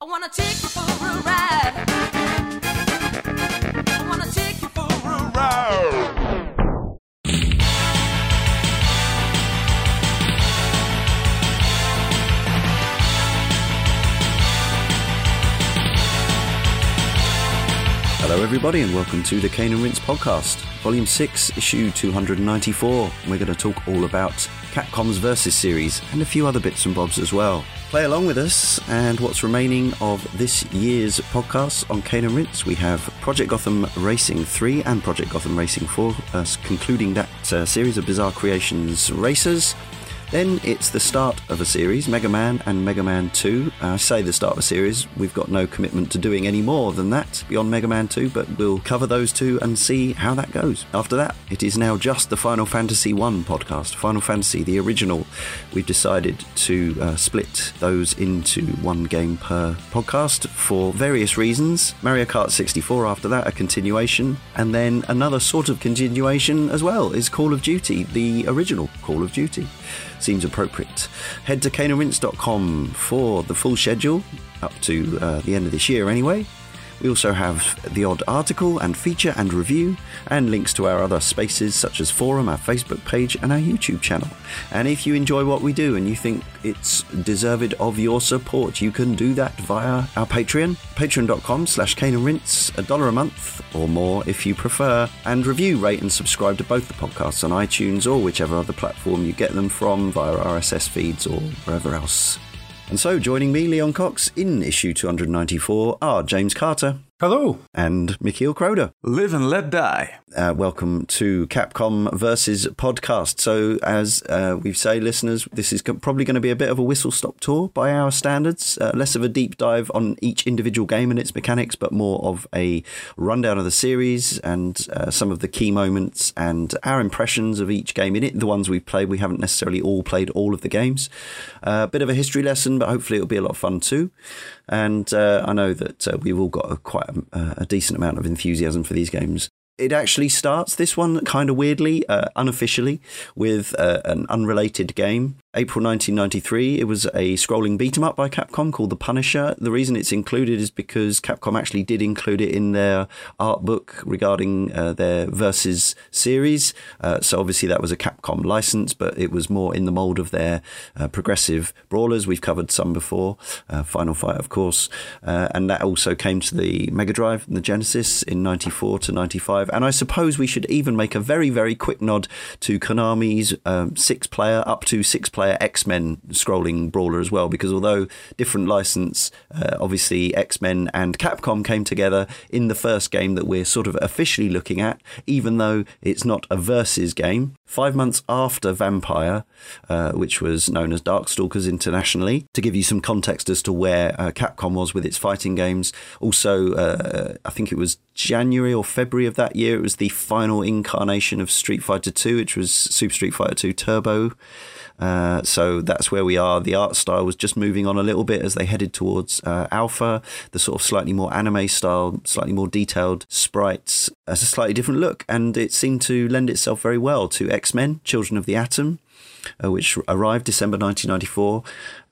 I wanna take you for a ride. I wanna take you for a ride. Hello, everybody, and welcome to the Cane and Rinse podcast, Volume 6, Issue 294. We're going to talk all about Capcom's Versus series and a few other bits and bobs as well. Play along with us, and what's remaining of this year's podcast on Cane and Rinse, we have Project Gotham Racing 3 and Project Gotham Racing 4, uh, concluding that uh, series of Bizarre Creations racers. Then it's the start of a series, Mega Man and Mega Man 2. Uh, I say the start of a series, we've got no commitment to doing any more than that beyond Mega Man 2, but we'll cover those two and see how that goes. After that, it is now just the Final Fantasy 1 podcast, Final Fantasy, the original. We've decided to uh, split those into one game per podcast for various reasons. Mario Kart 64 after that, a continuation, and then another sort of continuation as well is Call of Duty, the original Call of Duty seems appropriate. Head to caneandrinse.com for the full schedule up to uh, the end of this year, anyway. We also have the odd article and feature and review, and links to our other spaces such as forum, our Facebook page, and our YouTube channel. And if you enjoy what we do and you think it's deserved of your support, you can do that via our Patreon, patreon.com slash rinse, a dollar a month or more if you prefer, and review, rate, and subscribe to both the podcasts on iTunes or whichever other platform you get them from via RSS feeds or wherever else. And so, joining me, Leon Cox, in issue 294 are James Carter Hello. and Mikhail Kroder. Live and let die. Uh, welcome to Capcom versus podcast. So, as uh, we say, listeners, this is probably going to be a bit of a whistle stop tour by our standards. Uh, less of a deep dive on each individual game and its mechanics, but more of a rundown of the series and uh, some of the key moments and our impressions of each game in it. The ones we've played, we haven't necessarily all played all of the games. A bit of a history lesson, but hopefully it'll be a lot of fun too. And uh, I know that uh, we've all got a, quite a, a decent amount of enthusiasm for these games. It actually starts this one kind of weirdly, uh, unofficially, with uh, an unrelated game. April 1993, it was a scrolling beat 'em up by Capcom called The Punisher. The reason it's included is because Capcom actually did include it in their art book regarding uh, their Versus series. Uh, so obviously that was a Capcom license, but it was more in the mold of their uh, progressive brawlers. We've covered some before, uh, Final Fight, of course, uh, and that also came to the Mega Drive and the Genesis in 94 to 95. And I suppose we should even make a very, very quick nod to Konami's um, six player, up to six player X Men scrolling brawler as well, because although different license, uh, obviously X Men and Capcom came together in the first game that we're sort of officially looking at, even though it's not a versus game. Five months after Vampire, uh, which was known as Darkstalkers internationally, to give you some context as to where uh, Capcom was with its fighting games. Also, uh, I think it was January or February of that year, it was the final incarnation of Street Fighter 2, which was Super Street Fighter 2 Turbo. Uh, so that's where we are. The art style was just moving on a little bit as they headed towards uh, Alpha, the sort of slightly more anime style, slightly more detailed sprites, as a slightly different look. And it seemed to lend itself very well to X Men, Children of the Atom, uh, which arrived December 1994.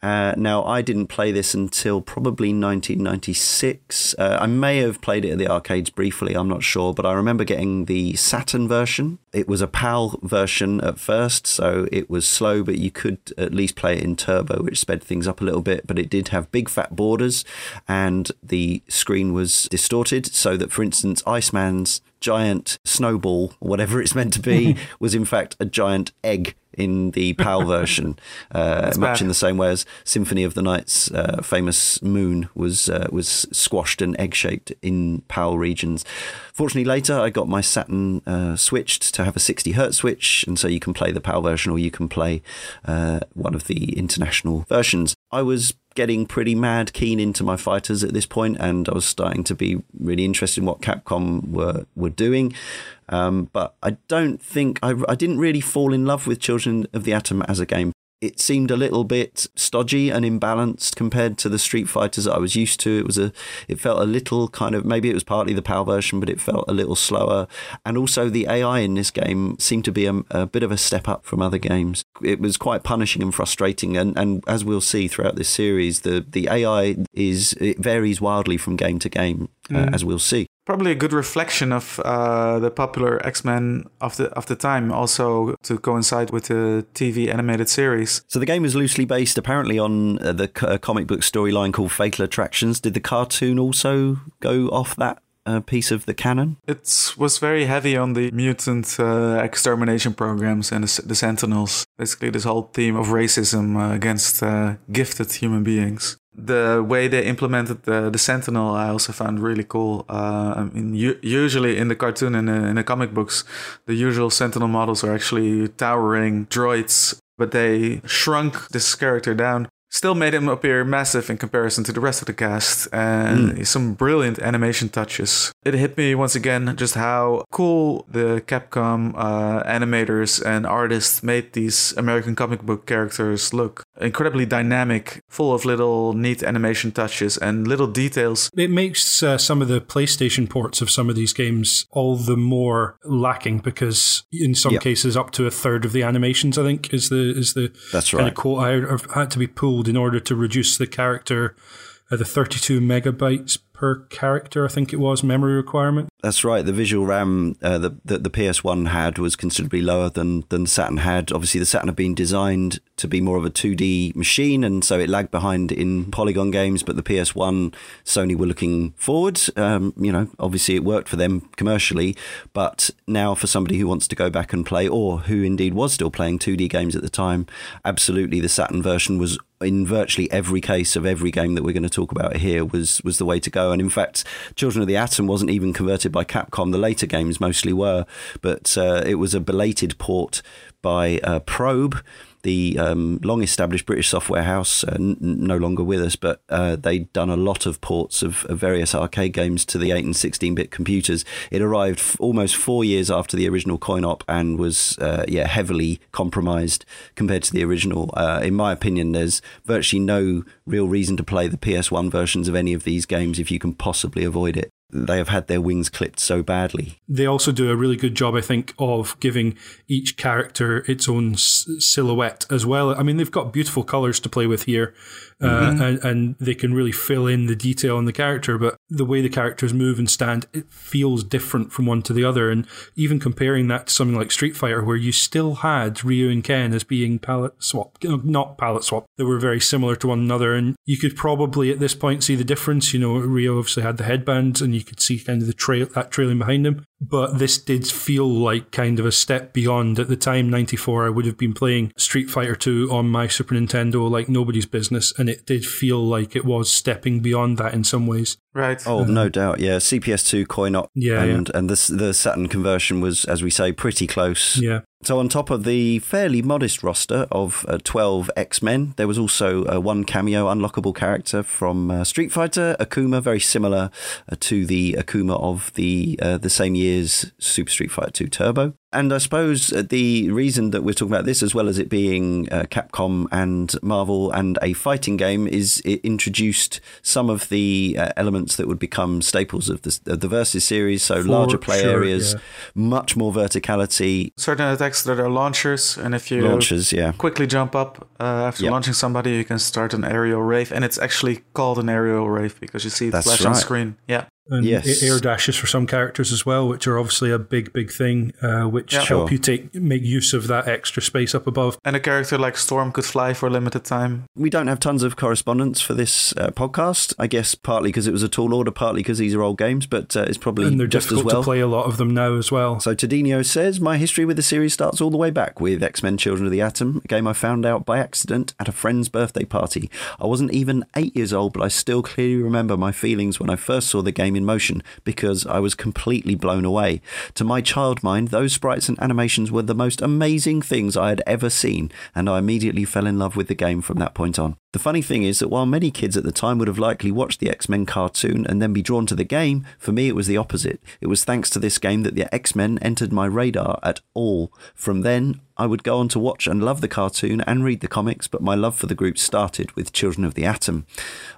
Uh, now, I didn't play this until probably 1996. Uh, I may have played it at the arcades briefly, I'm not sure, but I remember getting the Saturn version. It was a PAL version at first, so it was slow, but you could at least play it in turbo, which sped things up a little bit. But it did have big fat borders, and the screen was distorted, so that, for instance, Iceman's giant snowball, whatever it's meant to be, was in fact a giant egg in the PAL version, uh, much bad. in the same way as Symphony of the Night's uh, famous moon was uh, was squashed and egg shaped in PAL regions. Fortunately, later I got my Saturn uh, switched to have a 60 hertz switch, and so you can play the PAL version or you can play uh, one of the international versions. I was getting pretty mad keen into my fighters at this point, and I was starting to be really interested in what Capcom were were doing. Um, but I don't think I, I didn't really fall in love with Children of the Atom as a game. It seemed a little bit stodgy and imbalanced compared to the Street Fighters that I was used to. It was a, it felt a little kind of maybe it was partly the PAL version, but it felt a little slower. And also the AI in this game seemed to be a, a bit of a step up from other games. It was quite punishing and frustrating. And, and as we'll see throughout this series, the the AI is it varies wildly from game to game, uh, as we'll see probably a good reflection of uh, the popular X-Men of the of the time, also to coincide with the TV animated series. So the game is loosely based, apparently, on uh, the c- uh, comic book storyline called Fatal Attractions. Did the cartoon also go off that? Uh, piece of the canon. It was very heavy on the mutant uh, extermination programs and the, the, Sentinels. Basically, this whole theme of racism uh, against uh, gifted human beings the way they implemented the, the Sentinel, I also found really cool. Uh, I mean, usually in the cartoon and in, in the comic books, the usual Sentinel models are actually towering droids, but they shrunk this character down still made him appear massive in comparison to the rest of the cast and mm. some brilliant animation touches. It hit me once again just how cool the Capcom uh, animators and artists made these American comic book characters look. Incredibly dynamic, full of little neat animation touches and little details. It makes uh, some of the PlayStation ports of some of these games all the more lacking because in some yep. cases up to a third of the animations I think is the is the That's right. kind of quote I had to be pulled in order to reduce the character, uh, the 32 megabytes per character, I think it was, memory requirement. That's right. The visual RAM uh, that the, the, PS1 had was considerably lower than, than Saturn had. Obviously, the Saturn had been designed to be more of a 2D machine, and so it lagged behind in polygon games. But the PS1, Sony were looking forward. Um, you know, obviously, it worked for them commercially. But now, for somebody who wants to go back and play, or who indeed was still playing 2D games at the time, absolutely the Saturn version was in virtually every case of every game that we're going to talk about here was was the way to go. And in fact, Children of the Atom wasn't even converted by Capcom. The later games mostly were, but uh, it was a belated port by uh, Probe the um, long established British software house, uh, n- no longer with us, but uh, they'd done a lot of ports of, of, various arcade games to the 8 and 16 bit computers. It arrived f- almost four years after the original coin op and was uh, yeah heavily compromised compared to the original. Uh, in my opinion, there's virtually no real reason to play the PS1 versions of any of these games if you can possibly avoid it they have had their wings clipped so badly. They also do a really good job, I think, of giving each character its own s- silhouette as well. I mean, they've got beautiful colors to play with here, uh, mm-hmm. and, and, they can really fill in the detail on the character. But the way the characters move and stand, it feels different from one to the other. And even comparing that to something like Street Fighter, where you still had Ryu and Ken as being palette swap, not palette swap, they were very similar to one another. And you could probably at this point see the difference. You know, Ryu obviously had the headbands, and you could see kind of the trail that trailing behind him but this did feel like kind of a step beyond. At the time, 94, I would have been playing Street Fighter 2 on my Super Nintendo like nobody's business, and it did feel like it was stepping beyond that in some ways. Right. Oh, no doubt. Yeah, CPS2 coin op. Yeah. And, yeah. and the, the Saturn conversion was, as we say, pretty close. Yeah. So, on top of the fairly modest roster of uh, 12 X Men, there was also uh, one cameo unlockable character from uh, Street Fighter, Akuma, very similar uh, to the Akuma of the uh, the same year's Super Street Fighter 2 Turbo. And I suppose uh, the reason that we're talking about this, as well as it being uh, Capcom and Marvel and a fighting game, is it introduced some of the uh, elements that would become staples of the, of the Versus series. So For larger play sure, areas, yeah. much more verticality. Certain attacks that are launchers, and if you launchers, yeah. quickly jump up uh, after yep. launching somebody, you can start an aerial rave, and it's actually called an aerial rave because you see it That's flash right. on screen. Yeah and yes. air dashes for some characters as well, which are obviously a big, big thing, uh, which yeah. help sure. you take make use of that extra space up above. And a character like Storm could fly for a limited time. We don't have tons of correspondence for this uh, podcast. I guess partly because it was a tall order, partly because these are old games, but uh, it's probably and they're just difficult as well. to play a lot of them now as well. So Tadino says my history with the series starts all the way back with X Men: Children of the Atom, a game I found out by accident at a friend's birthday party. I wasn't even eight years old, but I still clearly remember my feelings when I first saw the game in motion because I was completely blown away. To my child mind, those sprites and animations were the most amazing things I had ever seen, and I immediately fell in love with the game from that point on. The funny thing is that while many kids at the time would have likely watched the X Men cartoon and then be drawn to the game, for me it was the opposite. It was thanks to this game that the X Men entered my radar at all. From then I would go on to watch and love the cartoon and read the comics, but my love for the group started with Children of the Atom.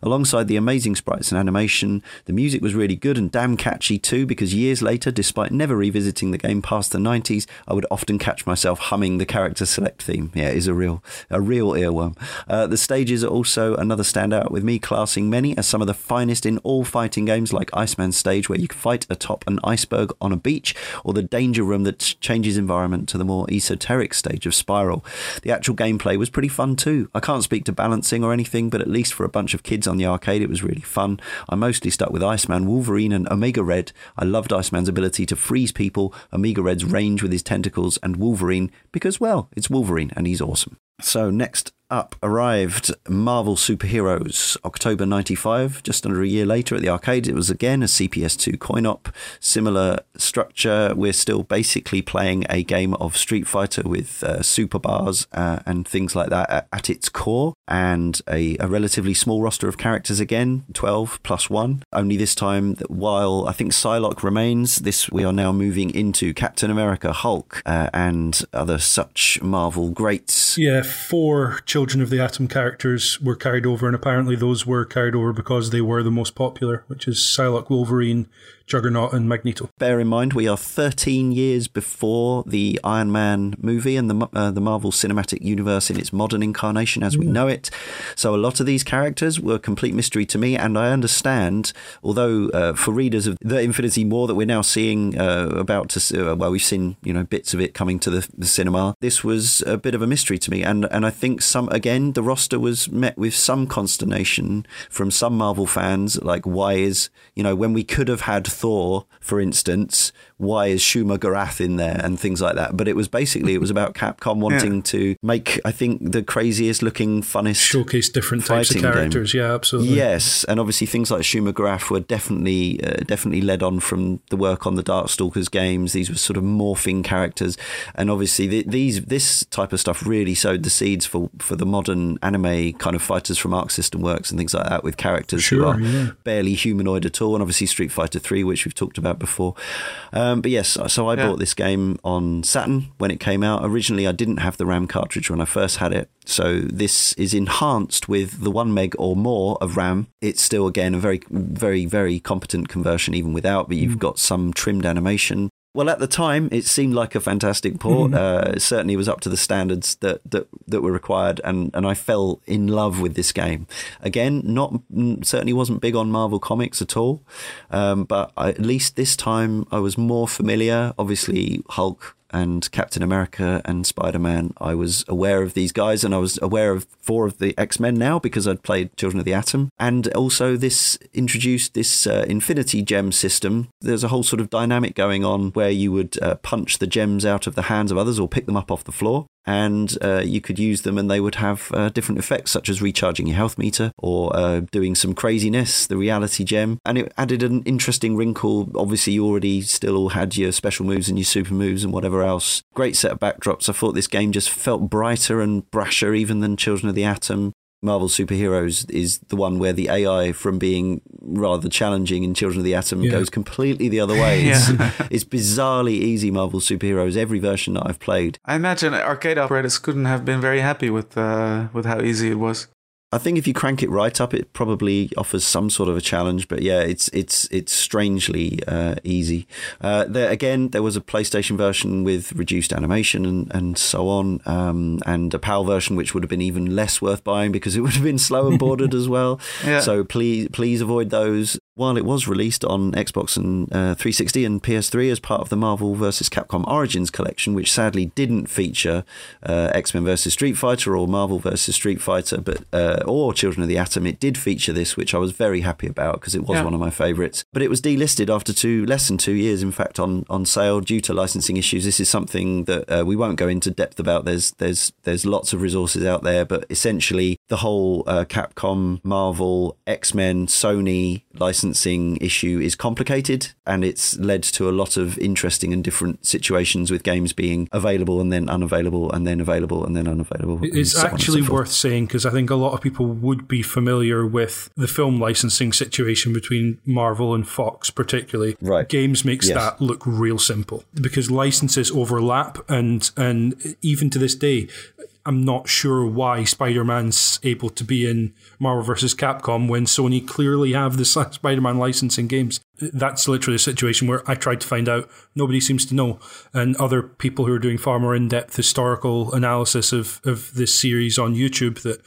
Alongside the amazing sprites and animation, the music was really good and damn catchy too, because years later, despite never revisiting the game past the 90s, I would often catch myself humming the character select theme. Yeah, it is a real, a real earworm. Uh, the stages are also another standout, with me classing many as some of the finest in all fighting games, like Iceman stage, where you fight atop an iceberg on a beach, or the danger room that changes environment to the more esoteric stage of Spiral. The actual gameplay was pretty fun too. I can't speak to balancing or anything, but at least for a bunch of kids on the arcade, it was really fun. I mostly stuck with Iceman, Wolverine, and Omega Red. I loved Iceman's ability to freeze people, Omega Red's range with his tentacles, and Wolverine because, well, it's Wolverine and he's awesome. So, next up arrived Marvel Superheroes, October 95, just under a year later at the arcade. It was again a CPS2 coin op, similar structure. We're still basically playing a game of Street Fighter with uh, super bars uh, and things like that at, its core, and a, a, relatively small roster of characters again 12 plus one. Only this time, while I think Psylocke remains, this we are now moving into Captain America, Hulk, uh, and other such Marvel greats. Yeah, four children of the Atom characters were carried over, and apparently those were carried over because they were the most popular, which is Psylocke, Wolverine, Juggernaut and Magneto. Bear in mind, we are 13 years before the Iron Man movie and the uh, the Marvel Cinematic Universe in its modern incarnation as we mm. know it. So a lot of these characters were complete mystery to me, and I understand, although uh, for readers of the Infinity War that we're now seeing uh, about to, uh, well, we've seen you know bits of it coming to the, the cinema. This was a bit of a mystery to me, and and I think some again the roster was met with some consternation from some Marvel fans, like why is you know when we could have had Thor, for instance, why is Shuma Gorath in there and things like that. But it was basically it was about Capcom wanting yeah. to make I think the craziest looking, funnest showcase different types of characters. Game. Yeah, absolutely. Yes, and obviously things like Shuma Gorath were definitely uh, definitely led on from the work on the Darkstalkers games. These were sort of morphing characters, and obviously the, these this type of stuff really sowed the seeds for for the modern anime kind of fighters from Arc System Works and things like that with characters sure, who are yeah. barely humanoid at all, and obviously Street Fighter Three, which we've talked about before. Um, but yes, so I yeah. bought this game on Saturn when it came out. Originally, I didn't have the RAM cartridge when I first had it. So this is enhanced with the one meg or more of RAM. It's still, again, a very, very, very competent conversion even without, but you've mm. got some trimmed animation. Well, at the time, it seemed like a fantastic port. Mm-hmm. Uh, it certainly was up to the standards that, that, that were required, and, and I fell in love with this game. Again, not certainly wasn't big on Marvel comics at all, um, but I, at least this time I was more familiar. Obviously, Hulk and Captain America and Spider Man. I was aware of these guys and I was aware of four of the X Men now because I'd played Children of the Atom. And also, this introduced this uh, Infinity Gem system. There's a whole sort of dynamic going on where you would uh, punch the gems out of the hands of others or pick them up off the floor and uh, you could use them and they would have uh, different effects such as recharging your health meter or uh, doing some craziness the reality gem. And it added an interesting wrinkle. Obviously you already still all had your special moves and your super moves and whatever else. Great set of backdrops. I thought this game just felt brighter and brasher even than children of the atom Marvel Superheroes is the one where the AI, from being rather challenging in Children of the Atom, yeah. goes completely the other way. It's, yeah. it's, bizarrely easy Marvel Superheroes, every version that I've played. I imagine arcade operators couldn't have been very happy with, uh, with how easy it was. I think if you crank it right up, it probably offers some sort of a challenge. But yeah, it's it's it's strangely uh, easy. Uh, there again, there was a PlayStation version with reduced animation and, and so on, um, and a PAL version which would have been even less worth buying because it would have been slow and bordered as well. Yeah. So please please avoid those while it was released on Xbox and uh, 360 and PS3 as part of the Marvel vs. Capcom Origins collection, which sadly didn't feature uh, X Men vs. Street Fighter or Marvel vs. Street Fighter, but uh, or Children of the Atom, it did feature this, which I was very happy about because it was yeah. one of my favourites. But it was delisted after two less than two years, in fact, on on sale due to licensing issues. This is something that uh, we won't go into depth about. There's there's there's lots of resources out there, but essentially the whole uh, Capcom, Marvel, X Men, Sony license licensing issue is complicated and it's led to a lot of interesting and different situations with games being available and then unavailable and then available and then unavailable. It's so and so actually worth saying because I think a lot of people would be familiar with the film licensing situation between Marvel and Fox, particularly. Right. Games makes Yes. that look real simple because licenses overlap, and and even to this day, I'm not sure why Spider-Man's able to be in Marvel vs. Capcom when Sony clearly have the Spider-Man licensing games. That's literally a situation where I tried to find out. Nobody seems to know. And other people who are doing far more in-depth historical analysis of, of this series on YouTube that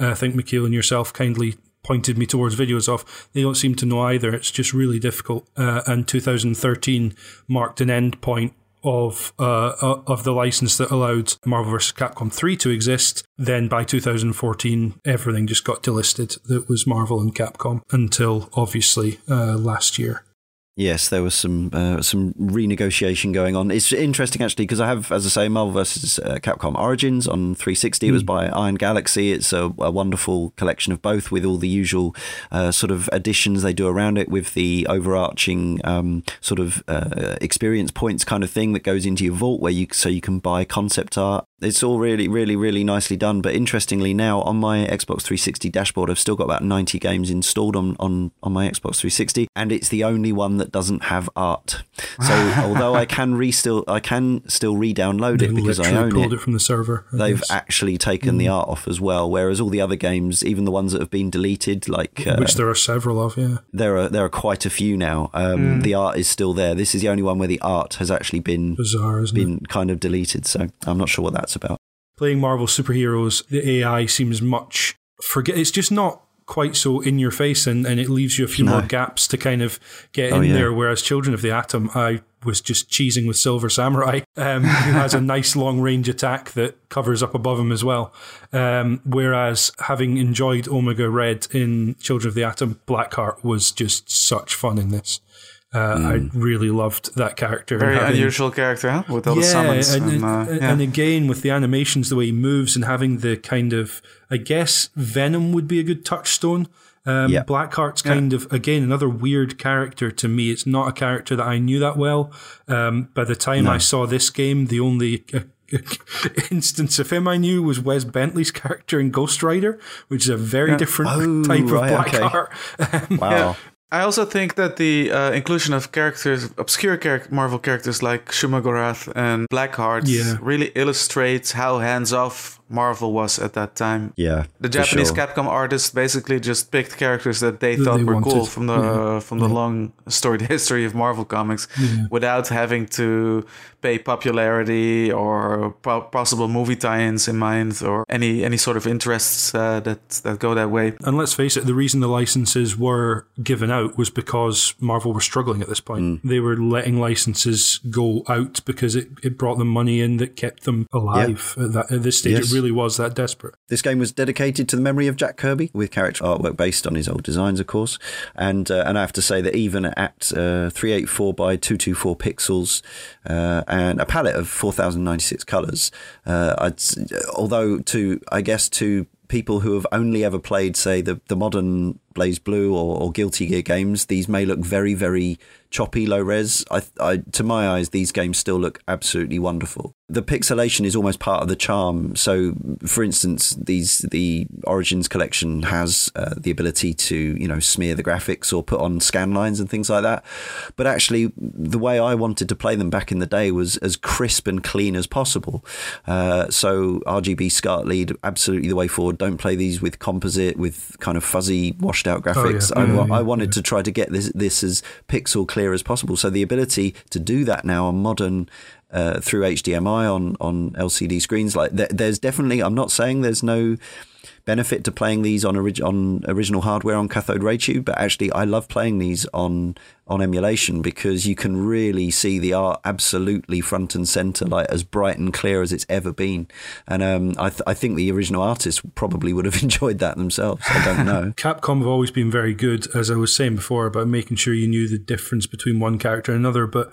uh, I think Mikhail and yourself kindly pointed me towards videos of, they don't seem to know either. It's just really difficult. Uh, and 2013 marked an end point of uh, uh, of the license that allowed Marvel vs. Capcom 3 to exist. Then by 2014, everything just got delisted that was Marvel and Capcom until obviously uh, last year. Yes, there was some uh, some renegotiation going on. It's interesting actually because I have, as I say, Marvel vs. Uh, Capcom Origins on 360. It was by Iron Galaxy. It's a, a wonderful collection of both, with all the usual uh, sort of additions they do around it, with the overarching um, sort of uh, experience points kind of thing that goes into your vault, where you so you can buy concept art. It's all really, really, really nicely done. But interestingly, now on my Xbox 360 dashboard, I've still got about 90 games installed on on on my Xbox 360, and it's the only one that doesn't have art. So although I can re still I can still re-download They it because I literally own pulled it. it from the server. I They've guess. actually taken the art off as well, whereas all the other games, even the ones that have been deleted, like uh, which there are several of, yeah. there are there are quite a few now. Um, The art is still there. This is the only one where the art has actually been Bizarre, isn't it? been kind of deleted. So I'm not sure what that's about. playing Marvel superheroes, the AI seems much forget. It's just not quite so in your face, and, and it leaves you a few No. more gaps to kind of get Oh, in yeah. there. Whereas Children of the Atom, I was just cheesing with Silver Samurai, um, who has a nice long range attack that covers up above him as well. Um, whereas having enjoyed Omega Red in Children of the Atom, Blackheart was just such fun in this. Uh, I really loved that character. Very having- unusual character, huh? With all the summons. and, and, uh, yeah. and again with the animations, the way he moves, and having the kind of, I guess Venom would be a good touchstone. Um, Yeah. Blackheart's kind of again another weird character to me. It's not a character that I knew that well. Um, by the time I saw this game, the only uh, instance of him I knew was Wes Bentley's character in Ghost Rider, which is a very different Oh, type of right, okay. Blackheart. Wow. I also think that the uh, inclusion of characters, obscure char- Marvel characters like Shumagorath and Blackheart, Yeah. really illustrates how hands off Marvel was at that time. Yeah. The Japanese sure. Capcom artists basically just picked characters that they That thought they were cool from the from the long storied history of Marvel comics, without having to pay popularity or po- possible movie tie-ins in mind or any any sort of interests uh, that that go that way. And let's face it, the reason the licenses were given out was because Marvel were struggling at this point. They were letting licenses go out because it, it brought them money in that kept them alive at, that, at this stage. Yes. Really was that desperate. This game was dedicated to the memory of Jack Kirby, with character artwork based on his old designs, of course. And uh, and I have to say that even at uh, 384 by 224 pixels uh, and a palette of 4096 colours, uh, although to I guess to people who have only ever played, say, the the modern BlazBlue or, or Guilty Gear games, these may look very very choppy, low res. I, I, to my eyes, these games still look absolutely wonderful. The pixelation is almost part of the charm. So, for instance, these the Origins collection has uh, the ability to you know smear the graphics or put on scan lines and things like that. But actually, the way I wanted to play them back in the day was as crisp and clean as possible. Uh, so, RGB SCART lead absolutely the way forward. Don't play these with composite with kind of fuzzy, washed out oh, graphics. yeah. I, mm, Yeah, I wanted to try to get this this as pixel clear as possible. So the ability to do that now on modern uh, through HDMI on on LCD screens, like there, there's definitely. I'm not saying there's no benefit to playing these on orig- on original hardware on cathode ray tube, but actually I love playing these on on emulation because you can really see the art absolutely front and center, like as bright and clear as it's ever been. And um, I th- I think the original artists probably would have enjoyed that themselves. I don't know. Capcom have always been very good, as I was saying before, about making sure you knew the difference between one character and another. But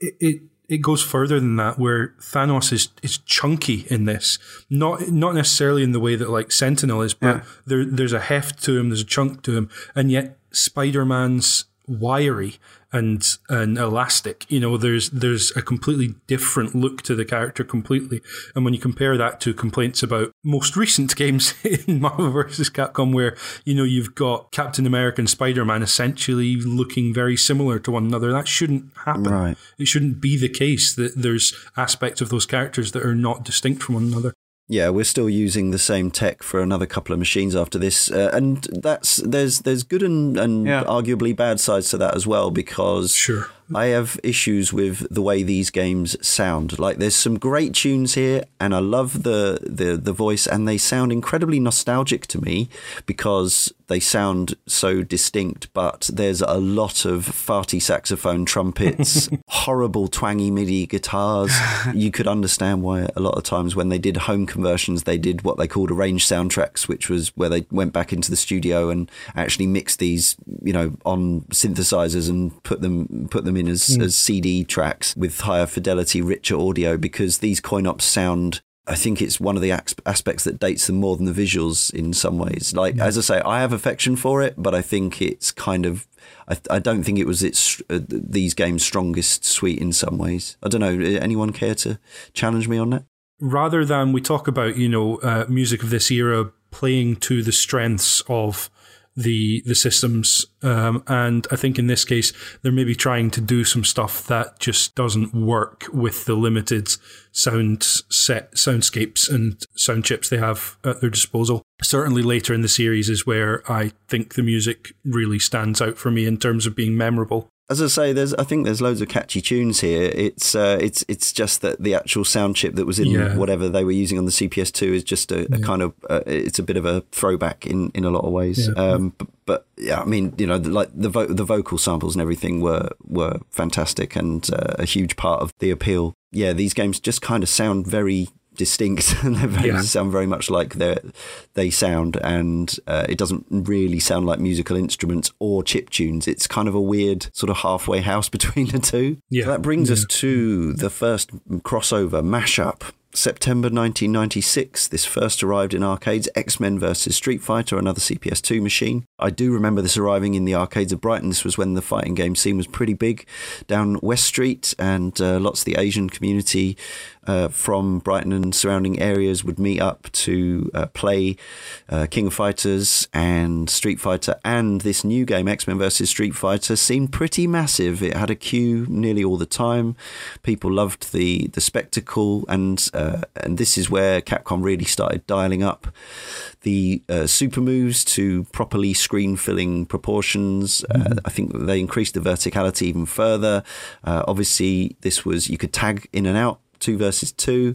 it, it it goes further than that, where Thanos is is chunky in this, not not necessarily in the way that like Sentinel is, but Yeah. there there's a heft to him, there's a chunk to him, and yet Spider Man's wiry and and elastic. You know, there's there's a completely different look to the character completely. And when you compare that to complaints about most recent games in Marvel vs. Capcom, where you know you've got Captain America and Spider Man essentially looking very similar to one another, that shouldn't happen. Right. It shouldn't be the case that there's aspects of those characters that are not distinct from one another. Yeah, we're still using the same tech for another couple of machines after this, uh, and that's there's there's good and, and Yeah. arguably bad sides to that as well because Sure. I have issues with the way these games sound. Like there's some great tunes here, and I love the the the voice, and they sound incredibly nostalgic to me because they sound so distinct. But there's a lot of farty saxophone, trumpets, horrible twangy MIDI guitars. You could understand why a lot of times when they did home conversions, they did what they called arranged soundtracks, which was where they went back into the studio and actually mixed these, you know, on synthesizers and put them put them in as, as CD tracks with higher fidelity, richer audio, because these coin ops sound. I think it's one of the aspects that dates them more than the visuals in some ways. Like as I say, I have affection for it, but I think it's kind of. I, I don't think it was its uh, these games' strongest suit in some ways. I don't know. Anyone care to challenge me on that? rather than we talk about you know uh, music of this era playing to the strengths of the the systems um, and I think in this case they're maybe trying to do some stuff that just doesn't work with the limited sound set soundscapes and sound chips they have at their disposal. Certainly later in the series is where I think the music really stands out for me in terms of being memorable As I say, there's I think there's loads of catchy tunes here. It's uh, it's it's just that the actual sound chip that was in Yeah. whatever they were using on the CPS2 is just a, a kind of uh, it's a bit of a throwback in, in a lot of ways. Yeah. Um, but, but yeah, I mean, you know, the, like the vo- the vocal samples and everything were were fantastic and uh, a huge part of the appeal. Yeah, these games just kind of sound very distinct and they very, Yeah. sound very much like they they sound and uh, it doesn't really sound like musical instruments or chip tunes it's kind of a weird sort of halfway house between the two Yeah. So that brings us to the first crossover mashup September 1996, this first arrived in arcades X Men vs. Street Fighter, another CPS2 machine. I do remember this arriving in the arcades of Brighton. This was when the fighting game scene was pretty big down West Street, and uh, lots of the Asian community uh, from Brighton and surrounding areas would meet up to uh, play uh, King of Fighters and Street Fighter. And this new game, X Men versus Street Fighter, seemed pretty massive. It had a queue nearly all the time. People loved the the spectacle, and uh, and this is where Capcom really started dialing up the uh, super moves to properly screen filling proportions. Uh, I think they increased the verticality even further. Uh, obviously, this was you could tag in and out two versus two.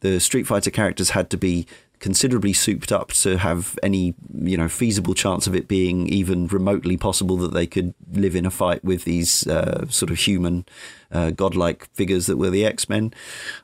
The Street Fighter characters had to be considerably souped up to have any you know feasible chance of it being even remotely possible that they could live in a fight with these uh, sort of human uh, godlike figures that were the X-Men.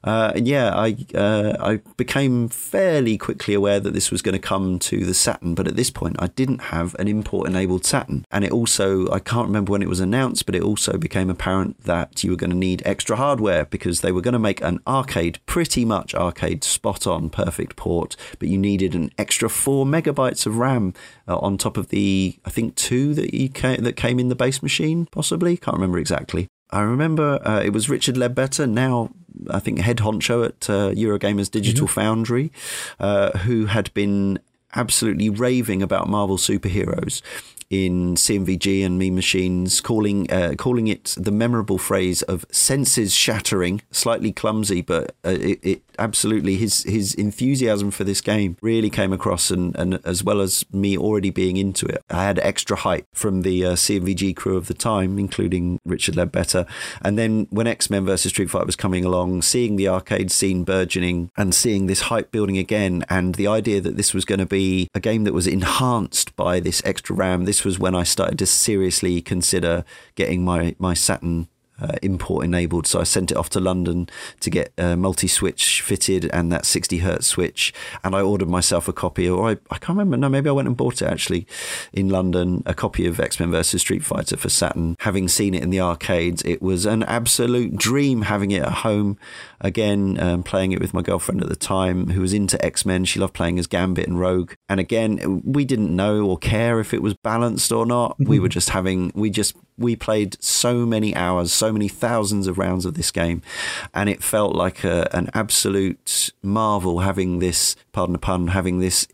Uh, and yeah I uh, I became fairly quickly aware that this was going to come to the Saturn but at this point I didn't have an import enabled Saturn. And it also I can't remember when it was announced but it also became apparent that you were going to need extra hardware because they were going to make an arcade pretty much arcade spot on perfect port but you needed an extra four megabytes of RAM uh, on top of the I think two that you that came in the base machine possibly? Can't remember exactly. I remember uh, it was Richard Leadbetter, now I think head honcho at uh, Eurogamer's Digital Foundry, uh, who had been absolutely raving about Marvel superheroes in CMVG and Mean Machines, calling uh, calling it the memorable phrase of senses shattering, slightly clumsy, but uh, it, it absolutely his his enthusiasm for this game really came across, and, and as well as me already being into it, I had extra hype from the uh, CMVG crew of the time, including Richard Leadbetter, and then when X Men versus Street Fighter was coming along, seeing the arcade scene burgeoning and seeing this hype building again, and the idea that this was going to be a game that was enhanced by this extra RAM, this was when I started to seriously consider getting my my Saturn uh, import enabled. So I sent it off to London to get a multi switch fitted and that 60 hertz switch. And I ordered myself a copy, or I, I can't remember. No, maybe I went and bought it actually in London, a copy of X Men versus Street Fighter for Saturn. Having seen it in the arcades, it was an absolute dream having it at home. Again, um, playing it with my girlfriend at the time who was into X Men. She loved playing as Gambit and Rogue. And again, we didn't know or care if it was balanced or not. We were just having, we just we played so many hours, so many thousands of rounds of this game, and it felt like a, an absolute marvel having this, pardon the pun, having this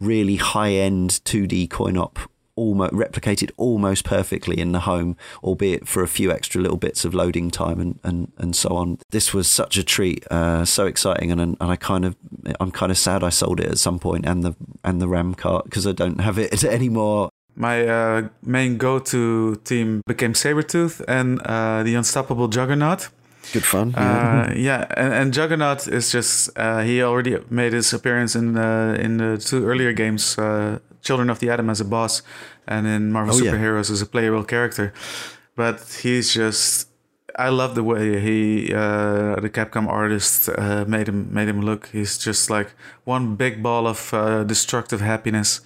really high end 2D coin op almost replicated almost perfectly in the home, albeit for a few extra little bits of loading time and, and, and so on. This was such a treat, uh, so exciting, and and I kind of I'm kind of sad I sold it at some point and the and the RAM cart because I don't have it anymore. My uh, main go-to team became Sabretooth and uh, the Unstoppable Juggernaut. Good fun. Uh, yeah, and, and Juggernaut is just uh, he already made his appearance in uh, in the two earlier games, uh, Children of the Atom as a boss, and in Marvel Oh, yeah. Superheroes as a playable character. But he's just I love the way he uh, the Capcom artist uh, made him made him look. He's just like one big ball of uh, destructive happiness,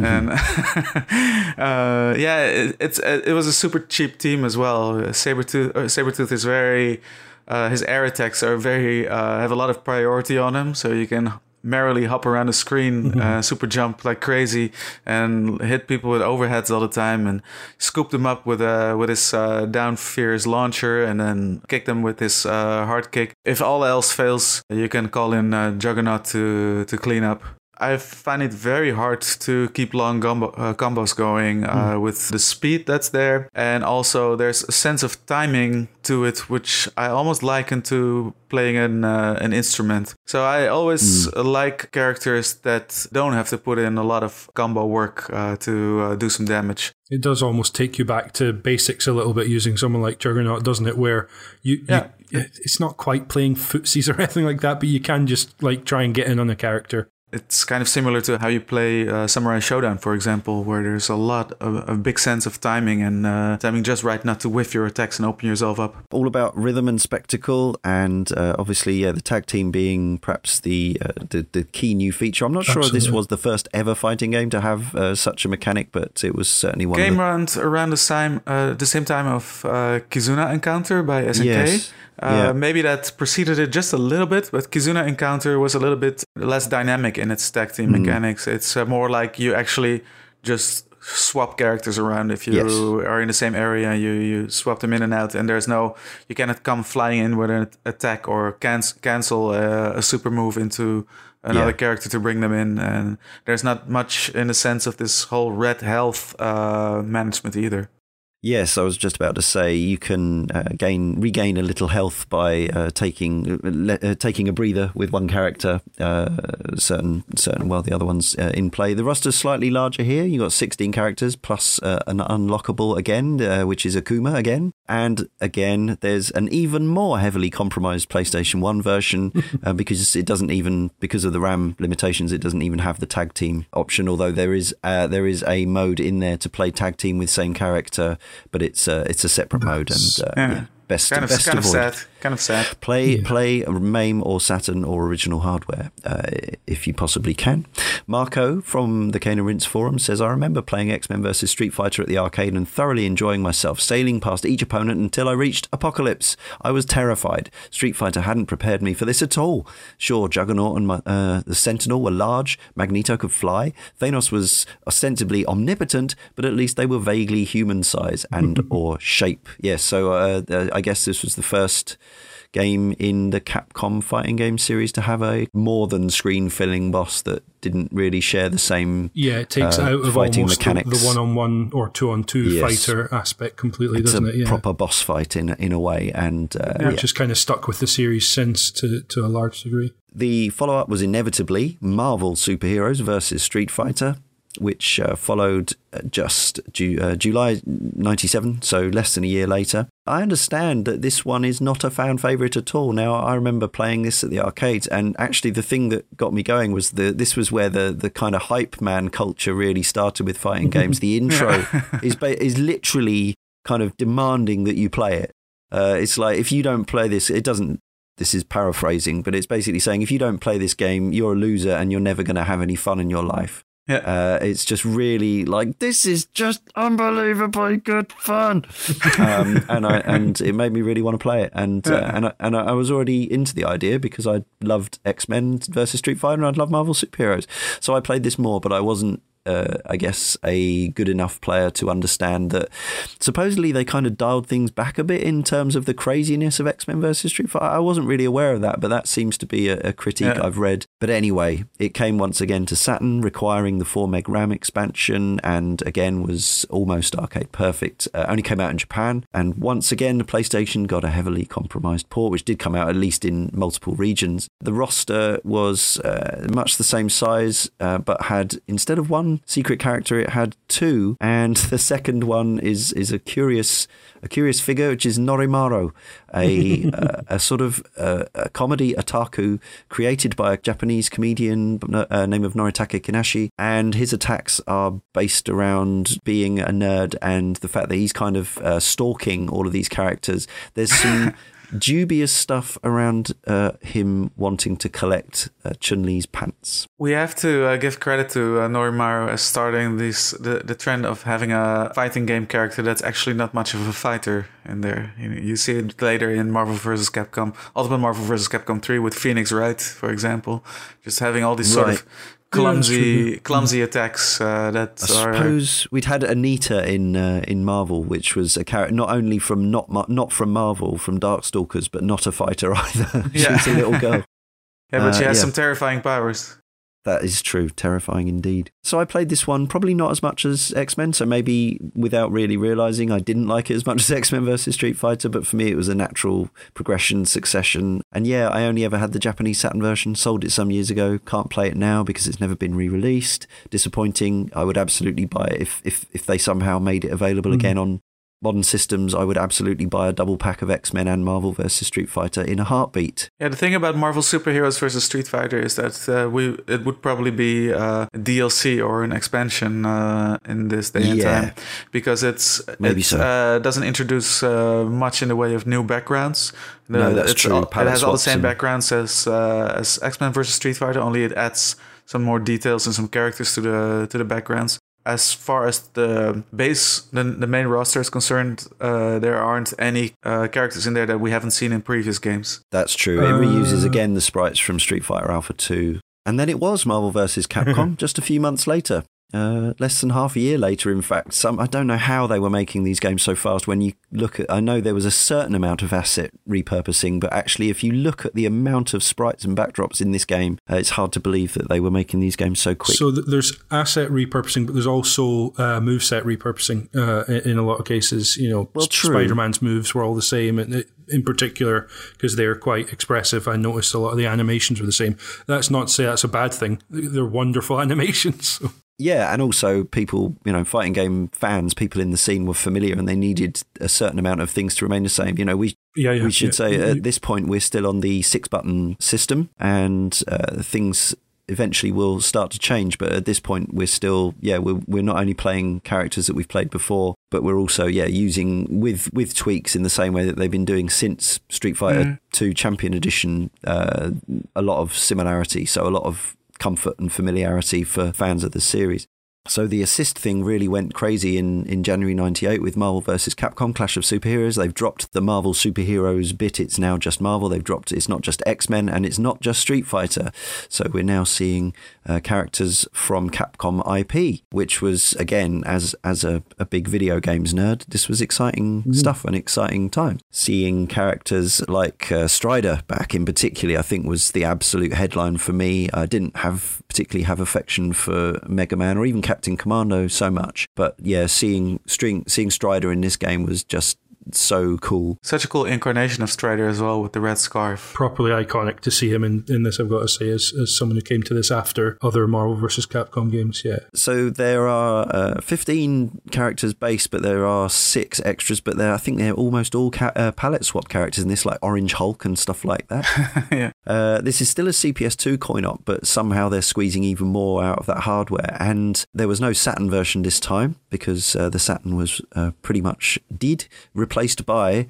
and uh, yeah, it, it's it was a super cheap team as well. Sabretooth uh, Sabretooth is very uh, his air attacks are very uh, have a lot of priority on him, so you can merrily hop around the screen, uh, super jump like crazy, and hit people with overheads all the time, and scoop them up with uh, with his uh, down fierce launcher, and then kick them with his uh, hard kick. If all else fails, you can call in uh, Juggernaut to to clean up. I find it very hard to keep long gumbo, uh, combos going uh, with the speed that's there, and also there's a sense of timing to it, which I almost liken to playing an uh, an instrument. So I always like characters that don't have to put in a lot of combo work uh, to uh, do some damage. It does almost take you back to basics a little bit using someone like Juggernaut, doesn't it? Where you, Yeah. you it's not quite playing footsies or anything like that, but you can just like try and get in on a character. It's kind of similar to how you play uh, Samurai Shodown, for example, where there's a lot of a big sense of timing and uh, timing just right not to whiff your attacks and open yourself up. all about rhythm and spectacle, and uh, obviously, yeah, the tag team being perhaps the, uh, the the key new feature. I'm not sure if this was the first ever fighting game to have uh, such a mechanic, but it was certainly one. Game of the, around around the same uh, the same time of uh, Kizuna Encounter by SNK. Yes. Uh, Yeah. Maybe that preceded it just a little bit, but Kizuna Encounter was a little bit less dynamic in its tag team Mm. mechanics. It's uh, more like you actually just swap characters around if you Yes. are in the same area you you swap them in and out and there's no you cannot come flying in with an attack or can- cancel uh, a super move into another Yeah. character to bring them in and there's not much in the sense of this whole red health uh, management either Yes, I was just about to say you can uh, gain regain a little health by uh, taking le- uh, taking a breather with one character. Uh, certain certain while the other one's uh, in play. The roster's slightly larger here. You got 16 characters plus uh, an unlockable again, uh, which is Akuma again, and again there's an even more heavily compromised PlayStation One version uh, because it doesn't even because of the RAM limitations. It doesn't even have the tag team option. Although there is uh, there is a mode in there to play tag team with same character but it's uh, it's a separate mode and uh, Yeah. yeah, best kind of best kind of avoid. sad kind of sad Play play MAME or Saturn or original hardware uh, if you possibly can. Marco from the Cane and Rinse forum says, I remember playing X Men versus Street Fighter at the arcade and thoroughly enjoying myself, sailing past each opponent until I reached Apocalypse. I was terrified. Street Fighter hadn't prepared me for this at all. Sure, Juggernaut and my, uh, the Sentinel were large, Magneto could fly, Thanos was ostensibly omnipotent, but at least they were vaguely human size and or shape. Yes, so uh, uh, I guess this was the first game in the Capcom fighting game series to have a more than screen filling boss that didn't really share the same. Yeah, it takes Uh, out of fighting almost the, mechanics. the one-on-one or two-on-two Yes. fighter aspect completely, It's doesn't it? Yeah. proper boss fight in in a way, and uh, yeah, yeah. just kind of stuck with the series since to to a large degree. The follow up was inevitably Marvel Superheroes versus Street Fighter, which uh, followed uh, just Ju- uh, July 97, so less than a year later. I understand that this one is not a fan favourite at all. Now, I remember playing this at the arcades, and actually, the thing that got me going was the this was where the, the kind of hype man culture really started with fighting games. The intro is, ba- is literally kind of demanding that you play it. Uh, it's like if you don't play this, it doesn't. This is paraphrasing, but it's basically saying if you don't play this game, you're a loser and you're never going to have any fun in your life. Yeah. Uh, it's just really like this is just unbelievably good fun, um, and I and it made me really want to play it. And uh, and I, and I was already into the idea because I loved X Men versus Street Fighter and I'd love Marvel superheroes. So I played this more, but I wasn't. Uh, I guess a good enough player to understand that supposedly they kind of dialed things back a bit in terms of the craziness of X Men versus Street Fighter. I wasn't really aware of that, but that seems to be a, a critique Yeah. I've read. But anyway, it came once again to Saturn, requiring the 4 meg RAM expansion, and again was almost arcade perfect. Uh, only came out in Japan, and once again, the PlayStation got a heavily compromised port, which did come out at least in multiple regions. The roster was uh, much the same size, uh, but had instead of one secret character, it had two, and the second one is is a curious a curious figure, which is Norimaro, a uh, a sort of uh, a comedy otaku created by a Japanese comedian uh, named of Noritake Kinashi, and his attacks are based around being a nerd and the fact that he's kind of uh, stalking all of these characters. There's some. Dubious stuff around uh, him wanting to collect uh, Chun Li's pants. We have to uh, give credit to uh, Norimaro as starting this the, the trend of having a fighting game character that's actually not much of a fighter in there. You, you see it later in Marvel vs. Capcom, Ultimate Marvel vs. Capcom 3 with Phoenix Wright, for example, just having all these sort Right. of clumsy Yeah, clumsy attacks uh, that I are suppose we'd had Anita in uh, in Marvel, which was a character not only from not Mar- not from Marvel, from Darkstalkers, but not a fighter either. she Yeah. was a little girl. yeah, but she uh, has yeah. some terrifying powers. That is true, terrifying indeed. So I played this one probably not as much as X Men, so maybe without really realizing I didn't like it as much as X Men versus Street Fighter, but for me it was a natural progression, succession. And yeah, I only ever had the Japanese Saturn version, sold it some years ago, can't play it now because it's never been re released. Disappointing. I would absolutely buy it if, if, if they somehow made it available hmm. again on modern systems. I would absolutely buy a double pack of X Men and Marvel versus Street Fighter in a heartbeat. Yeah, the thing about Marvel superheroes versus Street Fighter is that uh, we it would probably be uh, a DLC or an expansion uh, in this day and Yeah. time because it's Maybe it so. uh, doesn't introduce uh, much in the way of new backgrounds. The- No, that's true. all- it has all the same and- backgrounds as uh, as X Men versus Street Fighter, only it adds some more details and some characters to the to the backgrounds. As far as the base, the, the main roster is concerned, uh, there aren't any uh, characters in there that we haven't seen in previous games. That's true. It reuses Uh. again the sprites from Street Fighter Alpha 2. And then it was Marvel vs. Capcom just a few months later. Uh, less than half a year later, in fact. Some I don't know how they were making these games so fast. When you look at, I know there was a certain amount of asset repurposing, but actually, if you look at the amount of sprites and backdrops in this game, uh, it's hard to believe that they were making these games so quick. So th- there's asset repurposing, but there's also uh, moveset repurposing uh, in, in a lot of cases. You know, Well, Spider-Man's moves were all the same, and it- in particular because they're quite expressive. I noticed a lot of the animations were the same. That's not to say that's a bad thing. They're wonderful animations. So. Yeah, and also people, you know, fighting game fans, people in the scene were familiar and they needed a certain amount of things to remain the same. You know, we Yeah, yeah. we should yeah. say at this point we're still on the six button system and uh, things eventually will start to change but at this point we're still yeah we're, we're not only playing characters that we've played before but we're also yeah using with with tweaks in the same way that they've been doing since street fighter 2 champion edition uh, a lot of similarity so a lot of comfort and familiarity for fans of the series so the assist thing really went crazy in, in January 98 with Marvel vs. Capcom Clash of Superheroes. They've dropped the Marvel superheroes bit. It's now just Marvel. They've dropped it's not just X-Men and it's not just Street Fighter. So we're now seeing uh, characters from Capcom IP, which was again as as a, a big video games nerd, this was exciting stuff and exciting time. Seeing characters like uh, Strider back in particular, I think was the absolute headline for me. I didn't have particularly have affection for Mega Man or even Captain Commando so much, but yeah, seeing string, seeing Strider in this game was just so cool. Such a cool incarnation of Strider as well with the red scarf. Properly iconic to see him in, in this, I've got to say, as, as someone who came to this after other Marvel vs. Capcom games. Yeah. So there are uh, 15 characters base, but there are six extras. But they're, I think they're almost all ca- uh, palette swap characters in this, like Orange Hulk and stuff like that. yeah. Uh, this is still a CPS2 coin op, but somehow they're squeezing even more out of that hardware. And there was no Saturn version this time because uh, the Saturn was uh, pretty much did replaced by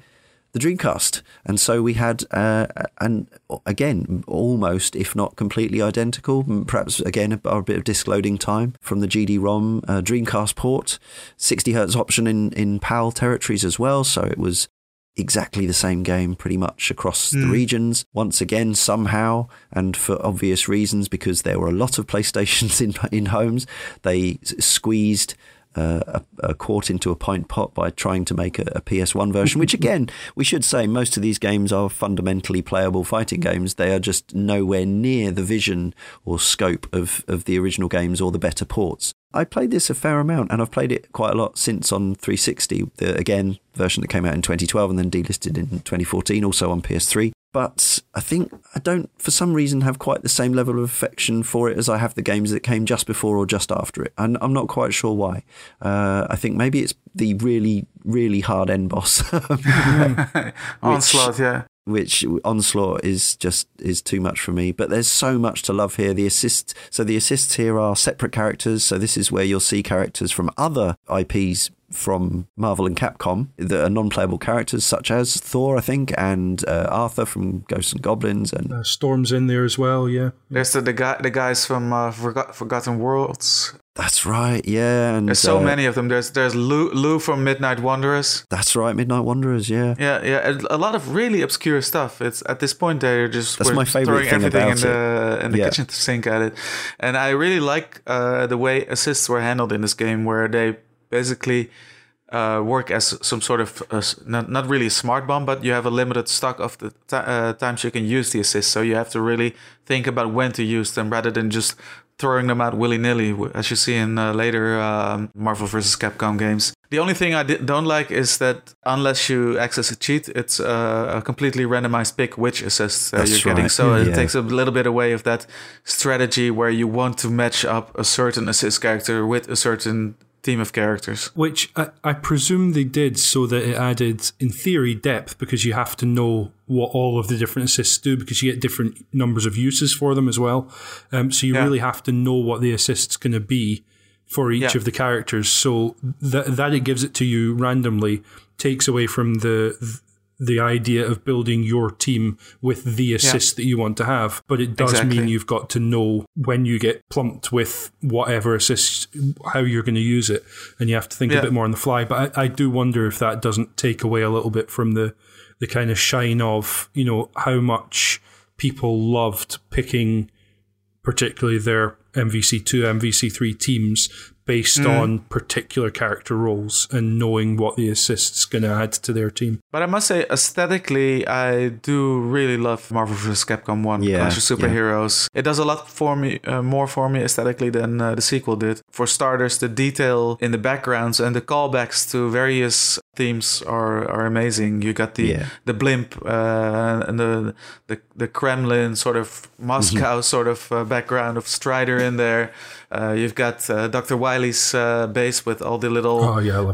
the Dreamcast. And so we had, uh, and again, almost, if not completely identical, perhaps again, a, a bit of disk loading time from the GD ROM uh, Dreamcast port, 60 hertz option in, in PAL territories as well. So it was exactly the same game pretty much across mm. the regions. Once again, somehow, and for obvious reasons, because there were a lot of PlayStations in, in homes, they squeezed uh, a, a, quart into a pint pot by trying to make a, a, PS1 version, which again, we should say most of these games are fundamentally playable fighting games. They are just nowhere near the vision or scope of, of the original games or the better ports. I played this a fair amount, and I've played it quite a lot since on 360. The again version that came out in 2012 and then delisted in 2014, also on PS3. But I think I don't, for some reason, have quite the same level of affection for it as I have the games that came just before or just after it. And I'm not quite sure why. Uh, I think maybe it's the really, really hard end boss. Onslaught, yeah which onslaught is just is too much for me. But there's so much to love here. The assists, so the assists here are separate characters. So this is where you'll see characters from other IPs from Marvel and Capcom that are non-playable characters, such as Thor, I think, and uh, Arthur from Ghosts and Goblins, and uh, Storm's in there as well. Yeah, there's the the, guy, the guys from uh, Forgot, Forgotten Worlds. That's right, yeah. And there's so uh, many of them. There's there's Lou, Lou from Midnight Wanderers. That's right, Midnight Wanderers. Yeah, yeah, yeah. A lot of really obscure stuff. It's at this point they're just that's my favorite throwing thing everything about in the in the yeah. kitchen sink at it, and I really like uh, the way assists were handled in this game, where they basically uh, work as some sort of uh, not not really a smart bomb, but you have a limited stock of the t- uh, times you can use the assist. So you have to really think about when to use them rather than just throwing them out willy nilly, as you see in uh, later um, Marvel vs. Capcom games. The only thing I don't like is that unless you access a cheat, it's uh, a completely randomized pick which assist uh, you're right. getting. So yeah. it takes a little bit away of that strategy where you want to match up a certain assist character with a certain team of characters. Which I, I, presume they did so that it added, in theory, depth because you have to know what all of the different assists do because you get different numbers of uses for them as well. Um, so you yeah. really have to know what the assist's going to be for each yeah. of the characters. So that that it gives it to you randomly takes away from the the idea of building your team with the assist yeah. that you want to have. But it does exactly. mean you've got to know when you get plumped with whatever assist, how you're going to use it. And you have to think yeah. a bit more on the fly. But I, I do wonder if that doesn't take away a little bit from the, the kind of shine of, you know, how much people loved picking particularly their MVC2, MVC3 teams based mm. on particular character roles and knowing what the assist's going to add to their team. But I must say, aesthetically, I do really love Marvel vs. Capcom 1, yeah, Clash of Superheroes. Yeah. It does a lot for me, uh, more for me aesthetically than uh, the sequel did. For starters, the detail in the backgrounds and the callbacks to various themes are, are amazing. You got the yeah. the blimp uh, and the, the the Kremlin sort of Moscow mm-hmm. sort of uh, background of Strider in there. Uh, you've got uh, Dr. Wily's uh, base with all the little oh, yeah, uh,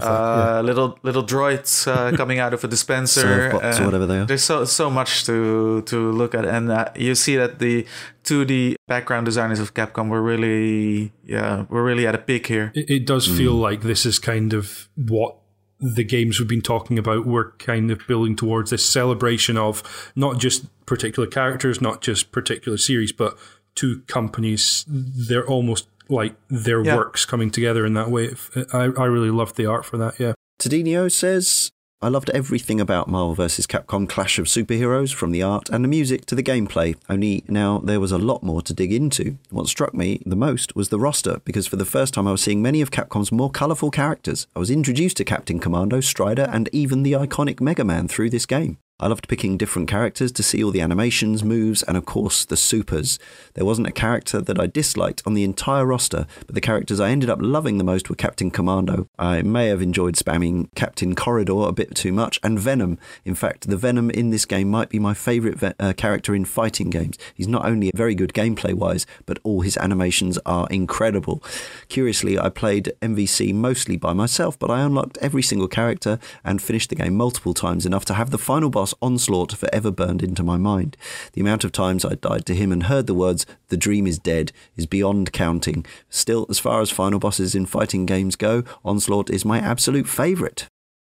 yeah. little little droids uh, coming out of a dispenser or whatever they are. There's so so much to to look at, and you see that the 2D background designers of Capcom were really yeah were really at a peak here. It, it does mm. feel like this is kind of what the games we've been talking about were kind of building towards this celebration of not just particular characters, not just particular series, but two companies. They're almost like their yeah. works coming together in that way. I, I really loved the art for that. Yeah. Tadinio says, I loved everything about Marvel vs. Capcom Clash of Superheroes, from the art and the music to the gameplay. Only now there was a lot more to dig into. What struck me the most was the roster, because for the first time I was seeing many of Capcom's more colourful characters. I was introduced to Captain Commando, Strider, and even the iconic Mega Man through this game. I loved picking different characters to see all the animations, moves, and of course the supers. There wasn't a character that I disliked on the entire roster, but the characters I ended up loving the most were Captain Commando. I may have enjoyed spamming Captain Corridor a bit too much, and Venom. In fact, the Venom in this game might be my favourite ve- uh, character in fighting games. He's not only very good gameplay wise, but all his animations are incredible. Curiously, I played MVC mostly by myself, but I unlocked every single character and finished the game multiple times enough to have the final boss onslaught forever burned into my mind. The amount of times I died to him and heard the words, the dream is dead, is beyond counting. Still, as far as final bosses in fighting games go, Onslaught is my absolute favourite.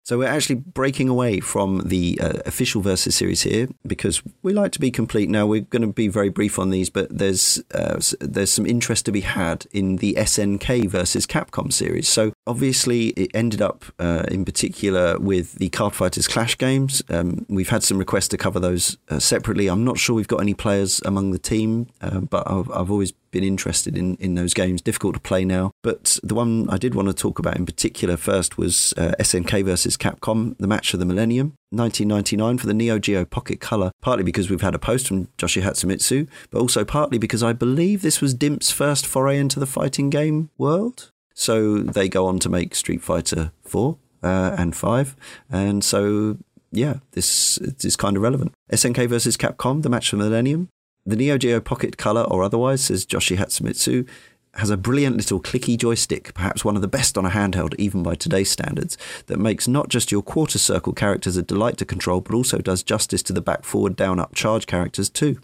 So we're actually breaking away from the uh, official versus series here because we like to be complete. Now we're going to be very brief on these, but there's uh, there's some interest to be had in the SNK versus Capcom series. So obviously it ended up uh, in particular with the Card Fighters Clash games. Um, we've had some requests to cover those uh, separately. I'm not sure we've got any players among the team, uh, but I've, I've always been interested in, in those games. Difficult to play now. But the one I did want to talk about in particular first was uh, SNK versus Capcom, the match of the millennium. 1999 for the Neo Geo Pocket Color, partly because we've had a post from Joshi Hatsumitsu, but also partly because I believe this was Dimps' first foray into the fighting game world. So they go on to make Street Fighter 4 uh, and 5. And so, yeah, this is kind of relevant. SNK versus Capcom, the match for Millennium. The Neo Geo Pocket Color or otherwise, says Joshi Hatsumitsu, has a brilliant little clicky joystick, perhaps one of the best on a handheld even by today's standards, that makes not just your quarter circle characters a delight to control, but also does justice to the back, forward, down, up charge characters too.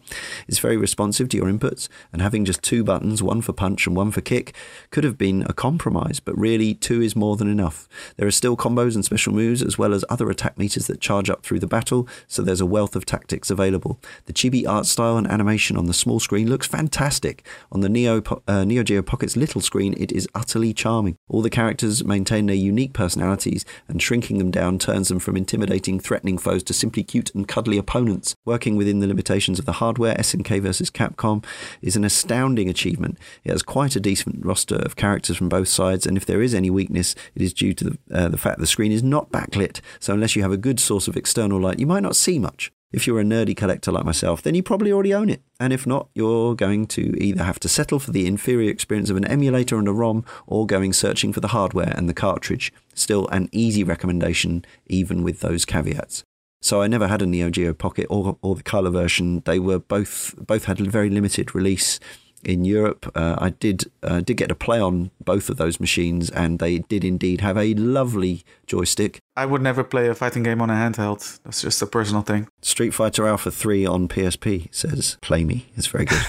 It's very responsive to your inputs, and having just two buttons, one for punch and one for kick, could have been a compromise, but really two is more than enough. There are still combos and special moves, as well as other attack meters that charge up through the battle, so there's a wealth of tactics available. The chibi art style and animation on the small screen looks fantastic. On the Neo, uh, Neo Geo Pocket's little screen, it is utterly charming. All the characters maintain their unique personalities, and shrinking them down turns them from intimidating, threatening foes to simply cute and cuddly opponents. Working within the limitations of the hardware, SNK vs. Capcom is an astounding achievement. It has quite a decent roster of characters from both sides, and if there is any weakness, it is due to the, uh, the fact the screen is not backlit, so unless you have a good source of external light, you might not see much. If you're a nerdy collector like myself, then you probably already own it. And if not, you're going to either have to settle for the inferior experience of an emulator and a ROM or going searching for the hardware and the cartridge. Still an easy recommendation, even with those caveats. So I never had a Neo Geo Pocket or, or the color version. They were both both had a very limited release in Europe. Uh, I did uh, did get to play on both of those machines, and they did indeed have a lovely joystick. I would never play a fighting game on a handheld. That's just a personal thing. Street Fighter Alpha 3 on PSP says play me. It's very good.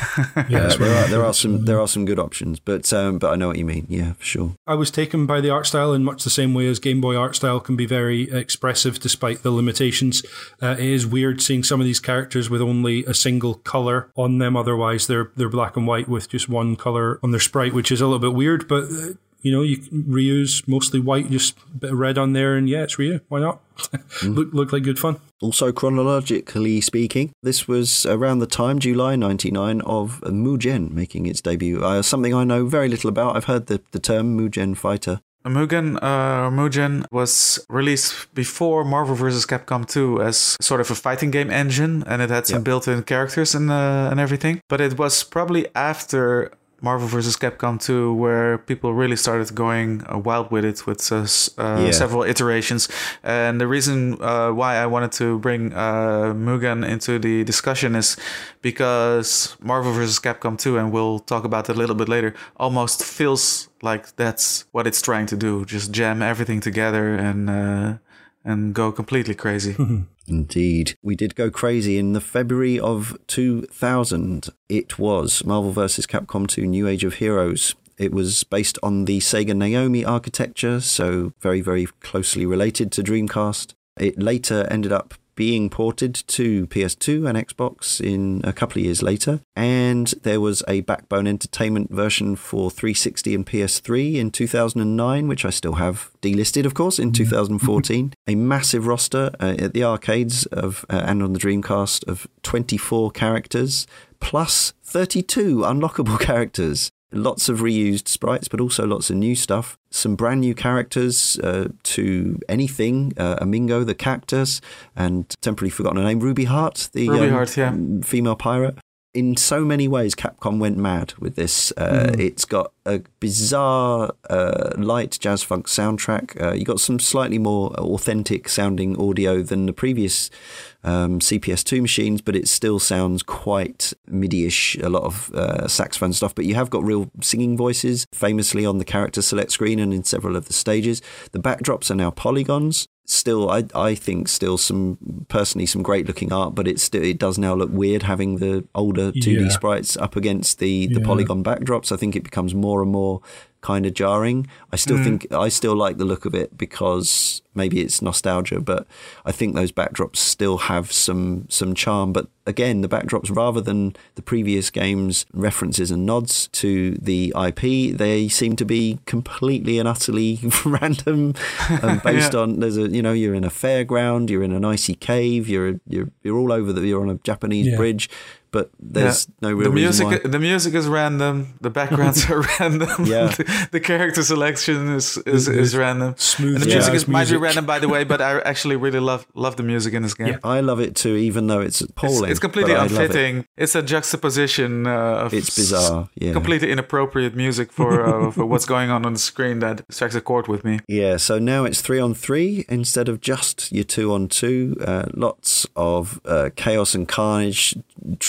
Yeah, Uh, there are there are some there are some good options, but um, but I know what you mean. Yeah, for sure. I was taken by the art style in much the same way as Game Boy art style can be very expressive despite the limitations. Uh, it is weird seeing some of these characters with only a single color on them. Otherwise, they're they're black and white with just one color on their sprite, which is a little bit weird. But uh, you know, you can reuse mostly white, just a bit of red on there, and yeah, it's Ryu. Why not? look look like good fun. Also, chronologically speaking, this was around the time, July 99, of Mugen making its debut. Uh, something I know very little about. I've heard the, the term Mugen Fighter. Mugen, uh, Mugen was released before Marvel vs. Capcom 2 as sort of a fighting game engine, and it had some Yep. built-in characters and uh, and everything. But it was probably after Marvel vs. Capcom 2 where people really started going uh, wild with it with uh, uh, Yeah. several iterations. And the reason uh, why I wanted to bring uh, Mugen into the discussion is because Marvel vs. Capcom 2, and we'll talk about that a little bit later, almost feels like that's what it's trying to do. Just jam everything together and uh, and go completely crazy. Indeed. We did go crazy in the February of 2000. It was Marvel vs. Capcom 2 New Age of Heroes. It was based on the Sega Naomi architecture, so very, very closely related to Dreamcast. It later ended up being ported to PS2 and Xbox in a couple of years later. And there was a Backbone Entertainment version for 360 and PS3 in 2009, which I still have delisted, of course, in 2014. a massive roster uh, at the arcades of uh, and on the Dreamcast of 24 characters plus 32 unlockable characters. Lots of reused sprites, but also lots of new stuff. Some brand new characters uh, to anything uh, Amingo the cactus, and temporarily forgotten her name, Ruby Heart, the Ruby um, Heart, yeah. female pirate. In so many ways, Capcom went mad with this. Uh, It's got a bizarre, uh, light jazz funk soundtrack. Uh, you got some slightly more authentic sounding audio than the previous um, CPS2 machines, but it still sounds quite MIDI-ish. A lot of uh, saxophone stuff, but you have got real singing voices, famously on the character select screen and in several of the stages. The backdrops are now polygons still I, I think still some personally some great looking art but it's still it does now look weird having the older 2D Yeah. sprites up against the the Yeah. polygon backdrops I think it becomes more and more kind of jarring. I still hmm. think I still like the look of it because maybe it's nostalgia, but I think those backdrops still have some some charm. But again, the backdrops rather than the previous games references and nods to the IP, they seem to be completely and utterly random um, and based Yeah. on there's a you know you're in a fairground, you're in an icy cave, you're you're you're all over the you're on a Japanese Yeah. bridge, but there's no real the reason music the music is random the backgrounds are random Yeah. the, the character selection is is, is random Smooth and the music is, might be random by the way but i actually really love love the music in this game Yeah. I love it too, even though it's it's, appalling. it's completely but I love it. unfitting it's a juxtaposition uh, of It's bizarre, yeah. completely inappropriate music for uh, for what's going on on the screen that strikes a chord with me Yeah, so now it's three on three instead of just your two on two. Uh, lots of uh, chaos and carnage,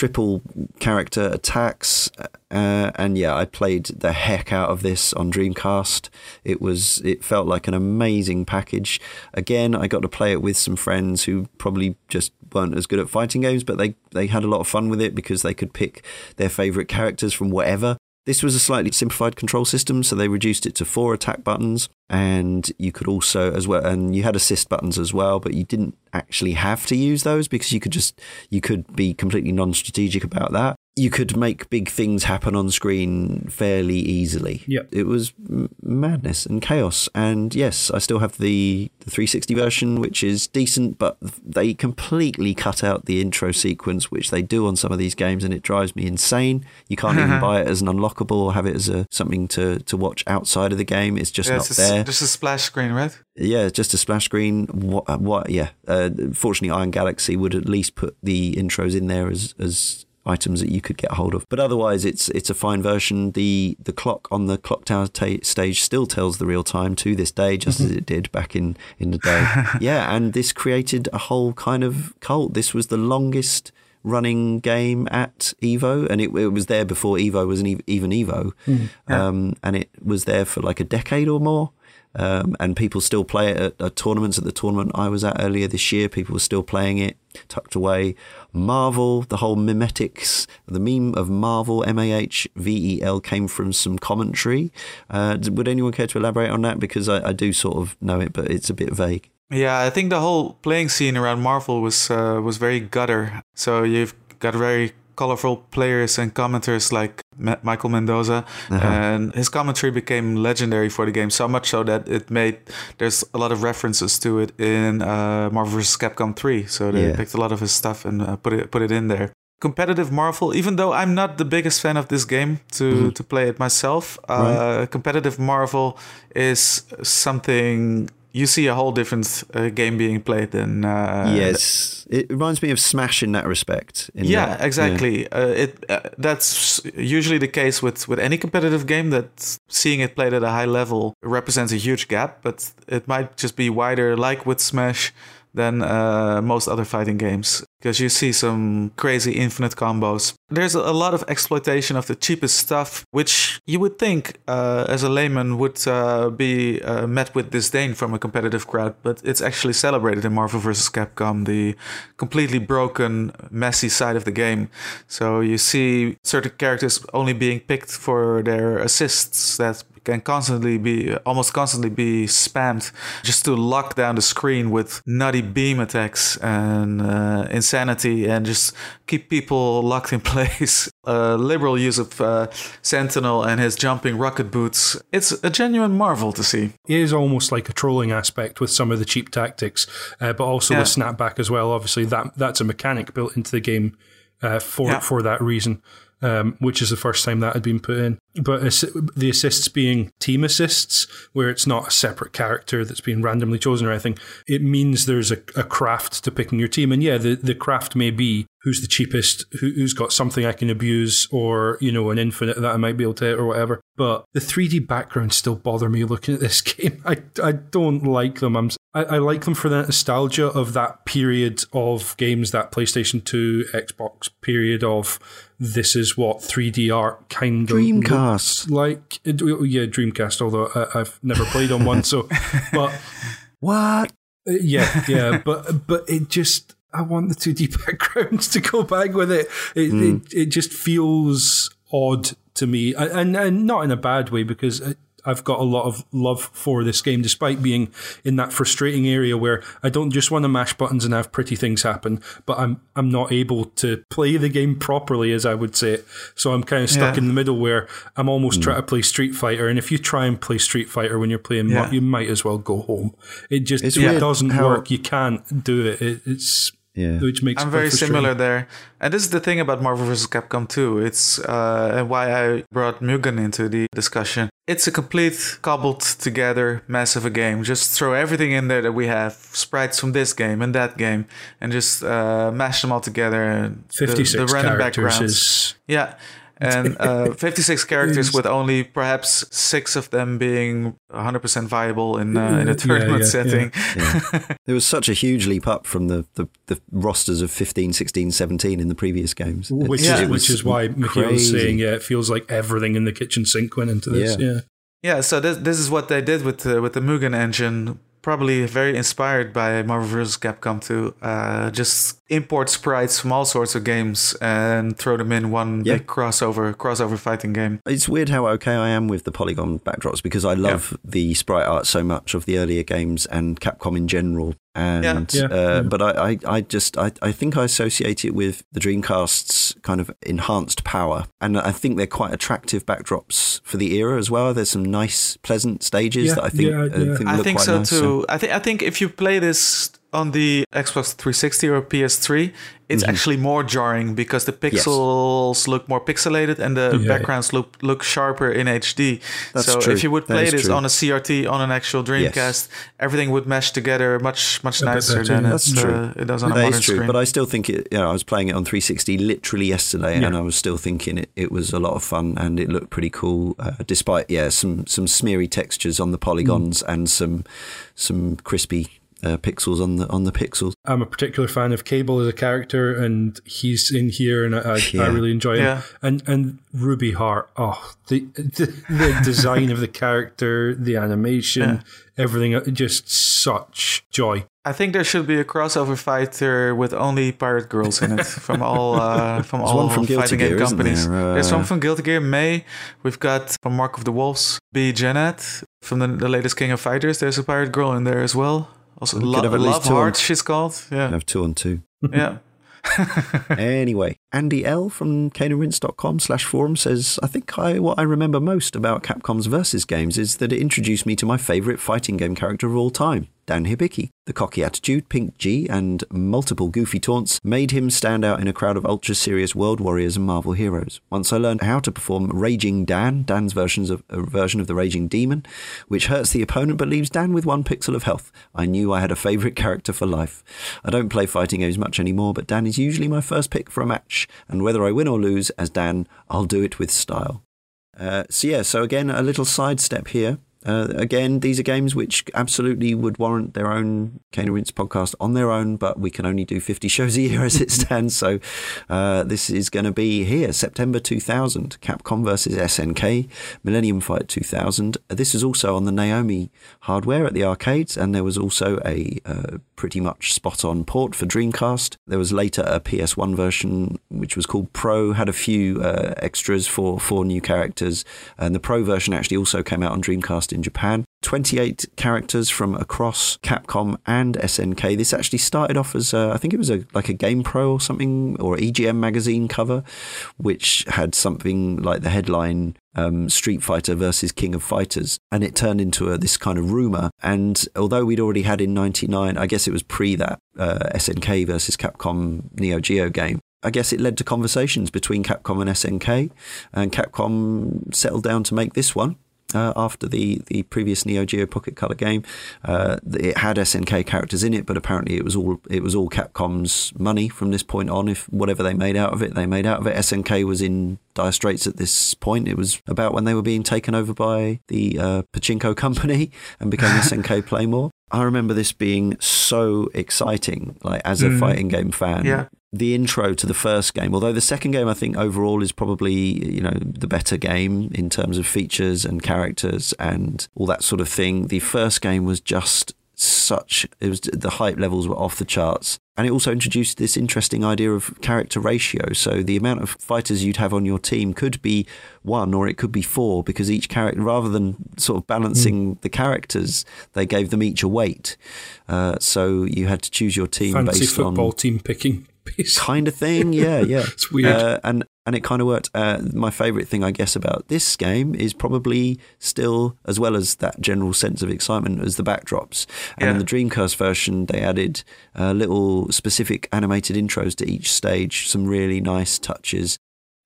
triple character attacks, uh, and yeah, I played the heck out of this on Dreamcast. It was, it felt like an amazing package. Again, I got to play it with some friends who probably just weren't as good at fighting games, but they they had a lot of fun with it because they could pick their favorite characters from whatever. This was a slightly simplified control system, so they reduced it to four attack buttons, and you could also as well, and you had assist buttons as well, but you didn't actually have to use those because you could just you could be completely non-strategic about that. You could make big things happen on screen fairly easily. Yep. it was m- madness and chaos. And yes, I still have the the 360 version, which is decent, but they completely cut out the intro sequence, which they do on some of these games, and it drives me insane. You can't even buy it as an unlockable or have it as a something to, to watch outside of the game. It's just yeah, not it's a, s- there. just a splash screen right Yeah, just a splash screen. What? what yeah. Uh, fortunately, Iron Galaxy would at least put the intros in there as as items that you could get hold of. But otherwise, it's it's a fine version. The the clock on the clock tower ta- stage still tells the real time to this day, just as it did back in in the day. yeah, and this created a whole kind of cult. This was the longest running game at Evo, and it, it was there before Evo was an ev- even Evo, um, and it was there for like a decade or more. Um, and people still play it at, at tournaments. At the tournament I was at earlier this year, people were still playing it, tucked away. Marvel, the whole mimetics, the meme of Marvel, M A H V E L, came from some commentary. Uh, would anyone care to elaborate on that? Because I, I do sort of know it, but it's a bit vague. Yeah, I think the whole playing scene around Marvel was uh, was very gutter. So you've got a very colorful players and commenters like Ma- Michael Mendoza, and his commentary became legendary for the game. So much so that it made there's a lot of references to it in uh, Marvel vs. Capcom 3. So they Yeah. picked a lot of his stuff and uh, put it put it in there. Competitive Marvel, even though I'm not the biggest fan of this game to, to play it myself, uh, competitive Marvel is something you see a whole different uh, game being played than uh, yes, it reminds me of Smash in that respect. in yeah that- exactly. uh, it uh, that's usually the case with with any competitive game that seeing it played at a high level represents a huge gap but it might just be wider like with smash than uh, most other fighting games because you see some crazy infinite combos. There's a lot of exploitation of the cheapest stuff which you would think uh, as a layman would uh, be uh, met with disdain from a competitive crowd but it's actually celebrated in marvel vs capcom the completely broken messy side of the game. So you see certain characters only being picked for their assists that can constantly be almost constantly be spammed just to lock down the screen with nutty beam attacks and uh, insanity and just keep people locked in place uh, liberal use of uh, sentinel and his jumping rocket boots it's a genuine marvel to see It is almost like a trolling aspect with some of the cheap tactics, uh, but also Yeah. with snapback as well. Obviously, that that's a mechanic built into the game uh, for Yeah. for that reason, um, which is the first time that had been put in. But the assists being team assists, where it's not a separate character that's been randomly chosen or anything, it means there's a, a craft to picking your team. And yeah, the, the craft may be who's the cheapest, who, who's got something I can abuse, or you know, an infinite that I might be able to hit, or whatever. But the 3D backgrounds still bother me looking at this game. I, I don't like them. I'm I, I like them for the nostalgia of that period of games, that PlayStation 2, Xbox period of this is what 3D art kind of Dreamcast. like. It- yeah, Dreamcast. Although I, I've never played on one, so but What? uh, yeah, yeah, but but it just I want the two D backgrounds to go back with it. It, hmm. it it just feels odd to me, and and not in a bad way because. Uh, I've got a lot of love for this game, despite being in that frustrating area where I don't just want to mash buttons and have pretty things happen, but I'm I'm not able to play the game properly, as I would say. So I'm kind of stuck Yeah. in the middle where I'm almost trying to play Street Fighter, and if you try and play Street Fighter when you're playing, Yeah. you might as well go home. It just it doesn't work. You can't do it. it it's Yeah. which makes I'm very frustrating. similar there, and this is the thing about Marvel vs. Capcom 2. It's uh, and why I brought Mugen into the discussion. It's a complete cobbled together mess of a game. Just throw everything in there that we have, sprites from this game and that game, and just uh, mash them all together. And the- 56 the, random characters backgrounds. is Yeah. And uh, 56 characters with only perhaps six of them being 100% viable in, uh, in a tournament yeah, setting. There was such a huge leap up from the, the, the rosters of 15, 16, 17 in the previous games. which Yeah. is which is why Michael was saying, yeah, it feels like everything in the kitchen sink went into this. Yeah. Yeah, Yeah, so this this is what they did with the with the Mugen engine. Probably very inspired by Marvel vs. Capcom 2. Uh, just import sprites from all sorts of games and throw them in one Yeah. big crossover crossover fighting game. It's weird how okay I am with the polygon backdrops because I love the sprite art so much of the earlier games and Capcom in general. And Yeah. uh, Yeah. but I, I, I just I, I think I associate it with the Dreamcast's kind of enhanced power, and I think they're quite attractive backdrops for the era as well. There's some nice, pleasant stages Yeah, that I think yeah, uh, yeah. think I look think quite so nice. too. I think I think if you play this on the Xbox 360 or PS3, it's Mm-hmm. actually more jarring because the pixels look more pixelated and the Yeah. backgrounds look look sharper in HD. That's so true. if you would play this true. on a CRT on an actual Dreamcast, everything would mesh together much much A nicer than yeah. it, true. uh, it does on a That modern is true, screen. but I still think it. You know, I was playing it on 360 literally yesterday, and I was still thinking it, it was a lot of fun and it looked pretty cool, uh, despite yeah some some smeary textures on the polygons and some some crispy uh, pixels on the on the pixels. I'm a particular fan of Cable as a character, and he's in here, and I, I, Yeah. I really enjoy him. Yeah. And and Ruby Heart, oh, the the, the design of the character, the animation, everything, uh, just such joy. I think there should be a crossover fighter with only pirate girls in it from all uh, from There's all one from Guilty fighting Gear, game companies. there? There's Uh, one from Guilty Gear May. We've got from Mark of the Wolves B Jenet from the, the latest King of Fighters. There's a pirate girl in there as well. Also, We could Lo- have at least Love Heart, she's called. I Yeah, have two on two. yeah. anyway, Andy L from caneandrinse.com slash forum says, I think I, what I remember most about Capcom's Versus games is that it introduced me to my favourite fighting game character of all time, Dan Hibiki. The cocky attitude, pink gi, and multiple goofy taunts made him stand out in a crowd of ultra serious world warriors and Marvel heroes. Once I learned how to perform Raging Dan, Dan's versions of, a version of the Raging Demon, which hurts the opponent but leaves Dan with one pixel of health, I knew I had a favourite character for life. I don't play fighting games much anymore, but Dan is usually my first pick for a match, and whether I win or lose, as Dan, I'll do it with style. Uh, so yeah, so again, a little sidestep here. Uh, again, these are games which absolutely would warrant their own and Rinse podcast on their own, but we can only do 50 shows a year as it stands. So uh, this is going to be here, September 2000, Capcom versus SNK, Millennium Fight 2000. Uh, This is also on the Naomi hardware at the arcades, and there was also a uh, pretty much spot on port for Dreamcast. There was later a PS1 version which was called Pro, had a few uh, extras for four new characters, and the Pro version actually also came out on Dreamcast in Japan. 28 characters from across Capcom and SNK. This actually started off as uh, I think it was a like a Game Pro or something or EGM magazine cover, which had something like the headline um, Street Fighter versus King of Fighters, and it turned into a, this kind of rumor. And although we'd already had in '99, I guess it was pre that uh, SNK versus Capcom Neo Geo game. I guess it led to conversations between Capcom and SNK, and Capcom settled down to make this one. Uh, after the, the previous Neo Geo Pocket Color game, uh, it had SNK characters in it, but apparently it was all it was all Capcom's money from this point on. If whatever they made out of it, they made out of it. SNK was in dire straits at this point. It was about when they were being taken over by the uh, Pachinko company and became SNK Playmore. I remember this being so exciting, like as a fighting game fan. Yeah. The intro to the first game, although the second game I think overall is probably you know the better game in terms of features and characters and all that sort of thing. The first game was just such it was the hype levels were off the charts and it also introduced this interesting idea of character ratio so the amount of fighters you'd have on your team could be one or it could be four because each character rather than sort of balancing Hmm. the characters they gave them each a weight uh, so you had to choose your team Fantasy based football on team picking. Basically. kind of thing. Yeah, yeah. It's weird. Uh, and and it kind of worked. Uh, my favourite thing, I guess, about this game is probably still, as well as that general sense of excitement, as the backdrops. And in the Dreamcast version, they added uh, little specific animated intros to each stage, some really nice touches.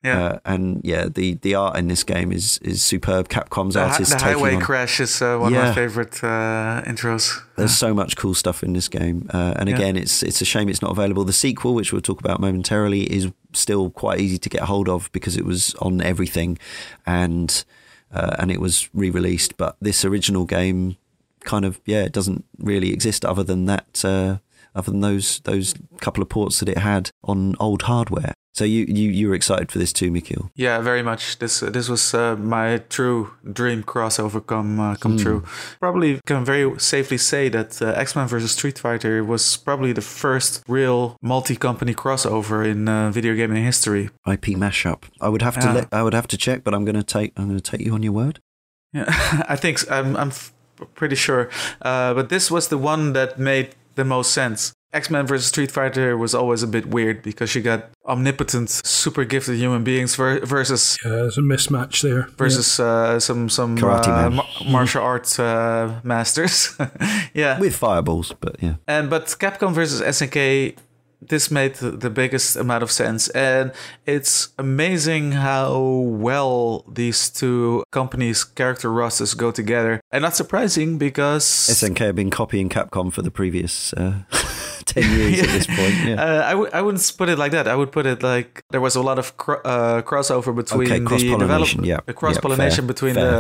Yeah. Uh, and yeah, the, the art in this game is is superb. Capcom's the, artists the highway on. crash is uh, one of my favorite uh, intros. There's so much cool stuff in this game, uh, and Yeah. again, it's it's a shame it's not available. The sequel, which we'll talk about momentarily, is still quite easy to get hold of because it was on everything, and uh, and it was re-released. But this original game, kind of, yeah, it doesn't really exist other than that, uh, other than those those couple of ports that it had on old hardware. So you you you were excited for this too, Mikhail? Yeah, very much. This uh, this was uh, my true dream crossover come uh, come Hmm. true. Probably can very safely say that uh, X Men versus Street Fighter was probably the first real multi-company crossover in uh, video gaming history. IP mashup. I would have to Yeah. let, I would have to check, but I'm going to take I'm to take you on your word. Yeah, I think s- I'm I'm f- pretty sure. Uh, but this was the one that made the most sense. X Men versus Street Fighter was always a bit weird because you got omnipotent, super gifted human beings ver- versus Yeah, there's a mismatch there. versus uh, some some Karate uh, ma- martial arts uh, masters. yeah, With fireballs, but yeah. and but Capcom versus SNK, this made the the biggest amount of sense, and it's amazing how well these two companies' character rosters go together, and not surprising because. SNK have been copying Capcom for the previous uh, 10 years at this point. Yeah. Uh, I w- I wouldn't put it like that. I would put it like there was a lot of cro- uh, crossover between Okay, the cross-pollination, develop- yeah. the cross pollination Yeah, between fair.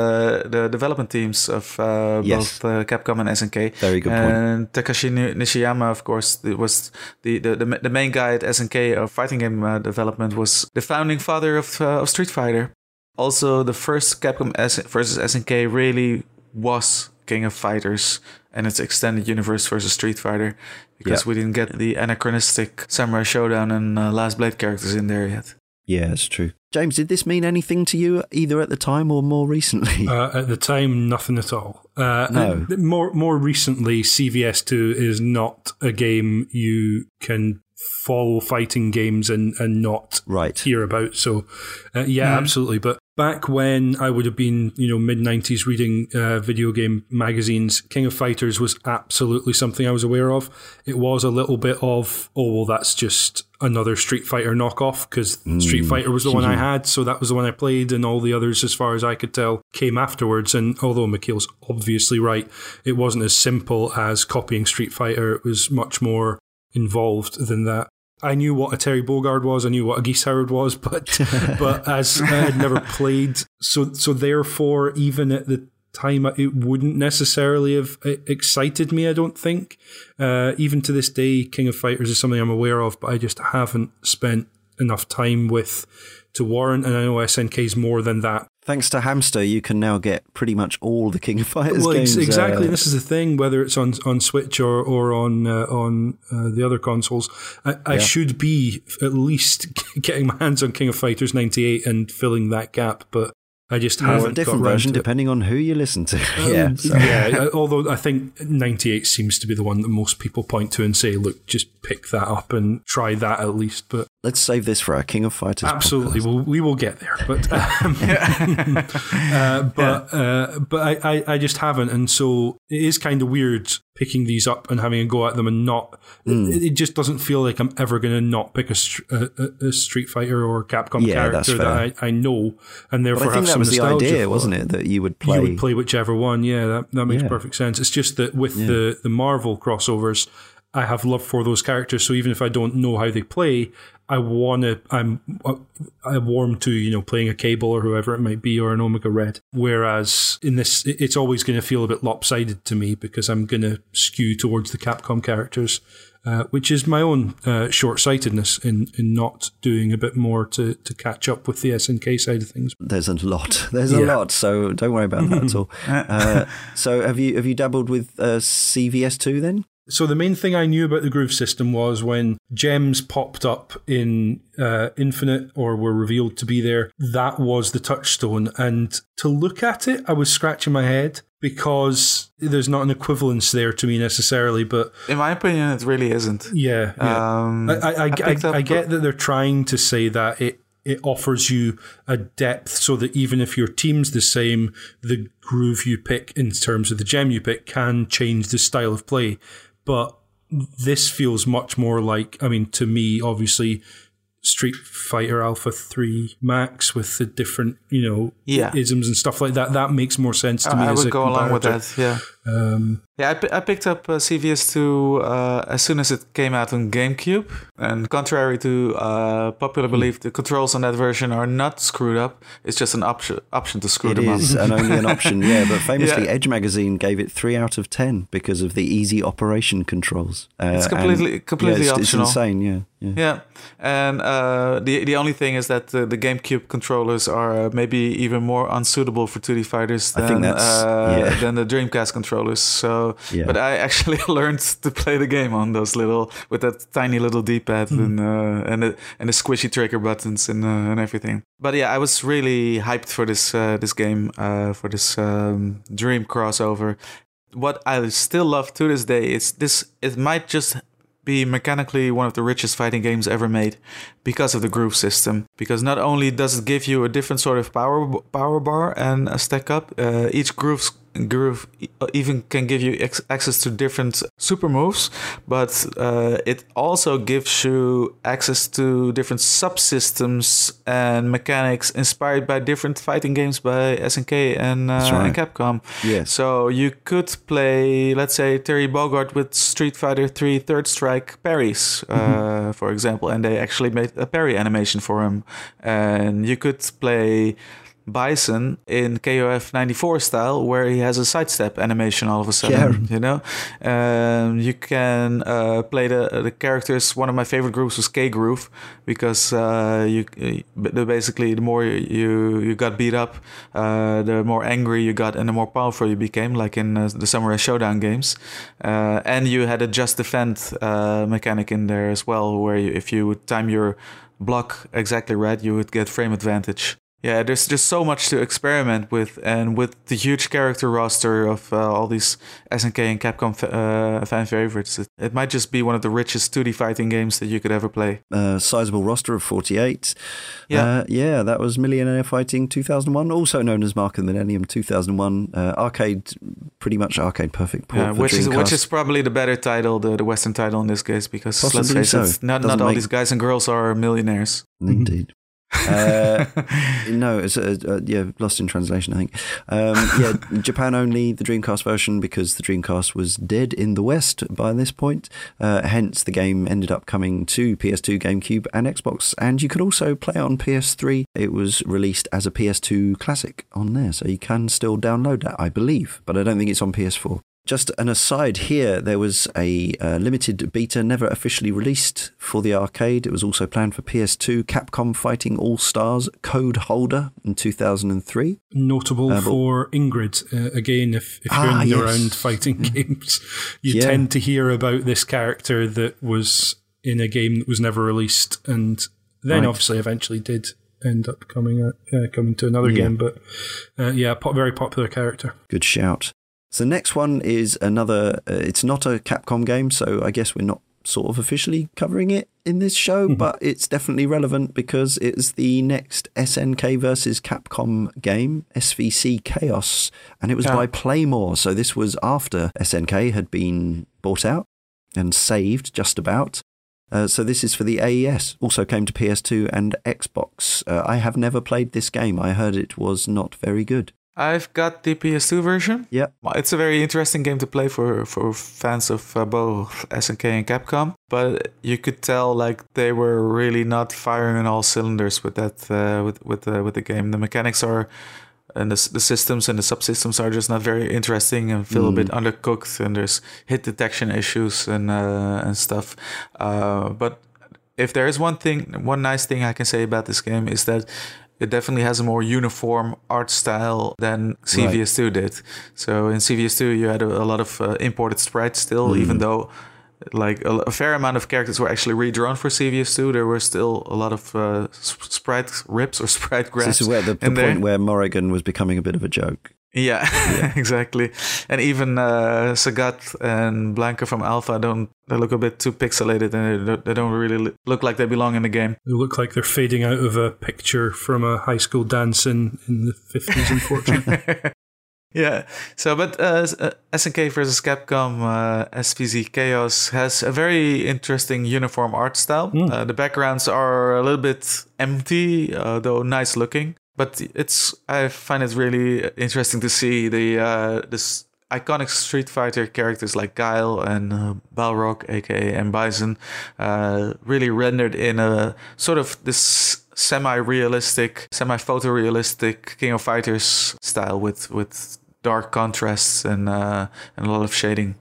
the the development teams of uh, Yes. both uh, Capcom and SNK. Very good point. And Takashi Nishiyama, of course, it was the, the the the main guy at SNK of fighting game uh, development was the founding father of uh, of Street Fighter. Also, the first Capcom S- versus SNK really was King of Fighters and its extended universe versus Street Fighter because Yeah. we didn't get the anachronistic Samurai Shodown and uh, Last Blade characters in there yet. yeah, it's true. James, did this mean anything to you either at the time or more recently? Uh, at the time, nothing at all. Uh, No. More more recently, CVS2 is not a game you can follow fighting games and, and not right. hear about. So, uh, yeah, absolutely. But back when I would have been, you know, mid 90s reading uh, video game magazines, King of Fighters was absolutely something I was aware of. It was a little bit of, oh, well, that's just another Street Fighter knockoff because Street Fighter was the one I had. So that was the one I played, and all the others, as far as I could tell, came afterwards. And although Mikhail's obviously right, it wasn't as simple as copying Street Fighter, it was much more involved than that. I knew what a Terry Bogard was. I knew what a Geese Howard was, but but as I had never played, so so therefore, even at the time, it wouldn't necessarily have uh, excited me. I don't think. Uh, even to this day, King of Fighters is something I'm aware of, but I just haven't spent enough time with to warrant. And I know SNK's more than that. Thanks to Hamster, you can now get pretty much all the King of Fighters Well, games. exactly. uh, this is the thing. Whether it's on on Switch or or on uh, on uh, the other consoles, I, I should be at least getting my hands on King of Fighters '98 and filling that gap. But I just haven't a different version depending on who you listen to. yeah. Um, so- yeah. Although I think '98 seems to be the one that most people point to and say, "Look, just pick that up and try that at least." But Let's save this for our King of Fighters. Absolutely, we'll, we will get there, but um, uh, but uh, but I, I, I just haven't, and so it is kind of weird picking these up and having a go at them and not. Hmm. It, it just doesn't feel like I'm ever going to not pick a, a, a- Street Fighter or Capcom Yeah, character that I, I know, and therefore I think have that some was the nostalgia idea, wasn't it? That you would play. You would play whichever one. Yeah, that, that makes Yeah. perfect sense. It's just that with the, the Marvel crossovers, I have love for those characters. So even if I don't know how they play, I want to. I'm I warm to you know playing a Cable or whoever it might be or an Omega Red. Whereas in this, it's always going to feel a bit lopsided to me because I'm going to skew towards the Capcom characters. Uh, which is my own uh, short sightedness in, in not doing a bit more to, to catch up with the SNK side of things. There's a lot. There's a lot. So don't worry about that at all. Uh, so have you have you dabbled with uh, CVS2 then? So the main thing I knew about the groove system was when gems popped up in uh, Infinite or were revealed to be there, that was the touchstone. And to look at it, I was scratching my head because there's not an equivalence there to me necessarily. But In my opinion, it really isn't. yeah, yeah. Um, I, I, I, I, I get that they're trying to say that it it offers you a depth so that even if your team's the same, the groove you pick in terms of the gem you pick can change the style of play. But this feels much more like, I mean, to me, obviously, Street Fighter Alpha 3 Max with the different, you know, Yeah. isms and stuff like that. That makes more sense to me I as would a go along with that. Yeah. Um, Yeah, I, picked up uh, CVS2 uh, as soon as it came out on GameCube. And contrary to uh, popular Hmm. belief, the controls on that version are not screwed up. It's just an option option to screw It them is, up. and only an option. Yeah, but famously, Yeah. Edge magazine gave it three out of ten because of the easy operation controls. Uh, It's completely- and- completely yeah, it's, optional. It's insane. Yeah, yeah. Yeah, and uh, the the only thing is that uh, the GameCube controllers are uh, maybe even more unsuitable for 2D fighters I than uh, yeah. than the Dreamcast controllers. So, Yeah. but I actually learned to play the game on those little with that tiny little D-pad Hmm. and uh, and the and the squishy trigger buttons and uh, and everything. But yeah, I was really hyped for this uh, this game uh, for this um, Dream crossover. What I still love to this day is this. It might just be mechanically one of the richest fighting games ever made because of the groove system. Because not only does it give you a different sort of power power bar and a stack up, uh, each groove groove e- even can give you ex- access to different super moves, but uh, it also gives you access to different subsystems and mechanics inspired by different fighting games by SNK and, uh, right. and Capcom. So you could play, let's say, Terry Bogard with Street Fighter 3 Third Strike parries, uh, for example, and they actually made a parry animation for him. And you could play Bison in KOF 94 style, where he has a sidestep animation all of a sudden. You know, um, you can uh, play the the characters. One of my favorite groups was K Groove because uh, you uh, basically the more you you got beat up, uh, the more angry you got and the more powerful you became, like in uh, the Samurai Shodown games. Uh, and you had a just defend uh, mechanic in there as well, where you, if you would time your block exactly right, you would get frame advantage. Yeah, there's just so much to experiment with, and with the huge character roster of uh, all these SNK and Capcom fa- uh, fan favorites, it, it might just be one of the richest 2D fighting games that you could ever play. Uh, sizable roster of 48. Yeah. Uh, yeah, that was Millionaire Fighting 2001, also known as Mark of the Millennium 2001. Uh, arcade, pretty much arcade perfect port Yeah, which is which is probably the better title, the, the Western title in this case, because let's face so. it, not Doesn't not all make- these guys and girls are millionaires. Indeed. Uh, no, it's uh, uh, yeah, lost in translation. I think. Um, yeah, Japan only the Dreamcast version because the Dreamcast was dead in the West by this point. Uh, hence, the game ended up coming to PS2, GameCube, and Xbox. And you could also play on PS3. It was released as a PS2 classic on there, so you can still download that, I believe. But I don't think it's on PS4. Just an aside here, there was a uh, limited beta never officially released for the arcade. It was also planned for PS2, Capcom Fighting All Stars Code Holder in 2003. notable Uh, for Ingrid. Uh, again, if, if you're Ah, in and yes. around fighting games, you Yeah. tend to hear about this character that was in a game that was never released, and then Right. obviously eventually did end up coming out, uh, coming to another Yeah. game. But uh, yeah, po- very popular character. Good shout. So, next one is another, uh, it's not a Capcom game, so I guess we're not sort of officially covering it in this show, but it's definitely relevant because it's the next SNK versus Capcom game, SVC Chaos, and it was Yeah. by Playmore. So, this was after SNK had been bought out and saved just about. Uh, so this is for the AES. Also came to PS2 and Xbox. Uh, I have never played this game. I heard it was not very good. I've got the PS2 version. Yeah. It's a very interesting game to play for for fans of uh, both SNK and Capcom. But you could tell like they were really not firing on all cylinders with that uh, with with uh, with the game. The mechanics are and the, the systems and the subsystems are just not very interesting and feel a bit undercooked. And there's hit detection issues and uh, and stuff. Uh, but if there is one thing, one nice thing I can say about this game is that it definitely has a more uniform art style than CVS2 did. So in CVS2, you had a, a lot of uh, imported sprites still, even though like a, a fair amount of characters were actually redrawn for CVS2. There were still a lot of uh, sprite rips or sprite grabs. This is where the, the point where Morrigan was becoming a bit of a joke. Yeah, exactly. And even uh, Sagat and Blanka from Alpha don't they look a bit too pixelated and they don't, they don't really look like they belong in the game. They look like they're fading out of a picture from a high school dance in, in the 50s, unfortunately. Yeah. So, but uh, S- uh, SNK versus Capcom uh, SVC Chaos has a very interesting uniform art style. Uh, the backgrounds are a little bit empty, uh, though nice looking. But it's I find it really interesting to see the uh, this iconic Street Fighter characters like Guile and uh, Balrog, aka M Bison, uh, really rendered in a sort of this semi-realistic, semi-photorealistic King of Fighters style with with dark contrasts and uh, and a lot of shading.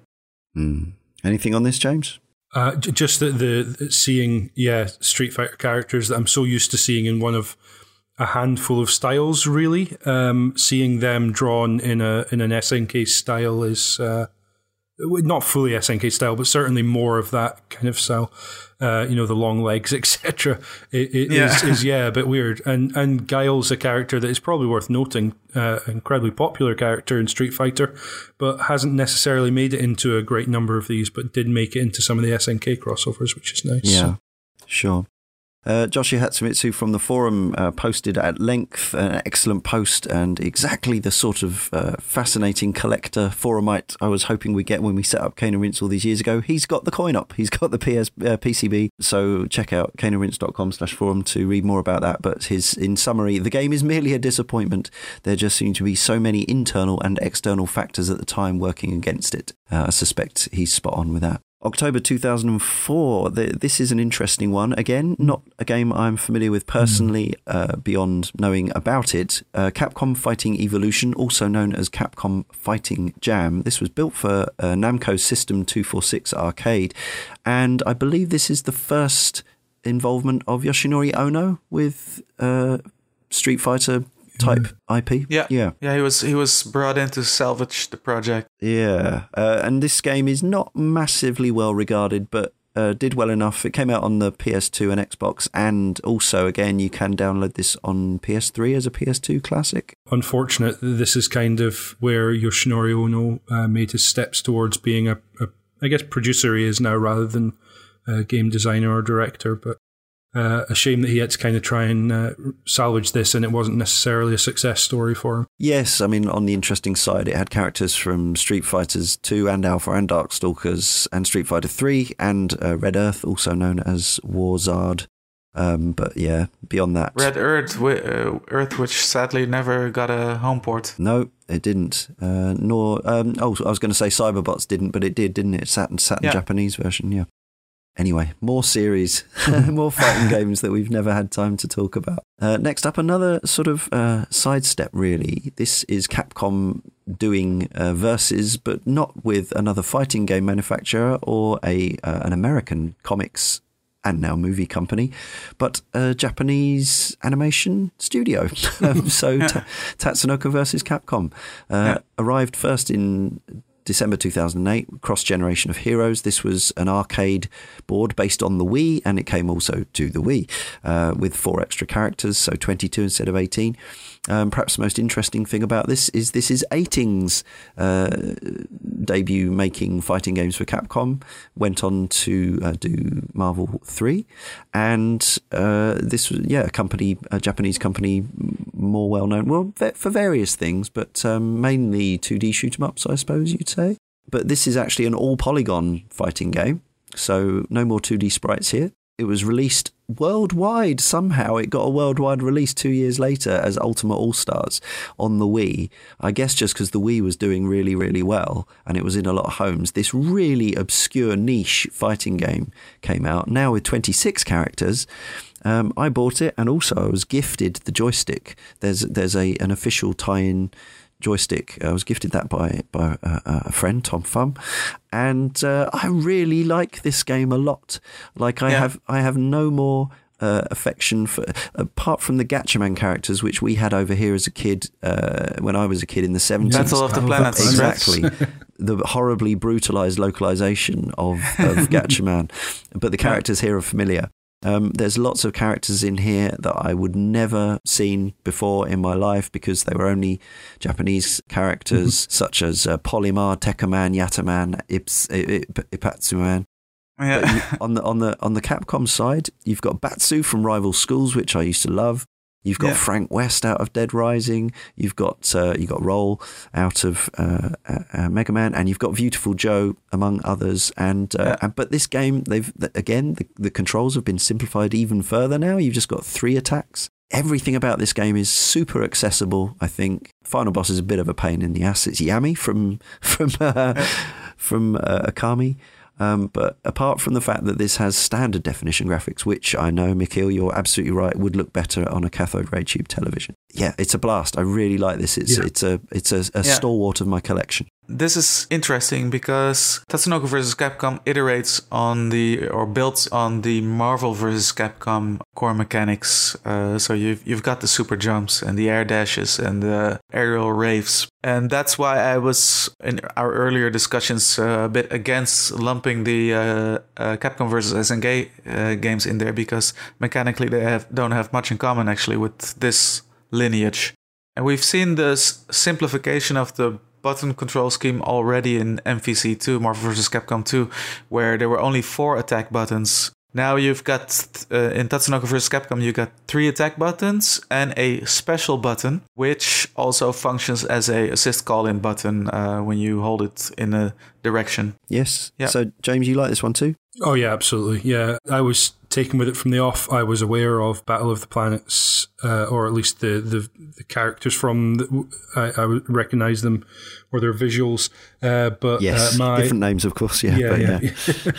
Hmm. Anything on this, James? Uh, j- just the, the seeing, yeah, Street Fighter characters that I'm so used to seeing in one of a handful of styles. Really, um, seeing them drawn in a in an SNK style is uh, not fully SNK style, but certainly more of that kind of style. Uh, you know, the long legs, etc. It, it Yeah. is, is yeah, a bit weird. And and Guile's a character that is probably worth noting, uh, incredibly popular character in Street Fighter, but hasn't necessarily made it into a great number of these, but did make it into some of the SNK crossovers, which is nice. Yeah, sure. Uh, Joshi Hatsumitsu from the forum uh, posted at length an excellent post and exactly the sort of uh, fascinating collector forumite I was hoping we'd get when we set up Cane Rinse all these years ago. He's got the coin up. He's got the PS, uh, PCB. So check out caneandrinse.com slash forum to read more about that. But his in summary, the game is merely a disappointment. There just seem to be so many internal and external factors at the time working against it. Uh, I suspect he's spot on with that. October 2004. Th- This is an interesting one. Again, not a game I'm familiar with personally, uh, beyond knowing about it. Uh, Capcom Fighting Evolution, also known as Capcom Fighting Jam. This was built for uh, Namco System 246 arcade, and I believe this is the first involvement of Yoshinori Ono with uh, Street Fighter type IP. Yeah, yeah. yeah. He was he was brought in to salvage the project. Yeah, uh, and this game is not massively well regarded, but uh, did well enough. It came out on the PS2 and Xbox, and also again you can download this on PS3 as a PS2 classic. Unfortunate. that This is kind of where Yoshinori Ono uh, made his steps towards being a, a, I guess, producer he is now rather than a game designer or director. But uh, a shame that he had to kind of try and uh, salvage this, and it wasn't necessarily a success story for him. Yes, I mean on the interesting side, it had characters from Street Fighters 2 and Alpha and Darkstalkers and Street Fighter 3 and uh, Red Earth, also known as Warzard. Um, but yeah, beyond that, Red Earth, wi- uh, Earth, which sadly never got a home port. No, it didn't. Uh, nor um, oh, I was going to say Cyberbots didn't, but it did, didn't it? Saturn sat in Yeah. Japanese version. Yeah. Anyway, more series, more fighting games that we've never had time to talk about. Uh, next up, another sort of uh, sidestep. Really, this is Capcom doing uh, verses, but not with another fighting game manufacturer or a uh, an American comics and now movie company, but a Japanese animation studio. Um, so Ta- Tatsunoko versus Capcom uh, arrived first in December 2008, Cross Generation of Heroes. This was an arcade board based on the Wii, and it came also to the Wii uh, with four extra characters, so 22 instead of 18. Um, perhaps the most interesting thing about this is this is Eighting's uh, debut making fighting games for Capcom. Went on to uh, do Marvel 3, and uh, this was, yeah, a company, a Japanese company, more well known, well, for various things, but um, mainly 2D shoot 'em ups, I suppose you'd say. But this is actually an all polygon fighting game, so no more 2D sprites here. It was released worldwide somehow. It got a worldwide release two years later as Ultimate All Stars on the Wii. I guess just because the Wii was doing really, really well and it was in a lot of homes. This really obscure niche fighting game came out now with 26 characters. Um, I bought it, and also I was gifted the joystick. There's there's a an official tie-in joystick. I was gifted that by by a, a friend, Tom Fum, and uh, I really like this game a lot. Like I Yeah. have I have no more. Uh, affection for apart from the Gatchaman characters, which we had over here as a kid uh, when I was a kid in the seventies. Battle of the Planets, exactly. the horribly brutalized localization of, of Gatchaman, but the characters here are familiar. Um, there's lots of characters in here that I would never seen before in my life because they were only Japanese characters, such as uh, Polymar, Tekkaman, Yatterman, Ips, I- I- Ippatsuman. Yeah. you- on the on the on the Capcom side, you've got Batsu from Rival Schools, which I used to love. You've got Yeah. Frank West out of Dead Rising. You've got uh, you got Roll out of uh, uh, uh, Mega Man, and you've got Beautiful Joe among others. And, uh, Yeah. and but this game, they've again the, the controls have been simplified even further. Now you've just got three attacks. Everything about this game is super accessible. I think final boss is a bit of a pain in the ass. It's Yami from from uh, from uh, Okami. Um, but apart from the fact that this has standard definition graphics, which I know, Mikhail, you're absolutely right, would look better on a cathode ray tube television. Yeah, it's a blast. I really like this. It's Yeah. it's a it's a, a Yeah. stalwart of my collection. This is interesting because Tatsunoko vs. Capcom iterates on the or builds on the Marvel vs. Capcom core mechanics. Uh, so you've you've got the super jumps and the air dashes and the aerial raves, and that's why I was in our earlier discussions uh, a bit against lumping the uh, uh, Capcom vs. SNK uh, games in there because mechanically they have don't have much in common actually with this lineage. And we've seen this simplification of the button control scheme already in MVC2, Marvel vs. Capcom 2, where there were only four attack buttons. Now you've got, uh, in Tatsunoko vs. Capcom, you got three attack buttons and a special button, which also functions as a assist call-in button uh, when you hold it in a direction. Yes. Yeah. So James, you like this one too? Oh yeah, absolutely. Yeah, I was taken with it from the off. I was aware of Battle of the Planets, uh, or at least the the, the characters from. The, I, I recognize them or their visuals. Uh, but Yes. uh, my Different names, of course. Yeah. yeah, yeah, yeah.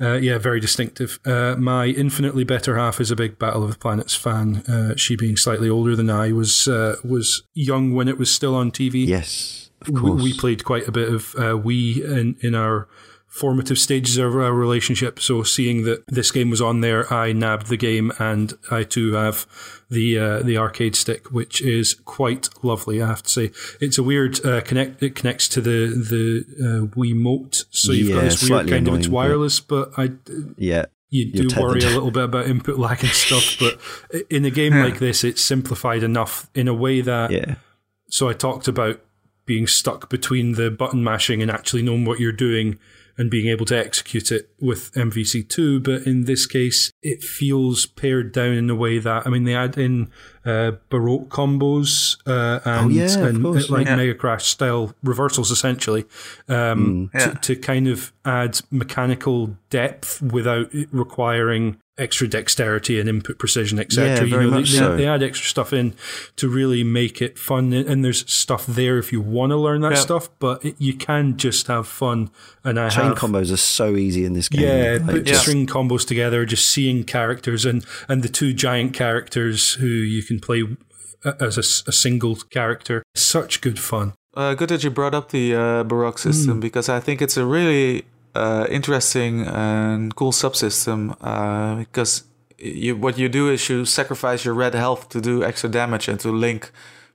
uh, yeah, very distinctive. Uh, my infinitely better half is a big Battle of the Planets fan. Uh, she being slightly older than I was uh, was young when it was still on TV. Yes. Of we, course. we played quite a bit of uh, Wii in, in our formative stages of our relationship. So seeing that this game was on there, I nabbed the game, and I too have the uh, the arcade stick, which is quite lovely. I have to say, it's a weird uh, connect. It connects to the the uh, Wiimote, so you've got Yeah, this weird kind of it's annoying, but- wireless, but I yeah. you do worry a little bit about input lag and stuff. But in a game like this, it's simplified enough in a way that Yeah. so I talked about being stuck between the button mashing and actually knowing what you're doing and being able to execute it with MVC2. But in this case, it feels pared down in a way that, I mean, they add in uh, Baroque combos uh, and, Oh, yeah, and course, uh, like yeah. Mega Crash style reversals, essentially, um, Yeah. to, to kind of add mechanical depth without requiring extra dexterity and input precision, etc. Yeah, you very know, they- much so. they add extra stuff in to really make it fun. And there's stuff there if you want to learn that Yeah. stuff, but it, you can just have fun. And I Chain have, combos are so easy in this game. yeah, Like, put Yeah. string combos together, just seeing characters and and the two giant characters who you can play a- as a, s- a single character. Such good fun. Uh, good that you brought up the uh, Baroque system because I think it's a really uh, interesting and cool subsystem. Uh, because you, what you do is you sacrifice your red health to do extra damage and to link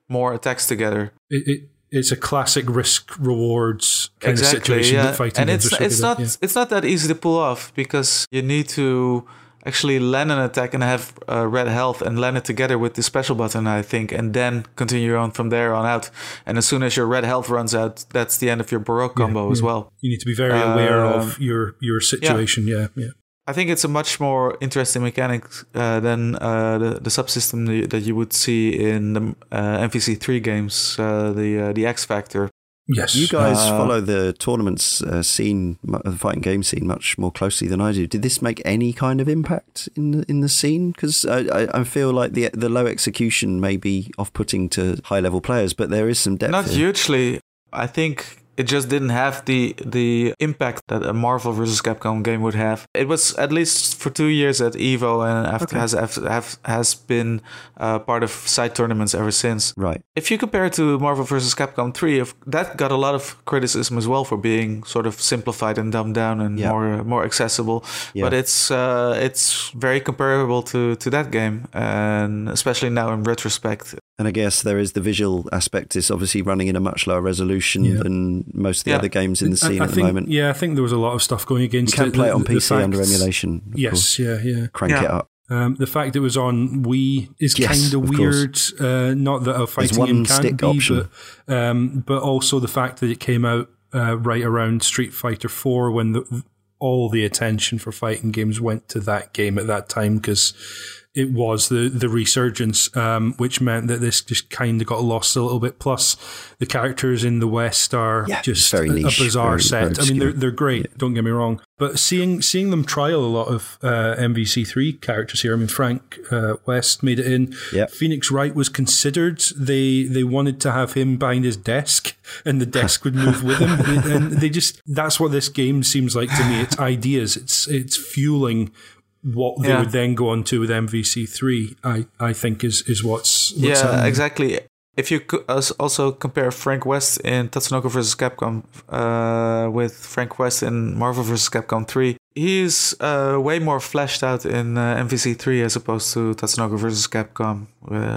more attacks together. It, it it's a classic risk rewards kind of exactly, situation yeah. that fighting and it's it's not yeah. it's not that easy to pull off because you need to actually land an attack and have uh, red health and land it together with the special button, I think, and then continue on from there on out. And as soon as your red health runs out, that's the end of your Baroque combo as well. You need to be very aware Um, of your your situation. Yeah, yeah. I think it's a much more interesting mechanic uh, than uh, the, the subsystem that you- that you would see in the uh, MVC3 games, uh, the uh, the X Factor. Yes. You guys Uh, follow the tournaments uh, scene, the fighting game scene, much more closely than I do. Did this make any kind of impact in the, in the scene? Because I, I, I feel like the the low execution may be off putting to high level players, but there is some depth. Not here. hugely. I think it just didn't have the the impact that a Marvel vs. Capcom game would have. It was at least for two years at Evo and after Okay. has have, has been uh, part of side tournaments ever since. Right. If you compare it to Marvel vs. Capcom 3, if- that got a lot of criticism as well for being sort of simplified and dumbed down and Yeah. more more accessible. Yeah. But it's uh, it's very comparable to, to that game, and especially now in retrospect, And I guess there is the visual aspect. It's obviously running in a much lower resolution Yeah. than most of the Yeah. other games in the scene I at the think, moment. Yeah, I think there was a lot of stuff going against. You against can it. play it on the PC under fact- emulation. of Yes, course. yeah, yeah. Crank Yeah. it up. Um, the fact it was on Wii is Yes, kind of of weird. Uh, not that a fighting one game can't stick be, option. but um, but also the fact that it came out uh, right around Street Fighter Four when the, all the attention for fighting games went to that game at that time because it was the the resurgence, um, which meant that this just kind of got lost a little bit. Plus, the characters in the West are Yeah, just it's very a, a bizarre very- set. very I mean, they're they're great. Don't get me wrong, but seeing seeing them trial a lot of uh, MVC3 characters here. I mean, Frank uh, West made it in. Yep. Phoenix Wright was considered. They they wanted to have him behind his desk, and the desk would move with him. And they just that's what this game seems like to me. It's ideas. It's it's fueling what they Yeah. would then go on to with MVC3. I I think is is what's, what's yeah, exactly. If you also compare Frank West in Tatsunoko vs. Capcom uh, with Frank West in Marvel vs. Capcom 3, he's uh, way more fleshed out in uh, MVC3 as opposed to Tatsunoko vs. Capcom.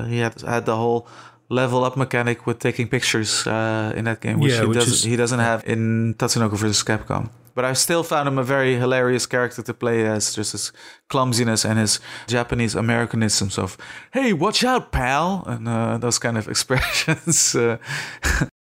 He had had the whole level up mechanic with taking pictures uh, in that game, which, Yeah, he, which doesn't, is- he doesn't have in Tatsunoko vs. Capcom. But I still found him a very hilarious character to play as, just his clumsiness and his Japanese Americanisms of "Hey, watch out, pal!" and uh, those kind of expressions. uh,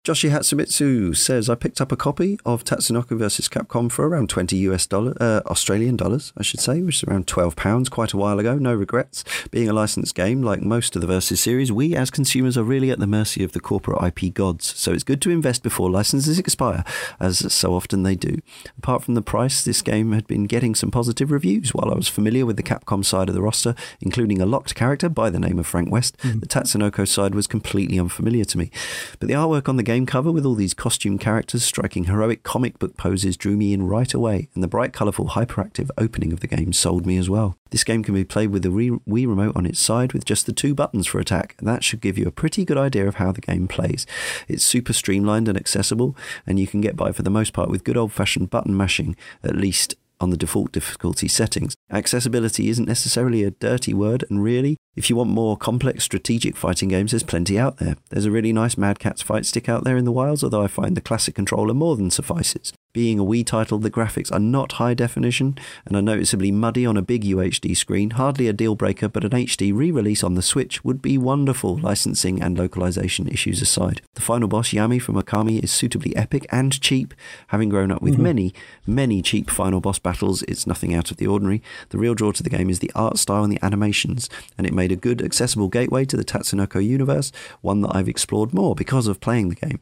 Joshi Hatsumitsu says, I picked up a copy of Tatsunoko vs. Capcom for around 20 US dollar, uh, Australian dollars, I should say, which is around 12 pounds quite a while ago. No regrets. Being a licensed game, like most of the Versus series, we as consumers are really at the mercy of the corporate IP gods. So it's good to invest before licenses expire, as so often they do. Apart from the price, this game had been getting some positive reviews while I was familiar with the Capcom side of the roster, including a locked character by the name of Frank West. The Tatsunoko side was completely unfamiliar to me. But the artwork on the game cover with all these costume characters striking heroic comic book poses drew me in right away, and the bright, colourful, hyperactive opening of the game sold me as well. This game can be played with the Wii remote on its side with just the two buttons for attack, and that should give you a pretty good idea of how the game plays. It's super streamlined and accessible, and you can get by for the most part with good old fashioned button mashing, at least on the default difficulty settings. Accessibility isn't necessarily a dirty word, and really, if you want more complex strategic fighting games, there's plenty out there. There's a really nice Mad Catz fight stick out there in the wilds, although I find the classic controller more than suffices. Being a Wii title, the graphics are not high definition and are noticeably muddy on a big UHD screen. Hardly a deal breaker, but an HD re release on the Switch would be wonderful, licensing and localization issues aside. The final boss, Yami from Okami, is suitably epic and cheap. Having grown up with mm-hmm. many, many cheap final boss battles, it's nothing out of the ordinary. The real draw to the game is the art style and the animations, and it made a good, accessible gateway to the Tatsunoko universe, one that I've explored more because of playing the game.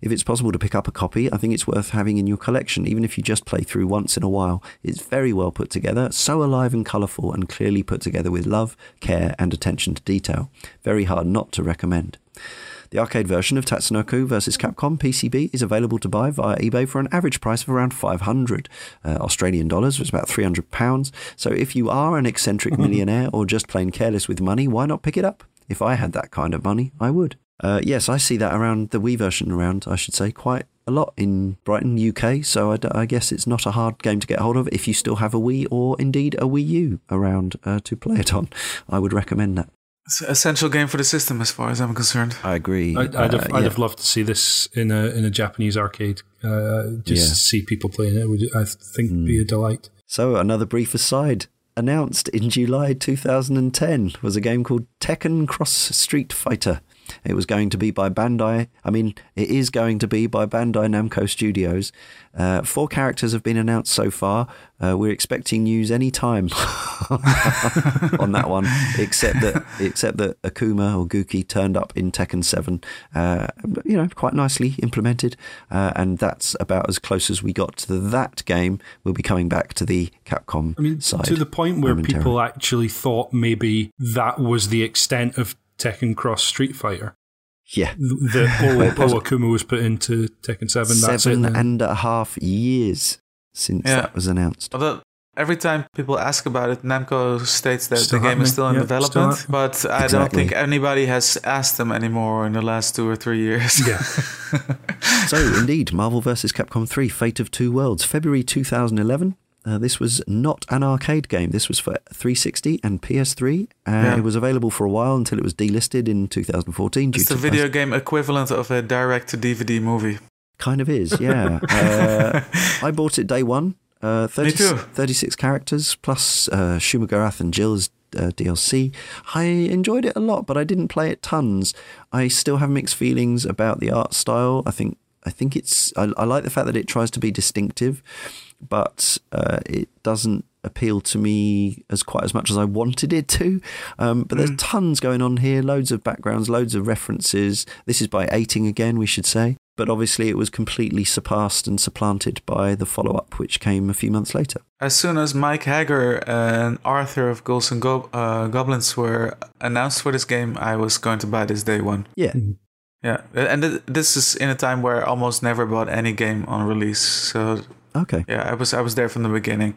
If it's possible to pick up a copy, I think it's worth having in your collection, even if you just play through once in a while. It's very well put together, so alive and colourful, and clearly put together with love, care, and attention to detail. Very hard not to recommend. The arcade version of Tatsunoko vs. Capcom PCB is available to buy via eBay for an average price of around 500 uh, Australian dollars, which is about 300 pounds. So if you are an eccentric millionaire or just plain careless with money, why not pick it up? If I had that kind of money, I would. Uh, yes, I see that around the Wii version around, I should say, quite a lot in Brighton, UK. So I, d- I guess it's not a hard game to get hold of if you still have a Wii or indeed a Wii U around uh, to play it on. I would recommend that. It's an essential game for the system, as far as I'm concerned. I agree. I'd, I'd, have, Uh, I'd have loved to see this in a in a Japanese arcade. Uh, just Yeah. to see people playing it would I think be a delight. So, another brief aside. Announced in July 2010 was a game called Tekken Cross Street Fighter. It was going to be by Bandai. I mean, it is going to be by Bandai Namco Studios. Uh, four characters have been announced so far. Uh, we're expecting news any time on that one, except that except that Akuma or Gouki turned up in Tekken Seven. Uh, you know, quite nicely implemented, uh, and that's about as close as we got to that game. We'll be coming back to the Capcom I mean, side to the point where people actually thought maybe that was the extent of Tekken Cross Street Fighter. yeah. That all, all Akuma was put into Tekken 7. That's seven it. then. and a half years since Yeah. that was announced. Although every time people ask about it, Namco states that Still the game is still in Yeah, development, still but I don't think anybody has asked them anymore in the last two or three years. Yeah. so, indeed, Marvel vs. Capcom 3 Fate of Two Worlds, February 2011. Uh, this was not an arcade game. This was for 360 and PS3. Uh, Yeah. It was available for a while until it was delisted in 2014. due it's the video game equivalent of a direct to DVD movie. Kind of is, yeah. uh, I bought it day one. Uh, 30, Me too. 36 characters plus uh, Shuma-Gorath and Jill's uh, DLC. I enjoyed it a lot, but I didn't play it tons. I still have mixed feelings about the art style. I think I think it's I, I like the fact that it tries to be distinctive, but uh, it doesn't appeal to me as quite as much as I wanted it to. Um, but there's tons going on here, loads of backgrounds, loads of references. This is by Eighting again, we should say. But obviously, it was completely surpassed and supplanted by the follow up, which came a few months later. As soon as Mike Haggar and Arthur of Ghouls and Go- uh, Goblins were announced for this game, I was going to buy this day one. Yeah, Yeah, and th- this is in a time where I almost never bought any game on release. So okay. yeah, I was I was there from the beginning,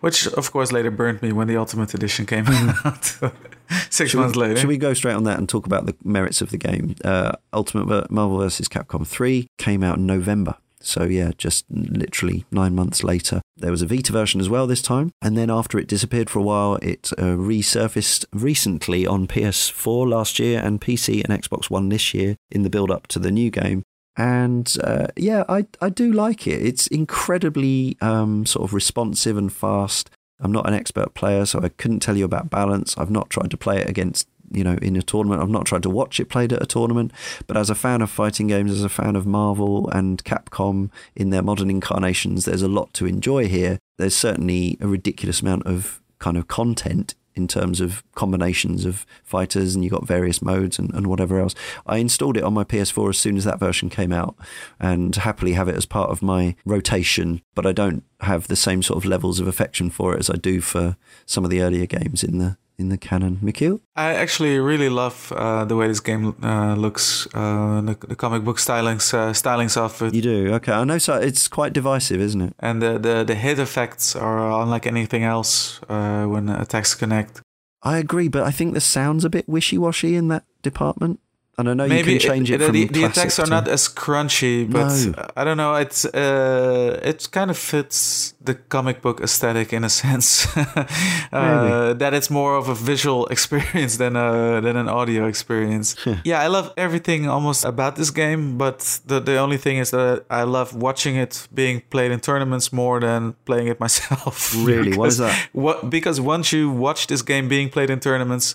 which of course later burned me when the Ultimate Edition came out six Should months we, later. should we go straight on that and talk about the merits of the game? Uh, Ultimate Marvel vs. Capcom 3 came out in November. So, yeah, just literally nine months later. There was a Vita version as well this time. And then after it disappeared for a while, it uh, resurfaced recently on PS4 last year and PC and Xbox One this year in the build up to the new game. And uh, yeah, I, I do like it. It's incredibly um, sort of responsive and fast. I'm not an expert player, so I couldn't tell you about balance. I've not tried to play it against, you know, in a tournament. I've not tried to watch it played at a tournament. But as a fan of fighting games, as a fan of Marvel and Capcom in their modern incarnations, there's a lot to enjoy here. There's certainly a ridiculous amount of kind of content in terms of combinations of fighters and you got various modes and, and whatever else. I installed it on my PS4 as soon as that version came out and happily have it as part of my rotation, but I don't have the same sort of levels of affection for it as I do for some of the earlier games in the in the canon. Mikhail? I actually really love uh, the way this game uh, looks, uh, the, the comic book stylings, uh, stylings of it. You do? Okay. I know so it's quite divisive, isn't it? And the, the, the hit effects are unlike anything else uh, when attacks connect. I agree, but I think the sound's a bit wishy-washy in that department. And I know Maybe you can change it, it- from the, the attacks are not as crunchy, but No. I don't know. It's uh, it kind of fits the comic book aesthetic in a sense. uh, that it's more of a visual experience than a than an audio experience. yeah, I love everything almost about this game, but the the only thing is that I love watching it being played in tournaments more than playing it myself. Really? Why is that? What because once you watch this game being played in tournaments.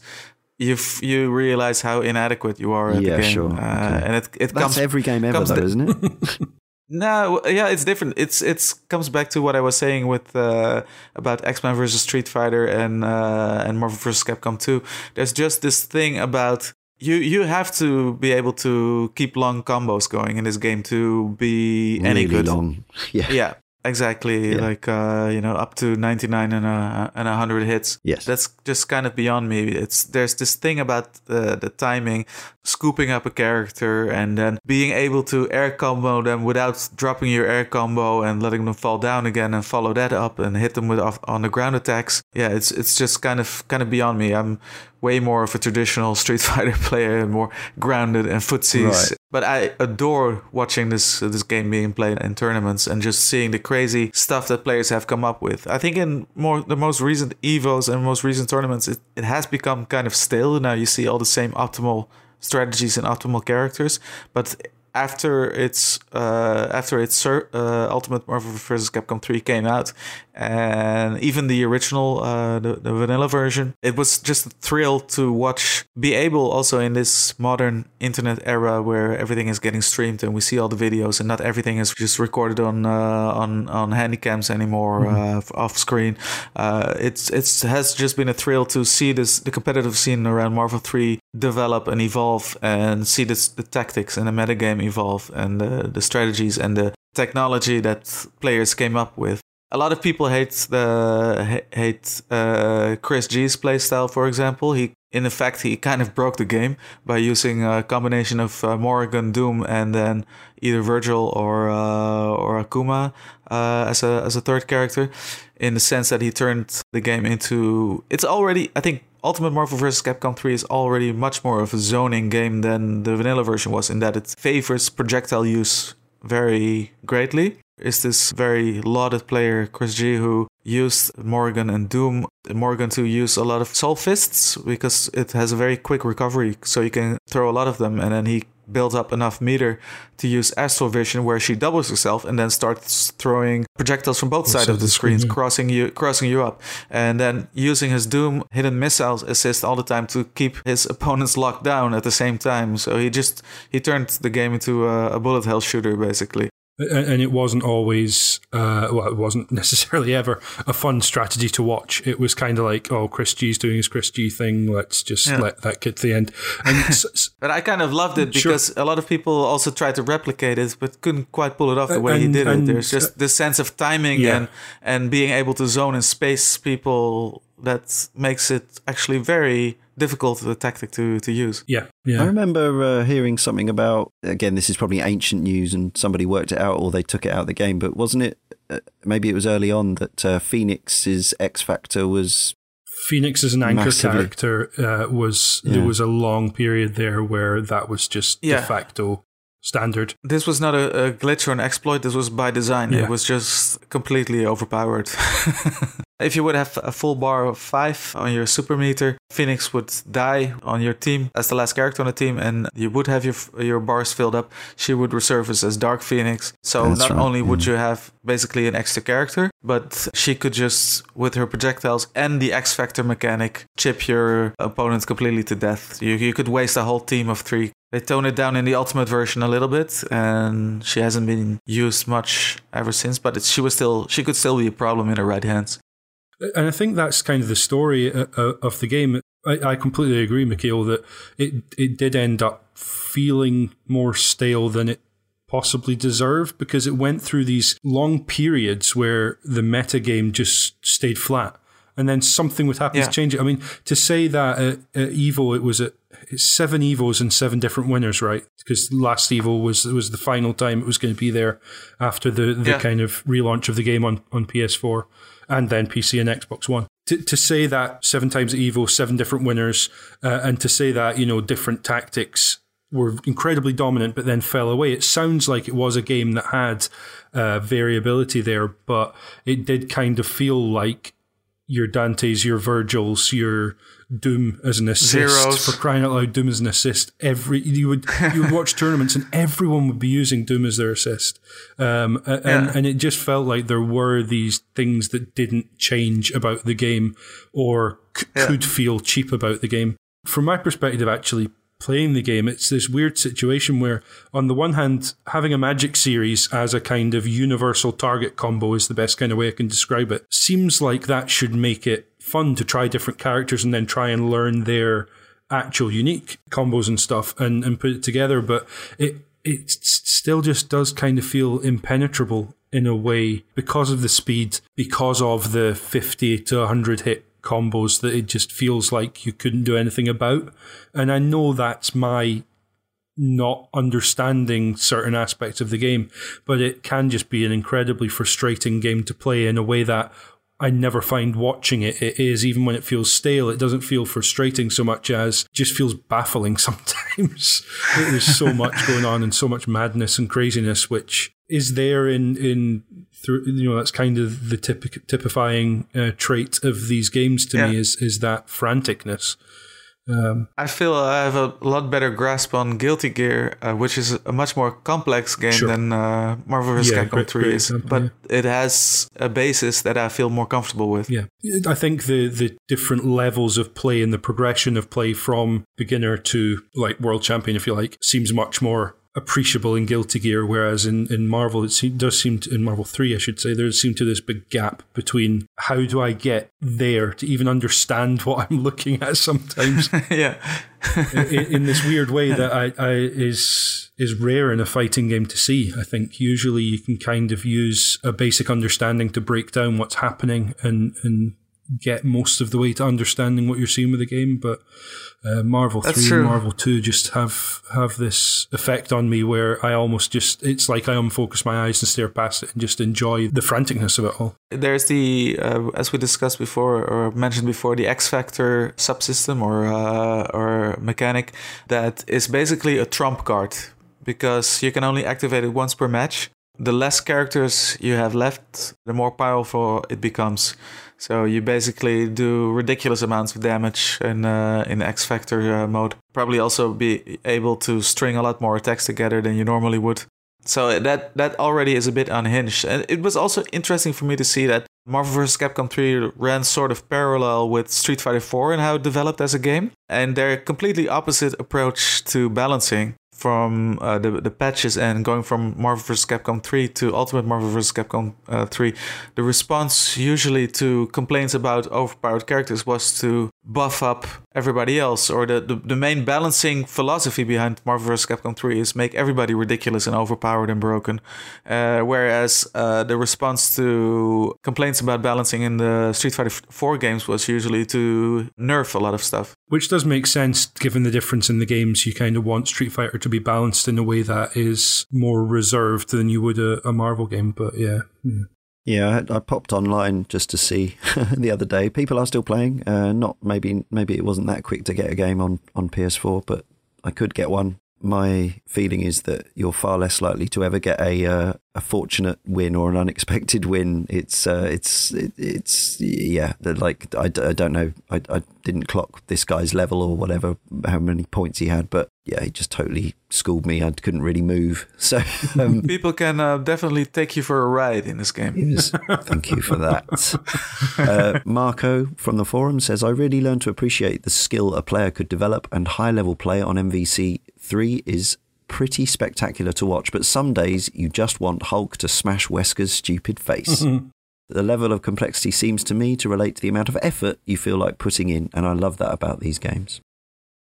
You f- you realize how inadequate you are at Yeah, the game, sure. uh, Okay. and it it That's comes every game ever, though, the- isn't it? no, yeah, it's different. It's it's comes back to what I was saying with uh, about X Men versus Street Fighter and uh, and Marvel vs. Capcom 2. There's just this thing about you you have to be able to keep long combos going in this game to be any really good. long. Yeah. Yeah, exactly. Yeah. Like uh, you know, up to 99 and a and 100 hits. Yes. That's just kind of beyond me. It's there's this thing about uh, the timing, scooping up a character and then being able to air combo them without dropping your air combo and letting them fall down again and follow that up and hit them with off, on the ground attacks. Yeah, it's it's just kind of kind of beyond me. I'm way more of a traditional Street Fighter player, and more grounded and footsies. But I adore watching this this game being played in tournaments and just seeing the crazy stuff that players have come up with. I think in more the most recent Evos and most recent tournaments, it, it has become kind of stale. Now you see all the same optimal strategies and optimal characters, but after its uh, after its uh, Ultimate Marvel vs. Capcom 3 came out, and even the original, uh, the, the vanilla version. It was just a thrill to watch, be able also in this modern internet era where everything is getting streamed and we see all the videos and not everything is just recorded on uh, on on handycams anymore uh, off screen. Uh, it's it's has just been a thrill to see this the competitive scene around Marvel 3 develop and evolve and see this, the tactics and the metagame evolve and the, the strategies and the technology that players came up with. A lot of people hate the hate uh, Chris G's playstyle, for example. He, in effect, he kind of broke the game by using a combination of uh, Morrigan, Doom, and then either Virgil or uh, or Akuma uh, as a as a third character, in the sense that he turned the game into. It's already, I think, Ultimate Marvel vs. Capcom 3 is already much more of a zoning game than the vanilla version was, in that it favors projectile use very greatly. Is this very lauded player, Chris G, who used Morrigan and Doom, Morrigan to use a lot of soul fists because it has a very quick recovery, so you can throw a lot of them, and then he builds up enough meter to use astral vision where she doubles herself and then starts throwing projectiles from both sides of the screens screen, yeah. crossing you crossing you up. And then using his doom hidden missiles assist all the time to keep his opponents locked down at the same time. So he just he turned the game into a, a bullet hell shooter basically and and it wasn't always uh, well it wasn't necessarily ever a fun strategy to watch it was kind of like oh chris g's doing his chris g thing let's just Yeah. let that get to the end and but I kind of loved it Sure. because a lot of people also tried to replicate it, but couldn't quite pull it off the Uh, way he and- did it. There's just this sense of timing Yeah. and and being able to zone and space people that makes it actually very difficult a tactic to to use. yeah yeah. I remember uh, hearing something about again. This is probably ancient news, and somebody worked it out, or they took it out of the game. But wasn't it? Uh, maybe it was early on that uh, Phoenix's X Factor was Phoenix as an anchor Massively. character uh, was Yeah. there was a long period there where that was just Yeah. de facto standard. This was not a, a glitch or an exploit. This was by design. Yeah. It was just completely overpowered. if you would have a full bar of five on your super meter, Phoenix would die on your team as the last character on the team, and you would have your your bars filled up. She would resurface as Dark Phoenix. So That's not right, only would you have basically an extra character, but she could just with her projectiles and the X Factor mechanic chip your opponent completely to death. You you could waste a whole team of three they tone it down in the ultimate version a little bit, and she hasn't been used much ever since. But it's, she was still she could still be a problem in her right hands. And I think that's kind of the story uh, uh, of the game. I, I completely agree, Mikhail, that it it did end up feeling more stale than it possibly deserved because it went through these long periods where the meta game just stayed flat. And then something would happen Yeah. to change it. I mean, to say that at, at Evo it was at it's seven Evos and seven different winners, right? Because last Evo was was the final time it was going to be there after the, the Yeah. kind of relaunch of the game on, on PS4 and then PC and Xbox One. To, to say that seven times Evo, seven different winners, uh, and to say that you know different tactics were incredibly dominant, but then fell away. It sounds like it was a game that had uh, variability there, but it did kind of feel like your Dantes, your Virgils, your Doom as an assist Zeros. for crying out loud. Doom as an assist. Every you would you would watch tournaments and everyone would be using Doom as their assist, um, and Yeah. and it just felt like there were these things that didn't change about the game or c- Yeah. could feel cheap about the game. From my perspective, actually playing the game, it's this weird situation where, on the one hand, having a magic series as a kind of universal target combo is the best kind of way I can describe it. Seems like that should make it fun to try different characters and then try and learn their actual unique combos and stuff and, and put it together. But it it still just does kind of feel impenetrable in a way because of the speed, because of the 50 to 100 hit combos that it just feels like you couldn't do anything about. And I know that's my not understanding certain aspects of the game, but it can just be an incredibly frustrating game to play in a way that I never find watching it. It is, even when it feels stale, it doesn't feel frustrating so much as just feels baffling sometimes. There's so much going on and so much madness and craziness, which is there in, in, through, you know, that's kind of the typic, typifying uh, trait of these games to me is, is that franticness. Um, I feel I have a lot better grasp on Guilty Gear, uh, which is a much more complex game Sure. than uh, Marvel vs. Yeah, Capcom great- 3 great is, example, but yeah. it has a basis that I feel more comfortable with. Yeah, I think the the different levels of play and the progression of play from beginner to like world champion, if you like, seems much more appreciable in Guilty Gear. Whereas in, in Marvel, it seem, does seem to, in Marvel Three, I should say, there seems to be this big gap between how do I get there to even understand what I'm looking at sometimes yeah, in, in this weird way that I, I is is rare in a fighting game to see. I think usually you can kind of use a basic understanding to break down what's happening and and get most of the way to understanding what you're seeing with the game. But uh, Marvel That's Three true. and Marvel Two just have have this effect on me where I almost just it's like I unfocus my eyes and stare past it and just enjoy the franticness of it all. there's the uh, as we discussed before or mentioned before the X Factor subsystem or uh, or mechanic that is basically a trump card because you can only activate it once per match. The less characters you have left, the more powerful it becomes. So you basically do ridiculous amounts of damage in uh, in X Factor uh, mode. Probably also be able to string a lot more attacks together than you normally would. So that that already is a bit unhinged. And it was also interesting for me to see that Marvel vs. Capcom 3 ran sort of parallel with Street Fighter 4 and how it developed as a game. And their completely opposite approach to balancing from uh, the the patches and going from Marvel vs. Capcom 3 to Ultimate Marvel vs. Capcom uh, 3, the response usually to complaints about overpowered characters was to buff up everybody else. Or the, the, the main balancing philosophy behind Marvel vs. Capcom 3 is make everybody ridiculous and overpowered and broken. Uh, whereas uh, the response to complaints about balancing in the Street Fighter 4 games was usually to nerf a lot of stuff. Which does make sense given the difference in the games. You kind of want Street Fighter to be balanced in a way that is more reserved than you would a, a Marvel game. But yeah. yeah. Yeah, I, I popped online just to see the other day. People are still playing. Uh, not maybe maybe it wasn't that quick to get a game on on PS4, but I could get one. My feeling is that you're far less likely to ever get a uh, a fortunate win or an unexpected win. It's uh, it's it, it's yeah. Like I, I don't know. I, I didn't clock this guy's level or whatever how many points he had, but yeah, he just totally schooled me. I couldn't really move. So um, People can uh, definitely take you for a ride in this game. Yes, Thank you for that. Uh, Marco from the forum says, I really learned to appreciate the skill a player could develop, and high level play on MVC 3 is pretty spectacular to watch, but some days you just want Hulk to smash Wesker's stupid face. The level of complexity seems to me to relate to the amount of effort you feel like putting in, and I love that about these games.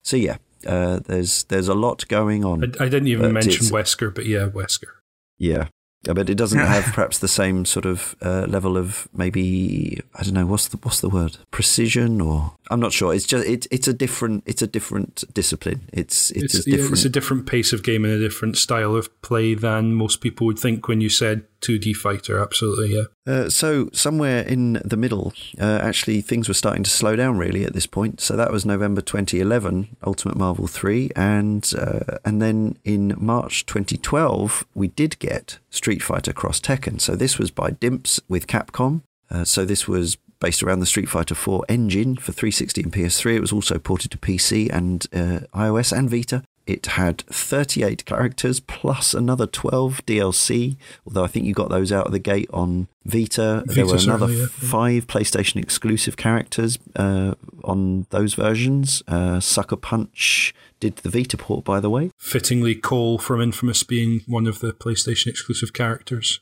So, yeah, uh, there's there's a lot going on. I, I didn't even But mention Wesker, but yeah, Wesker. Yeah. Yeah, but it doesn't have perhaps the same sort of uh, level of maybe I don't know what's the what's the word precision or I'm not sure. It's just it's it's a different it's a different discipline. It's it's, It's, a yeah, it's a different pace of game and a different style of play than most people would think when you said 2D fighter. Absolutely, yeah. Uh, so somewhere in the middle, uh, actually things were starting to slow down really at this point. So that was November 2011, Ultimate Marvel 3, and uh, and then in March 2012 we did get Street Fighter Cross Tekken. So this was by Dimps with Capcom. Uh, so this was based around the Street Fighter 4 engine for 360 and PS3. It was also ported to PC and uh, iOS and Vita. It had 38 characters plus another 12 DLC, although I think you got those out of the gate on Vita. there were another yeah. five PlayStation exclusive characters uh, on those versions. Uh, Sucker Punch did the Vita port, by the way. Fittingly, Cole from Infamous being one of the PlayStation exclusive characters.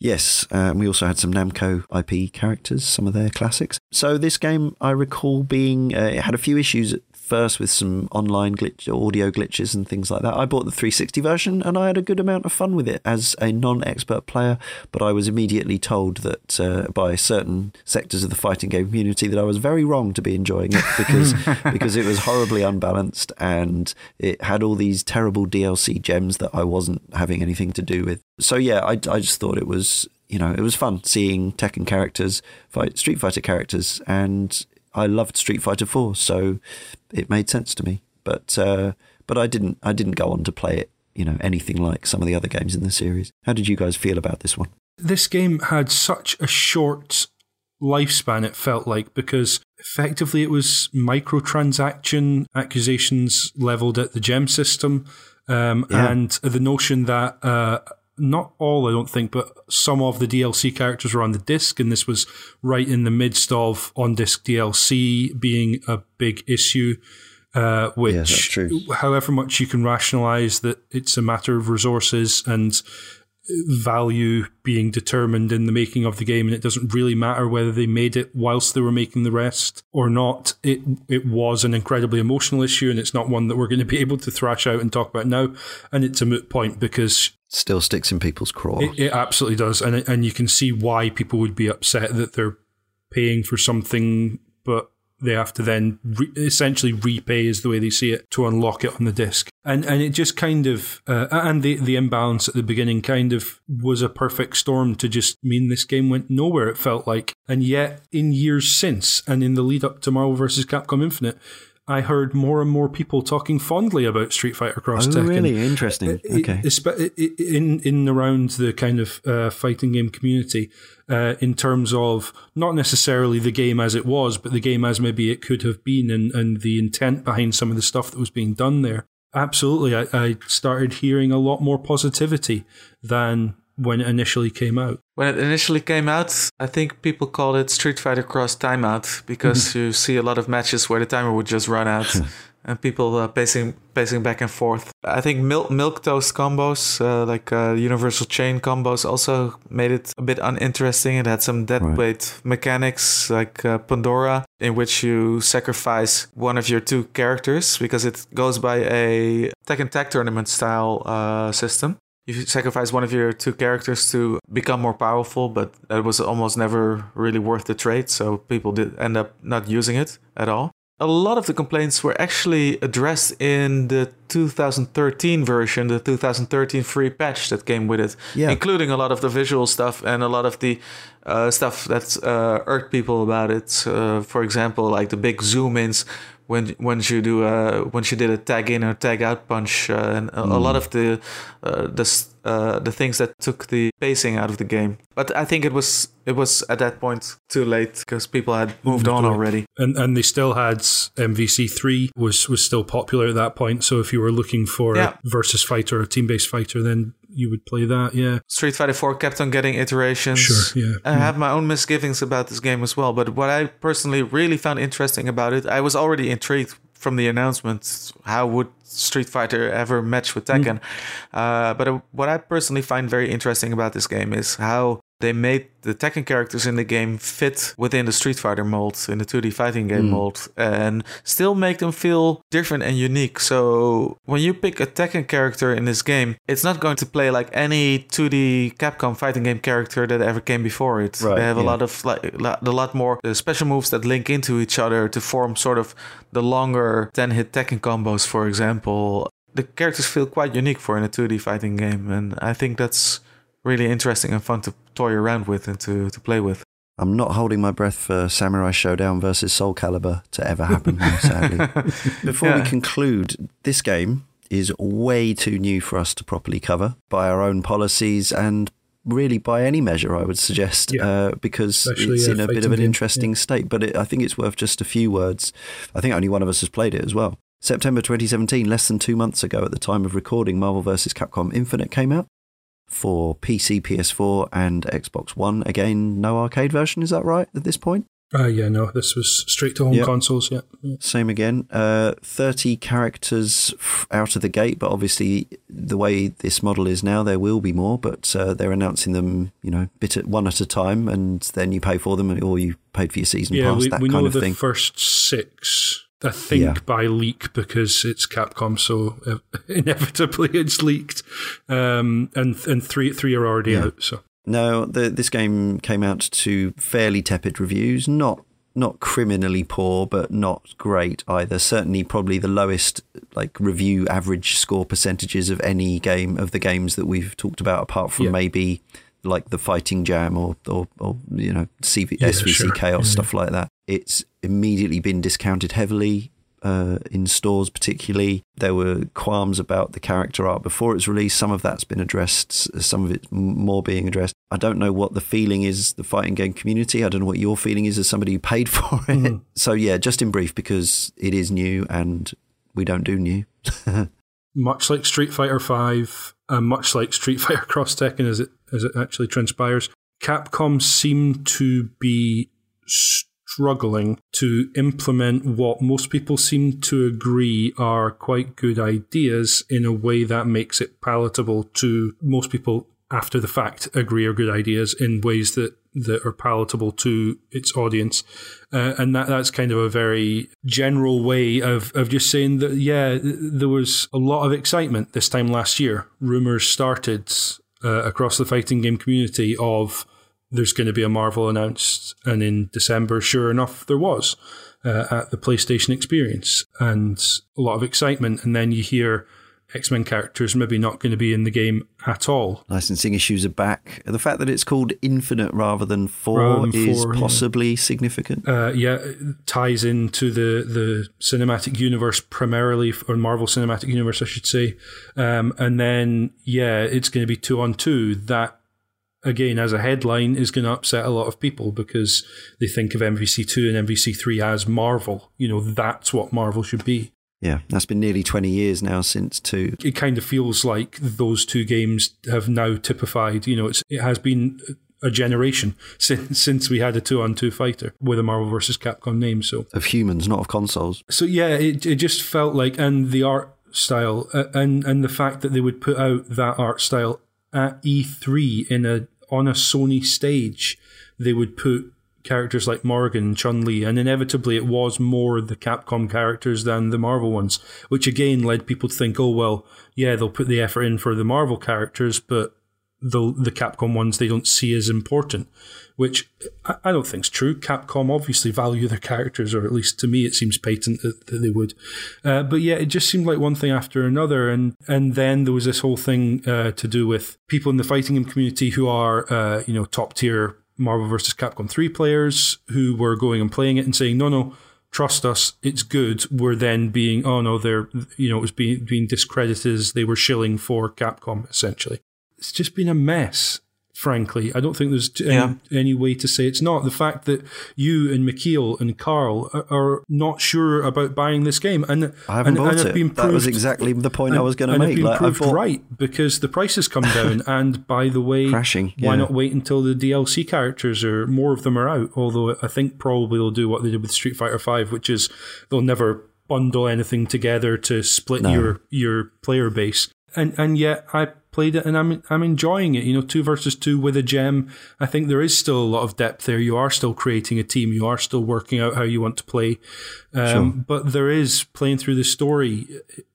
Yes, um, we also had some Namco IP characters, some of their classics. So this game, I recall being, uh, it had a few issues first with some online glitch, audio glitches and things like that. I bought the 360 version and I had a good amount of fun with it as a non-expert player, but I was immediately told that uh, by certain sectors of the fighting game community that I was very wrong to be enjoying it because because it was horribly unbalanced and it had all these terrible DLC gems that I wasn't having anything to do with. So yeah, I, I just thought it was you know it was fun seeing Tekken characters fight Street Fighter characters, and I loved Street Fighter Four, so it made sense to me. But uh, but I didn't I didn't go on to play it you know anything like some of the other games in the series. How did you guys feel about this one? This game had such a short lifespan, it felt like, because effectively it was microtransaction accusations leveled at the gem system. Um, Yeah. And the notion that uh, not all, I don't think, but some of the DLC characters were on the disc, and this was right in the midst of on disc DLC being a big issue. Uh, which, true. however much you can rationalize that it's a matter of resources and value being determined in the making of the game, and it doesn't really matter whether they made it whilst they were making the rest or not. It it was an incredibly emotional issue, and it's not one that we're going to be able to thrash out and talk about now. And it's a moot point because Still sticks in people's craw. it, it absolutely does, and and you can see why people would be upset that they're paying for something, but they have to then re- essentially repay, is the way they see it, to unlock it on the disc. And and it just kind of uh, and the the imbalance at the beginning kind of was a perfect storm to just mean this game went nowhere. It felt like, and yet in years since, and in the lead up to Marvel vs. Capcom Infinite. I heard more and more people talking fondly about Street Fighter Cross oh, Tekken really? Interesting. Okay. espe- i- i- in in around the kind of uh, fighting game community, uh, in terms of not necessarily the game as it was, but the game as maybe it could have been, and, and the intent behind some of the stuff that was being done there. Absolutely, I, I started hearing a lot more positivity than when it initially came out. When it initially came out, I think people called it Street Fighter Cross Timeout because you see a lot of matches where the timer would just run out and people uh, pacing pacing back and forth. I think milk milk toast combos, uh, like uh, universal chain combos, also made it a bit uninteresting. It had some dead Right. weight mechanics like uh, Pandora, in which you sacrifice one of your two characters because it goes by a Tekken Tag Tournament style uh, system you sacrifice one of your two characters to become more powerful, but that was almost never really worth the trade, so people did end up not using it at all. A lot of the complaints were actually addressed in the 2013 version, the 2013 free patch that came with it, Yeah. including a lot of the visual stuff and a lot of the uh, stuff that uh, irked people about it. Uh, for example, like the big zoom ins when once you do a once you did a tag in or tag out punch, uh, and a, a lot of the uh, the uh, the things that took the pacing out of the game. But I think it was it was at that point too late because people had moved on already. and and they still had MVC three was was still popular at that point. So if you were looking for Yeah. a versus fighter a team based fighter, then you would play that. Yeah, Street Fighter 4 kept on getting iterations. Sure, yeah, I have my own misgivings about this game as well, but what I personally really found interesting about it, I was already intrigued from the announcement. How would Street Fighter ever match with Tekken? Uh, but uh, what I personally find very interesting about this game is how they made the Tekken characters in the game fit within the Street Fighter mold, in the 2D fighting game mold, and still make them feel different and unique. So when you pick a Tekken character in this game, it's not going to play like any 2D Capcom fighting game character that ever came before it. Right, they have a lot of like a lot more uh, special moves that link into each other to form sort of the longer 10 hit Tekken combos, for example. The characters feel quite unique for in a 2D fighting game, and I think that's really interesting and fun to toy around with and to, to play with. I'm not holding my breath for Samurai Shodown versus Soul Calibur to ever happen, sadly. Before we conclude, this game is way too new for us to properly cover by our own policies and really by any measure, I would suggest, Yeah. uh, because Especially, it's uh, in a bit of an game, interesting state. But it, I think it's worth just a few words. I think only one of us has played it as well. September 2017, less than two months ago at the time of recording, Marvel vs. Capcom Infinite came out for PC, PS4, and Xbox One. Again, no arcade version, is that right at this point? uh, yeah, no, this was straight to home Yep. consoles. Yeah, yeah. Same again. Uh, 30 characters f- out of the gate, but obviously, the way this model is now, there will be more, but uh, they're announcing them, you know, bit at one at a time, and then you pay for them, or you paid for your season yeah. pass, We, that we kind know of the thing. first six. I think Yeah. by leak because it's Capcom, so uh, inevitably it's leaked. Um, and and three three are already Yeah. out. So No, the, this game came out to fairly tepid reviews. Not not criminally poor, but not great either. Certainly, probably the lowest like review average score percentages of any game of the games that we've talked about, apart from Yeah. maybe like the Fighting Jam or or, or you know CV, Yeah, SVC sure. Chaos Yeah, stuff like that. It's immediately been discounted heavily. uh, in stores, particularly. There were qualms about the character art before it was released. Some of that's been addressed, some of it more being addressed. I don't know what the feeling is, the fighting game community. I don't know what your feeling is as somebody who paid for it. Mm-hmm. So, yeah, just in brief, because it is new and we don't do new. much like Street Fighter Five, and much like Street Fighter Cross Tekken, as it as it actually transpires, Capcom seem to be struggling to implement what most people seem to agree are quite good ideas in a way that makes it palatable to most people after the fact agree are good ideas in ways that that are palatable to its audience. Uh, and that that's kind of a very general way of, of just saying that, yeah, there was a lot of excitement this time last year. Rumors started uh, across the fighting game community of there's going to be a Marvel announced. And in December, sure enough, there was uh, at the PlayStation experience and a lot of excitement. And then you hear X Men characters maybe not going to be in the game at all. Licensing issues are back. The fact that it's called Infinite rather than four rather than is four, possibly yeah. significant. Uh, yeah, ties into the the cinematic universe primarily, or Marvel Cinematic Universe, I should say. Um, and then yeah, it's going to be two on two. That again, as a headline, is going to upset a lot of people because they think of MVC2 and MVC3 as Marvel. You know, that's what Marvel should be. Yeah, that's been nearly 20 years now since two. It kind of feels like those two games have now typified, you know, it's, it has been a generation since since we had a two on two fighter with a Marvel versus Capcom name. So of humans, not of consoles. So yeah, it it just felt like, and the art style, uh, and and the fact that they would put out that art style at E3 in a on a Sony stage, they would put characters like Morrigan, Chun Li, and inevitably it was more the Capcom characters than the Marvel ones, which again led people to think, oh, well, yeah, they'll put the effort in for the Marvel characters, but the, the Capcom ones they don't see as important, which I don't think is true. Capcom obviously value their characters, or at least to me it seems patent that, that they would. Uh, but yeah, it just seemed like one thing after another, and and then there was this whole thing uh, to do with people in the fighting game community who are uh, you know top tier Marvel versus Capcom 3 players who were going and playing it and saying, no, no, trust us, it's good, were then being, oh no, they're, you know, it was being, being discredited as they were shilling for Capcom, essentially. It's just been a mess frankly. I don't think there's yeah. any, any, way to say it's not. The fact that you and Mikhail and Carl are, are not sure about buying this game, and I haven't and, bought and it. Proved, that was exactly the point and, I was going to make. Been proved bought... right because the prices come down, and by the way, crashing. Yeah. Why not wait until the DLC characters or more of them are out? Although I think probably they'll do what they did with Street Fighter Five, which is they'll never bundle anything together to split no. your your player base. And and yet I played it and I'm I'm enjoying it. You know, two versus two with a gem. I think there is still a lot of depth there. You are still creating a team. You are still working out how you want to play. Um, sure. But there is playing through the story.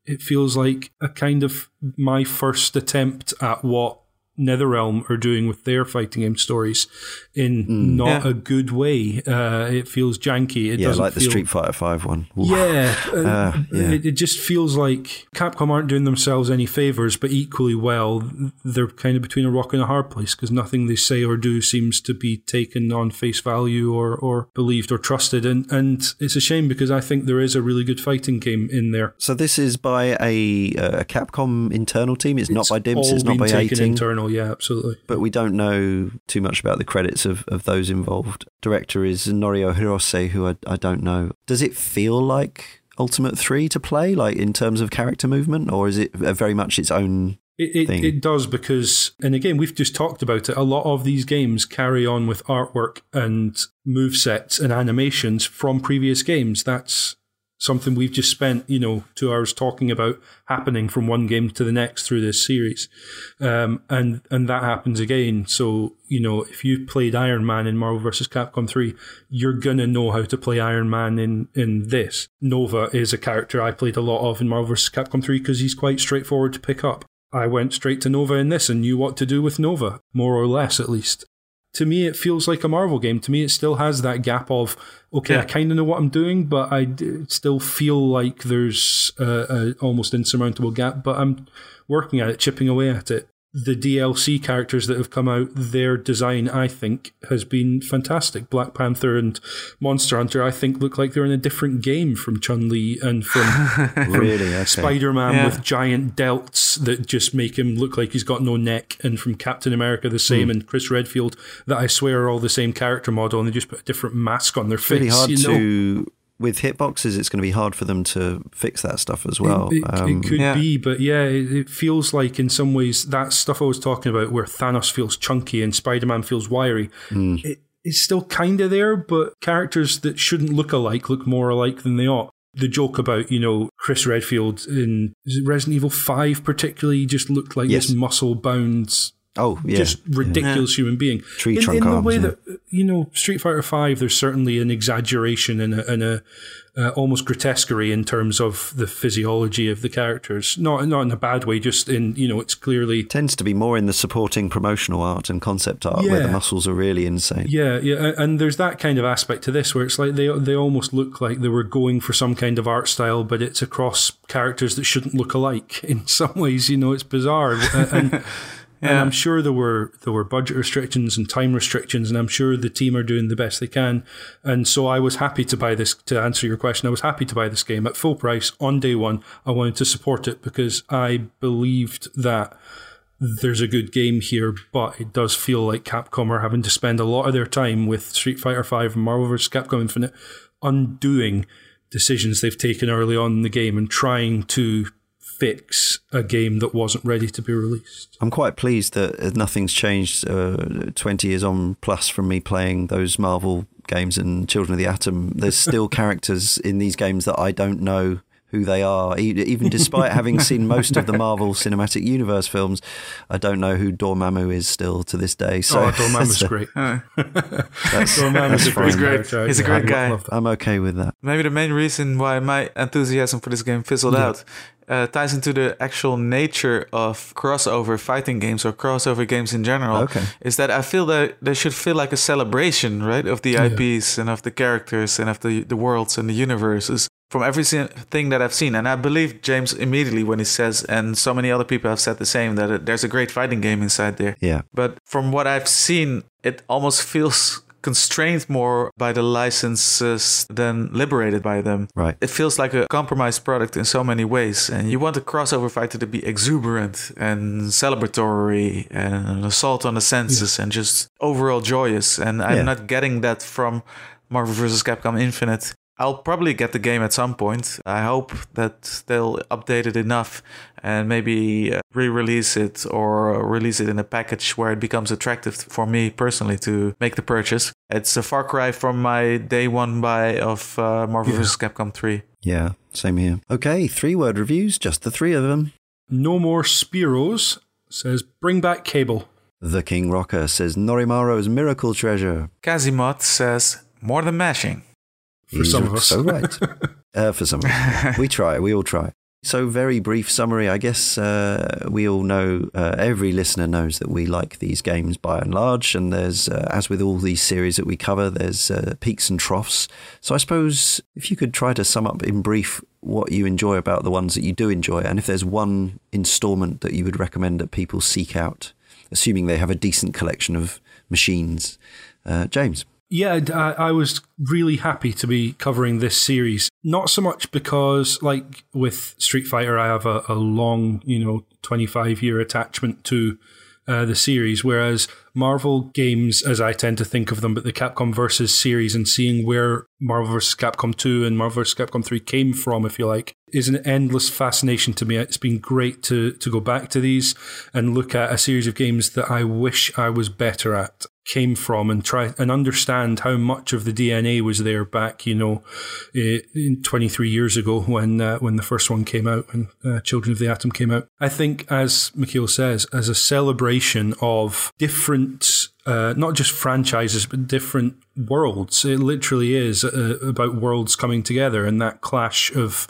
It feels like a kind of my first attempt at what NetherRealm are doing with their fighting game stories in mm, not yeah. a good way. Uh, it feels janky. It yeah, doesn't like feel, the Street Fighter Five one. Yeah, uh, uh, yeah. It, it, just feels like Capcom aren't doing themselves any favors, but equally well, they're kind of between a rock and a hard place because nothing they say or do seems to be taken on face value or, or believed or trusted. And and it's a shame because I think there is a really good fighting game in there. So this is by a, a Capcom internal team. It's, it's not by Dimps. It's not by taken internal yeah, absolutely. But we don't know too much about the credits of, of those involved. Director is Norio Hirose, who I, I don't know. Does it feel like Ultimate 3 to play, like in terms of character movement, or is it very much its own it, it, it, does because, and again, we've just talked about it. A lot of these games carry on with artwork and move sets and animations from previous games. That's something we've just spent, you know, two hours talking about happening from one game to the next through this series. Um, and, and that happens again. So, you know, if you played Iron Man in Marvel vs. Capcom 3, you're going to know how to play Iron Man in, in this. Nova is a character I played a lot of in Marvel vs. Capcom 3 because he's quite straightforward to pick up. I went straight to Nova in this and knew what to do with Nova, more or less at least to me, it feels like a Marvel game. To me, it still has that gap of, okay, yeah. I kind of know what I'm doing, but I still feel like there's a, a, almost insurmountable gap, but I'm working at it, chipping away at it. The DLC characters that have come out, their design, I think, has been fantastic. Black Panther and Monster Hunter, I think, look like they're in a different game from Chun Li and from, really? Okay. Spider Man Yeah. with giant delts that just make him look like he's got no neck, and from Captain America, the same, hmm. and Chris Redfield, that I swear are all the same character model, and they just put a different mask on their face. really hard you know? to. With hitboxes, it's going to be hard for them to fix that stuff as well. It, it- Um, it could Yeah. be, but yeah, it, it feels like in some ways that stuff I was talking about, where Thanos feels chunky and Spider Man feels wiry, it, it's still kind of there, but characters that shouldn't look alike look more alike than they ought. The joke about, you know, Chris Redfield in Resident Evil 5 particularly just looked like Yes. this muscle bound oh, yeah. just ridiculous human being. Tree in, trunk in the arms, way yeah. that you know, Street Fighter Five, there's certainly an exaggeration and a, and a uh, almost grotesquerie in terms of the physiology of the characters. Not not in a bad way, just in you know, it's clearly. tends to be more in the supporting promotional art and concept art where the muscles are really insane. Yeah, yeah, and there's that kind of aspect to this where it's like they they almost look like they were going for some kind of art style, but it's across characters that shouldn't look alike. In some ways, you know, it's bizarre, and, and I'm sure there were there were budget restrictions and time restrictions, and I'm sure the team are doing the best they can. And so I was happy to buy this. To answer your question, I was happy to buy this game at full price on day one. I wanted to support it because I believed that there's a good game here, but it does feel like Capcom are having to spend a lot of their time with Street Fighter V and Marvel vs. Capcom Infinite undoing decisions they've taken early on in the game and trying to fix a game that wasn't ready to be released. I'm quite pleased that nothing's changed uh, 20 years on plus from me playing those Marvel games and Children of the Atom. There's still characters in these games that I don't know who they are. E- Even despite having seen most of the Marvel Cinematic Universe films, I don't know who Dormammu is still to this day. So oh, Dormammu's so great. that's- Dormammu's a that's great fine. character. He's a great guy. I'm okay with that. Maybe the main reason why my enthusiasm for this game fizzled out uh, ties into the actual nature of crossover fighting games or crossover games in general. Okay. Is that I feel that they should feel like a celebration, right, of the IPs and of the characters and of the the worlds and the universes. From everything that I've seen, and I believe James immediately when he says, and so many other people have said the same, that it, there's a great fighting game inside there. Yeah. But from what I've seen, it almost feels constrained more by the licenses than liberated by them. Right. It feels like a compromised product in so many ways. And you want a crossover fighter to be exuberant and celebratory and an assault on the senses and just overall joyous. And I'm Yeah. not getting that from Marvel vs. Capcom Infinite. I'll probably get the game at some point. I hope that they'll update it enough and maybe uh, re-release it or release it in a package where it becomes attractive for me personally to make the purchase. It's a far cry from my day one buy of uh, Marvel Yeah. vs. Capcom 3. Yeah. Same here. Okay. Three word reviews, just the three of them. No more Spiros says bring back Cable. The King Rocker says Norimaro's Miracle Treasure. Kazimot says more than mashing. For some of us. So right. uh, for some of us. We try. We all try. So, very brief summary. I guess uh, we all know, uh, every listener knows that we like these games by and large. And there's, uh, as with all these series that we cover, there's uh, peaks and troughs. So, I suppose if you could try to sum up in brief what you enjoy about the ones that you do enjoy, and if there's one installment that you would recommend that people seek out, assuming they have a decent collection of machines. Uh, James. Yeah, I was really happy to be covering this series. Not so much because, like with Street Fighter, I have a, a long, you know, 25 year attachment to uh, the series, whereas Marvel games, as I tend to think of them, but the Capcom versus series and seeing where Marvel vs. Capcom 2 and Marvel vs. Capcom 3 came from, if you like, is an endless fascination to me. It's been great to, to go back to these and look at a series of games that I wish I was better at came from and try and understand how much of the DNA was there back, you know, eh, in 23 years ago when uh, when the first one came out, when uh, Children of the Atom came out. I think, as Mikhail says, as a celebration of different, uh, not just franchises, but different worlds. It literally is uh, about worlds coming together and that clash of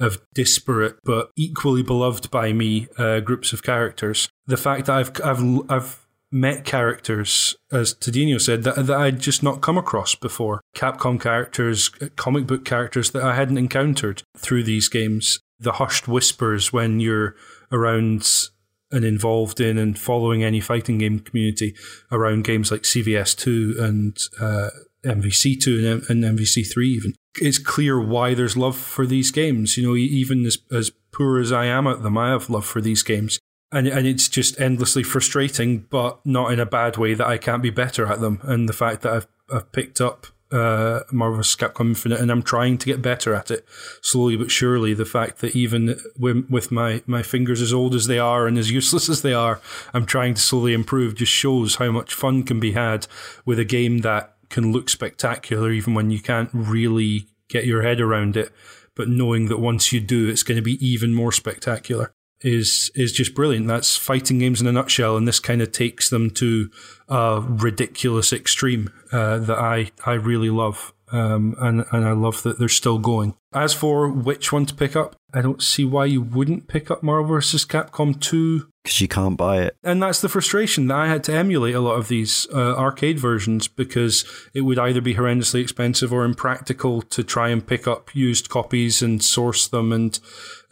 of disparate but equally beloved by me uh, groups of characters. The fact that I've I've I've met characters, as Tadino said, that, that I'd just not come across before. Capcom characters, comic book characters that I hadn't encountered through these games. The hushed whispers when you're around and involved in and following any fighting game community around games like CVS2 and uh, MVC2 and, and MVC3 even. It's clear why there's love for these games. You know, even as, as poor as I am at them, I have love for these games. And, and it's just endlessly frustrating, but not in a bad way that I can't be better at them. And the fact that I've, I've picked up uh, Marvel vs. Capcom Infinite, and I'm trying to get better at it slowly but surely. The fact that even with my, my fingers as old as they are and as useless as they are, I'm trying to slowly improve just shows how much fun can be had with a game that can look spectacular even when you can't really get your head around it. But knowing that once you do, it's going to be even more spectacular is is just brilliant. That's fighting games in a nutshell, and this kind of takes them to a ridiculous extreme uh, that I I really love. Um, and and I love that they're still going. As for which one to pick up, I don't see why you wouldn't pick up Marvel vs. Capcom 2 because you can't buy it. And that's the frustration that I had to emulate a lot of these uh, arcade versions because it would either be horrendously expensive or impractical to try and pick up used copies and source them and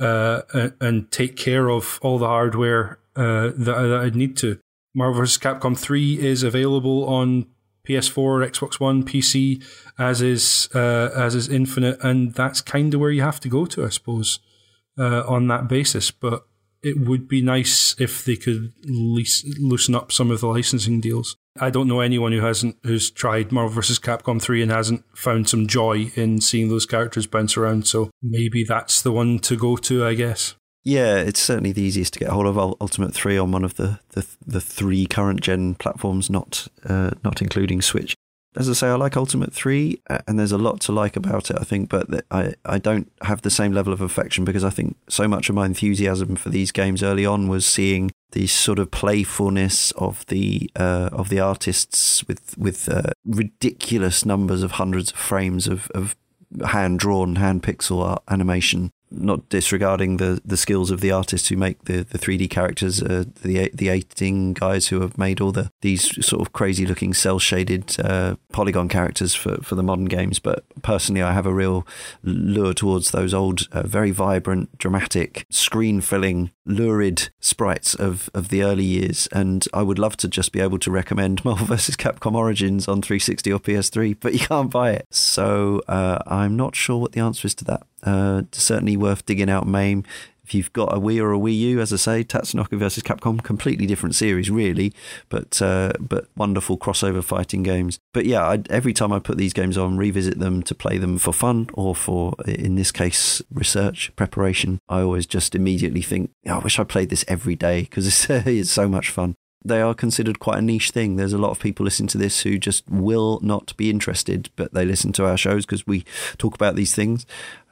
uh, and take care of all the hardware uh, that, that I'd need to. Marvel vs. Capcom 3 is available on PS4, Xbox One, PC, as is uh, as is Infinite, and that's kind of where you have to go to, I suppose, uh, on that basis. But it would be nice if they could lease, loosen up some of the licensing deals. I don't know anyone who hasn't who's tried Marvel vs. Capcom 3 and hasn't found some joy in seeing those characters bounce around. So maybe that's the one to go to, I guess. Yeah, it's certainly the easiest to get hold of Ultimate Three on one of the the, the three current gen platforms, not uh, not including Switch. As I say, I like Ultimate Three, and there's a lot to like about it. I think, but I I don't have the same level of affection because I think so much of my enthusiasm for these games early on was seeing the sort of playfulness of the uh, of the artists with with uh, ridiculous numbers of hundreds of frames of, of hand drawn, hand pixel art animation not disregarding the, the skills of the artists who make the, the 3D characters, uh, the the 18 guys who have made all the these sort of crazy looking cell shaded uh, polygon characters for, for the modern games. But personally, I have a real lure towards those old, uh, very vibrant, dramatic, screen filling, lurid sprites of, of the early years. And I would love to just be able to recommend Marvel vs. Capcom Origins on 360 or PS3, but you can't buy it. So uh, I'm not sure what the answer is to that. Uh, certainly worth digging out MAME. If you've got a Wii or a Wii U, as I say, Tatsunoko versus Capcom, completely different series, really, but uh, but wonderful crossover fighting games. But yeah, I, every time I put these games on, revisit them to play them for fun or for, in this case, research preparation, I always just immediately think, oh, I wish I played this every day because it's, it's so much fun they are considered quite a niche thing. There's a lot of people listening to this who just will not be interested, but they listen to our shows because we talk about these things.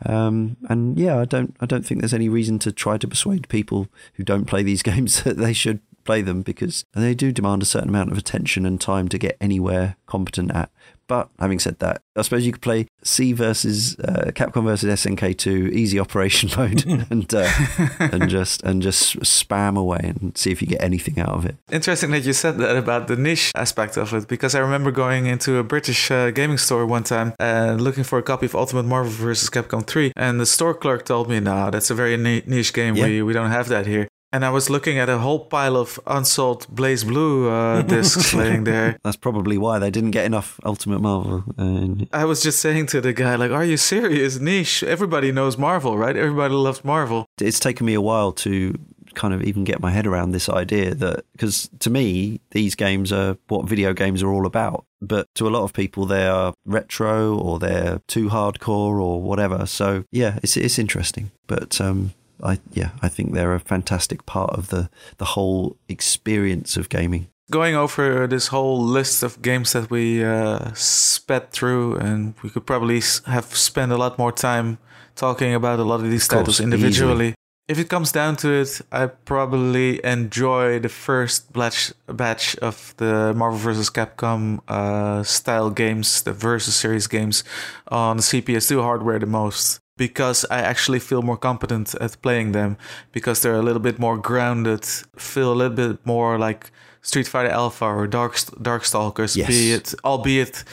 Um, and yeah, I don't, I don't think there's any reason to try to persuade people who don't play these games that they should play them because they do demand a certain amount of attention and time to get anywhere competent at. But having said that, I suppose you could play C versus uh, Capcom versus SNK2 easy operation mode and uh, and just and just spam away and see if you get anything out of it. Interesting that you said that about the niche aspect of it because I remember going into a British uh, gaming store one time and looking for a copy of Ultimate Marvel vs. Capcom 3 and the store clerk told me, "No, that's a very niche game. Yeah. We we don't have that here." And I was looking at a whole pile of unsold BlazBlue uh, discs laying there. That's probably why they didn't get enough Ultimate Marvel. Uh, I was just saying to the guy, like, "Are you serious? Niche. Everybody knows Marvel, right? Everybody loves Marvel." It's taken me a while to kind of even get my head around this idea that because to me these games are what video games are all about but to a lot of people they are retro or they're too hardcore or whatever so yeah it's it's interesting but um I yeah, I think they're a fantastic part of the the whole experience of gaming. Going over this whole list of games that we uh, sped through, and we could probably have spent a lot more time talking about a lot of these of titles individually. Easily. If it comes down to it, I probably enjoy the first batch batch of the Marvel vs. Capcom uh, style games, the Versus series games on the CPS2 hardware the most because I actually feel more competent at playing them because they're a little bit more grounded, feel a little bit more like Street Fighter Alpha or Dark Darkstalkers, yes. be it albeit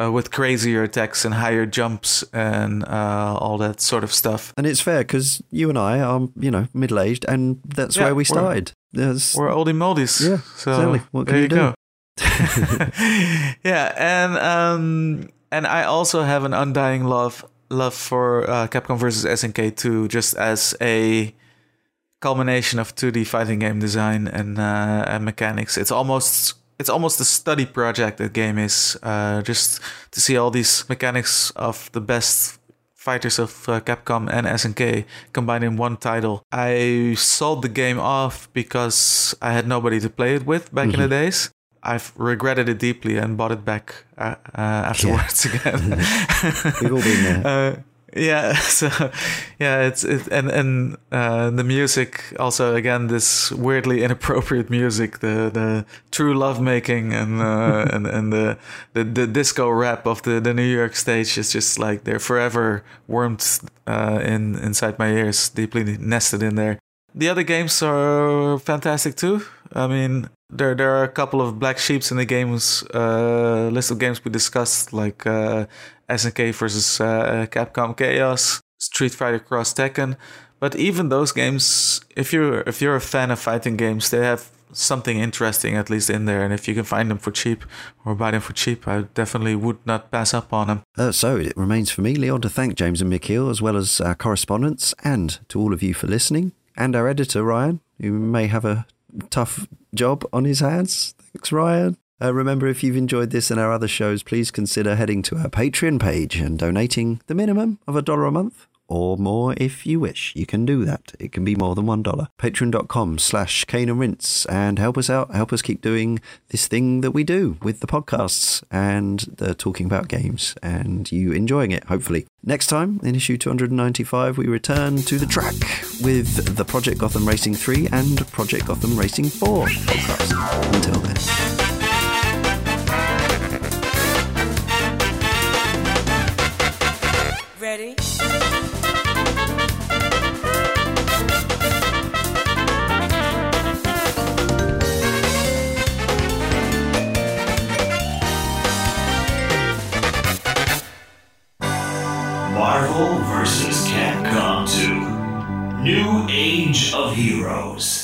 uh, with crazier attacks and higher jumps and uh, all that sort of stuff. And it's fair because you and I are, you know, middle aged, and that's yeah, where we started. There's, We're oldie moldies. Yeah, so exactly. What can there you you do? go. yeah, and um, and I also have an undying love love for uh, Capcom versus SNK 2, just as a culmination of 2D fighting game design and uh, and mechanics. It's almost it's almost a study project. The game is uh, just to see all these mechanics of the best fighters of uh, Capcom and SNK combined in one title. I sold the game off because I had nobody to play it with back in the days. I've regretted it deeply and bought it back uh, uh, afterwards again. We've all been there. Uh, yeah, so yeah, it's it, and and uh, the music also again this weirdly inappropriate music, the the true love making and uh, and and the, the the disco rap of the the New York stage is just like they're forever wormed uh, in inside my ears, deeply nested in there. The other games are fantastic too. I mean, there there are a couple of black sheeps in the games uh, list of games we discussed, like uh, SNK versus uh, Capcom Chaos, Street Fighter Cross Tekken. But even those games, if you're if you're a fan of fighting games, they have something interesting at least in there. And if you can find them for cheap or buy them for cheap, I definitely would not pass up on them. Uh, so it remains for me, Leon, to thank James and Mikhail, as well as our correspondents, and to all of you for listening, and our editor, Ryan, who may have a tough job on his hands. Thanks, Ryan. Uh, remember, if you've enjoyed this and our other shows, please consider heading to our Patreon page and donating the minimum of a dollar a month. Or more if you wish. You can do that. It can be more than one dollar. Patreon.com slash Cane and Rinse and help us out. Help us keep doing this thing that we do with the podcasts and the talking about games and you enjoying it, hopefully. Next time, in issue 295, we return to the track with the Project Gotham Racing 3 and Project Gotham Racing 4 podcast. Until then. New Age of Heroes.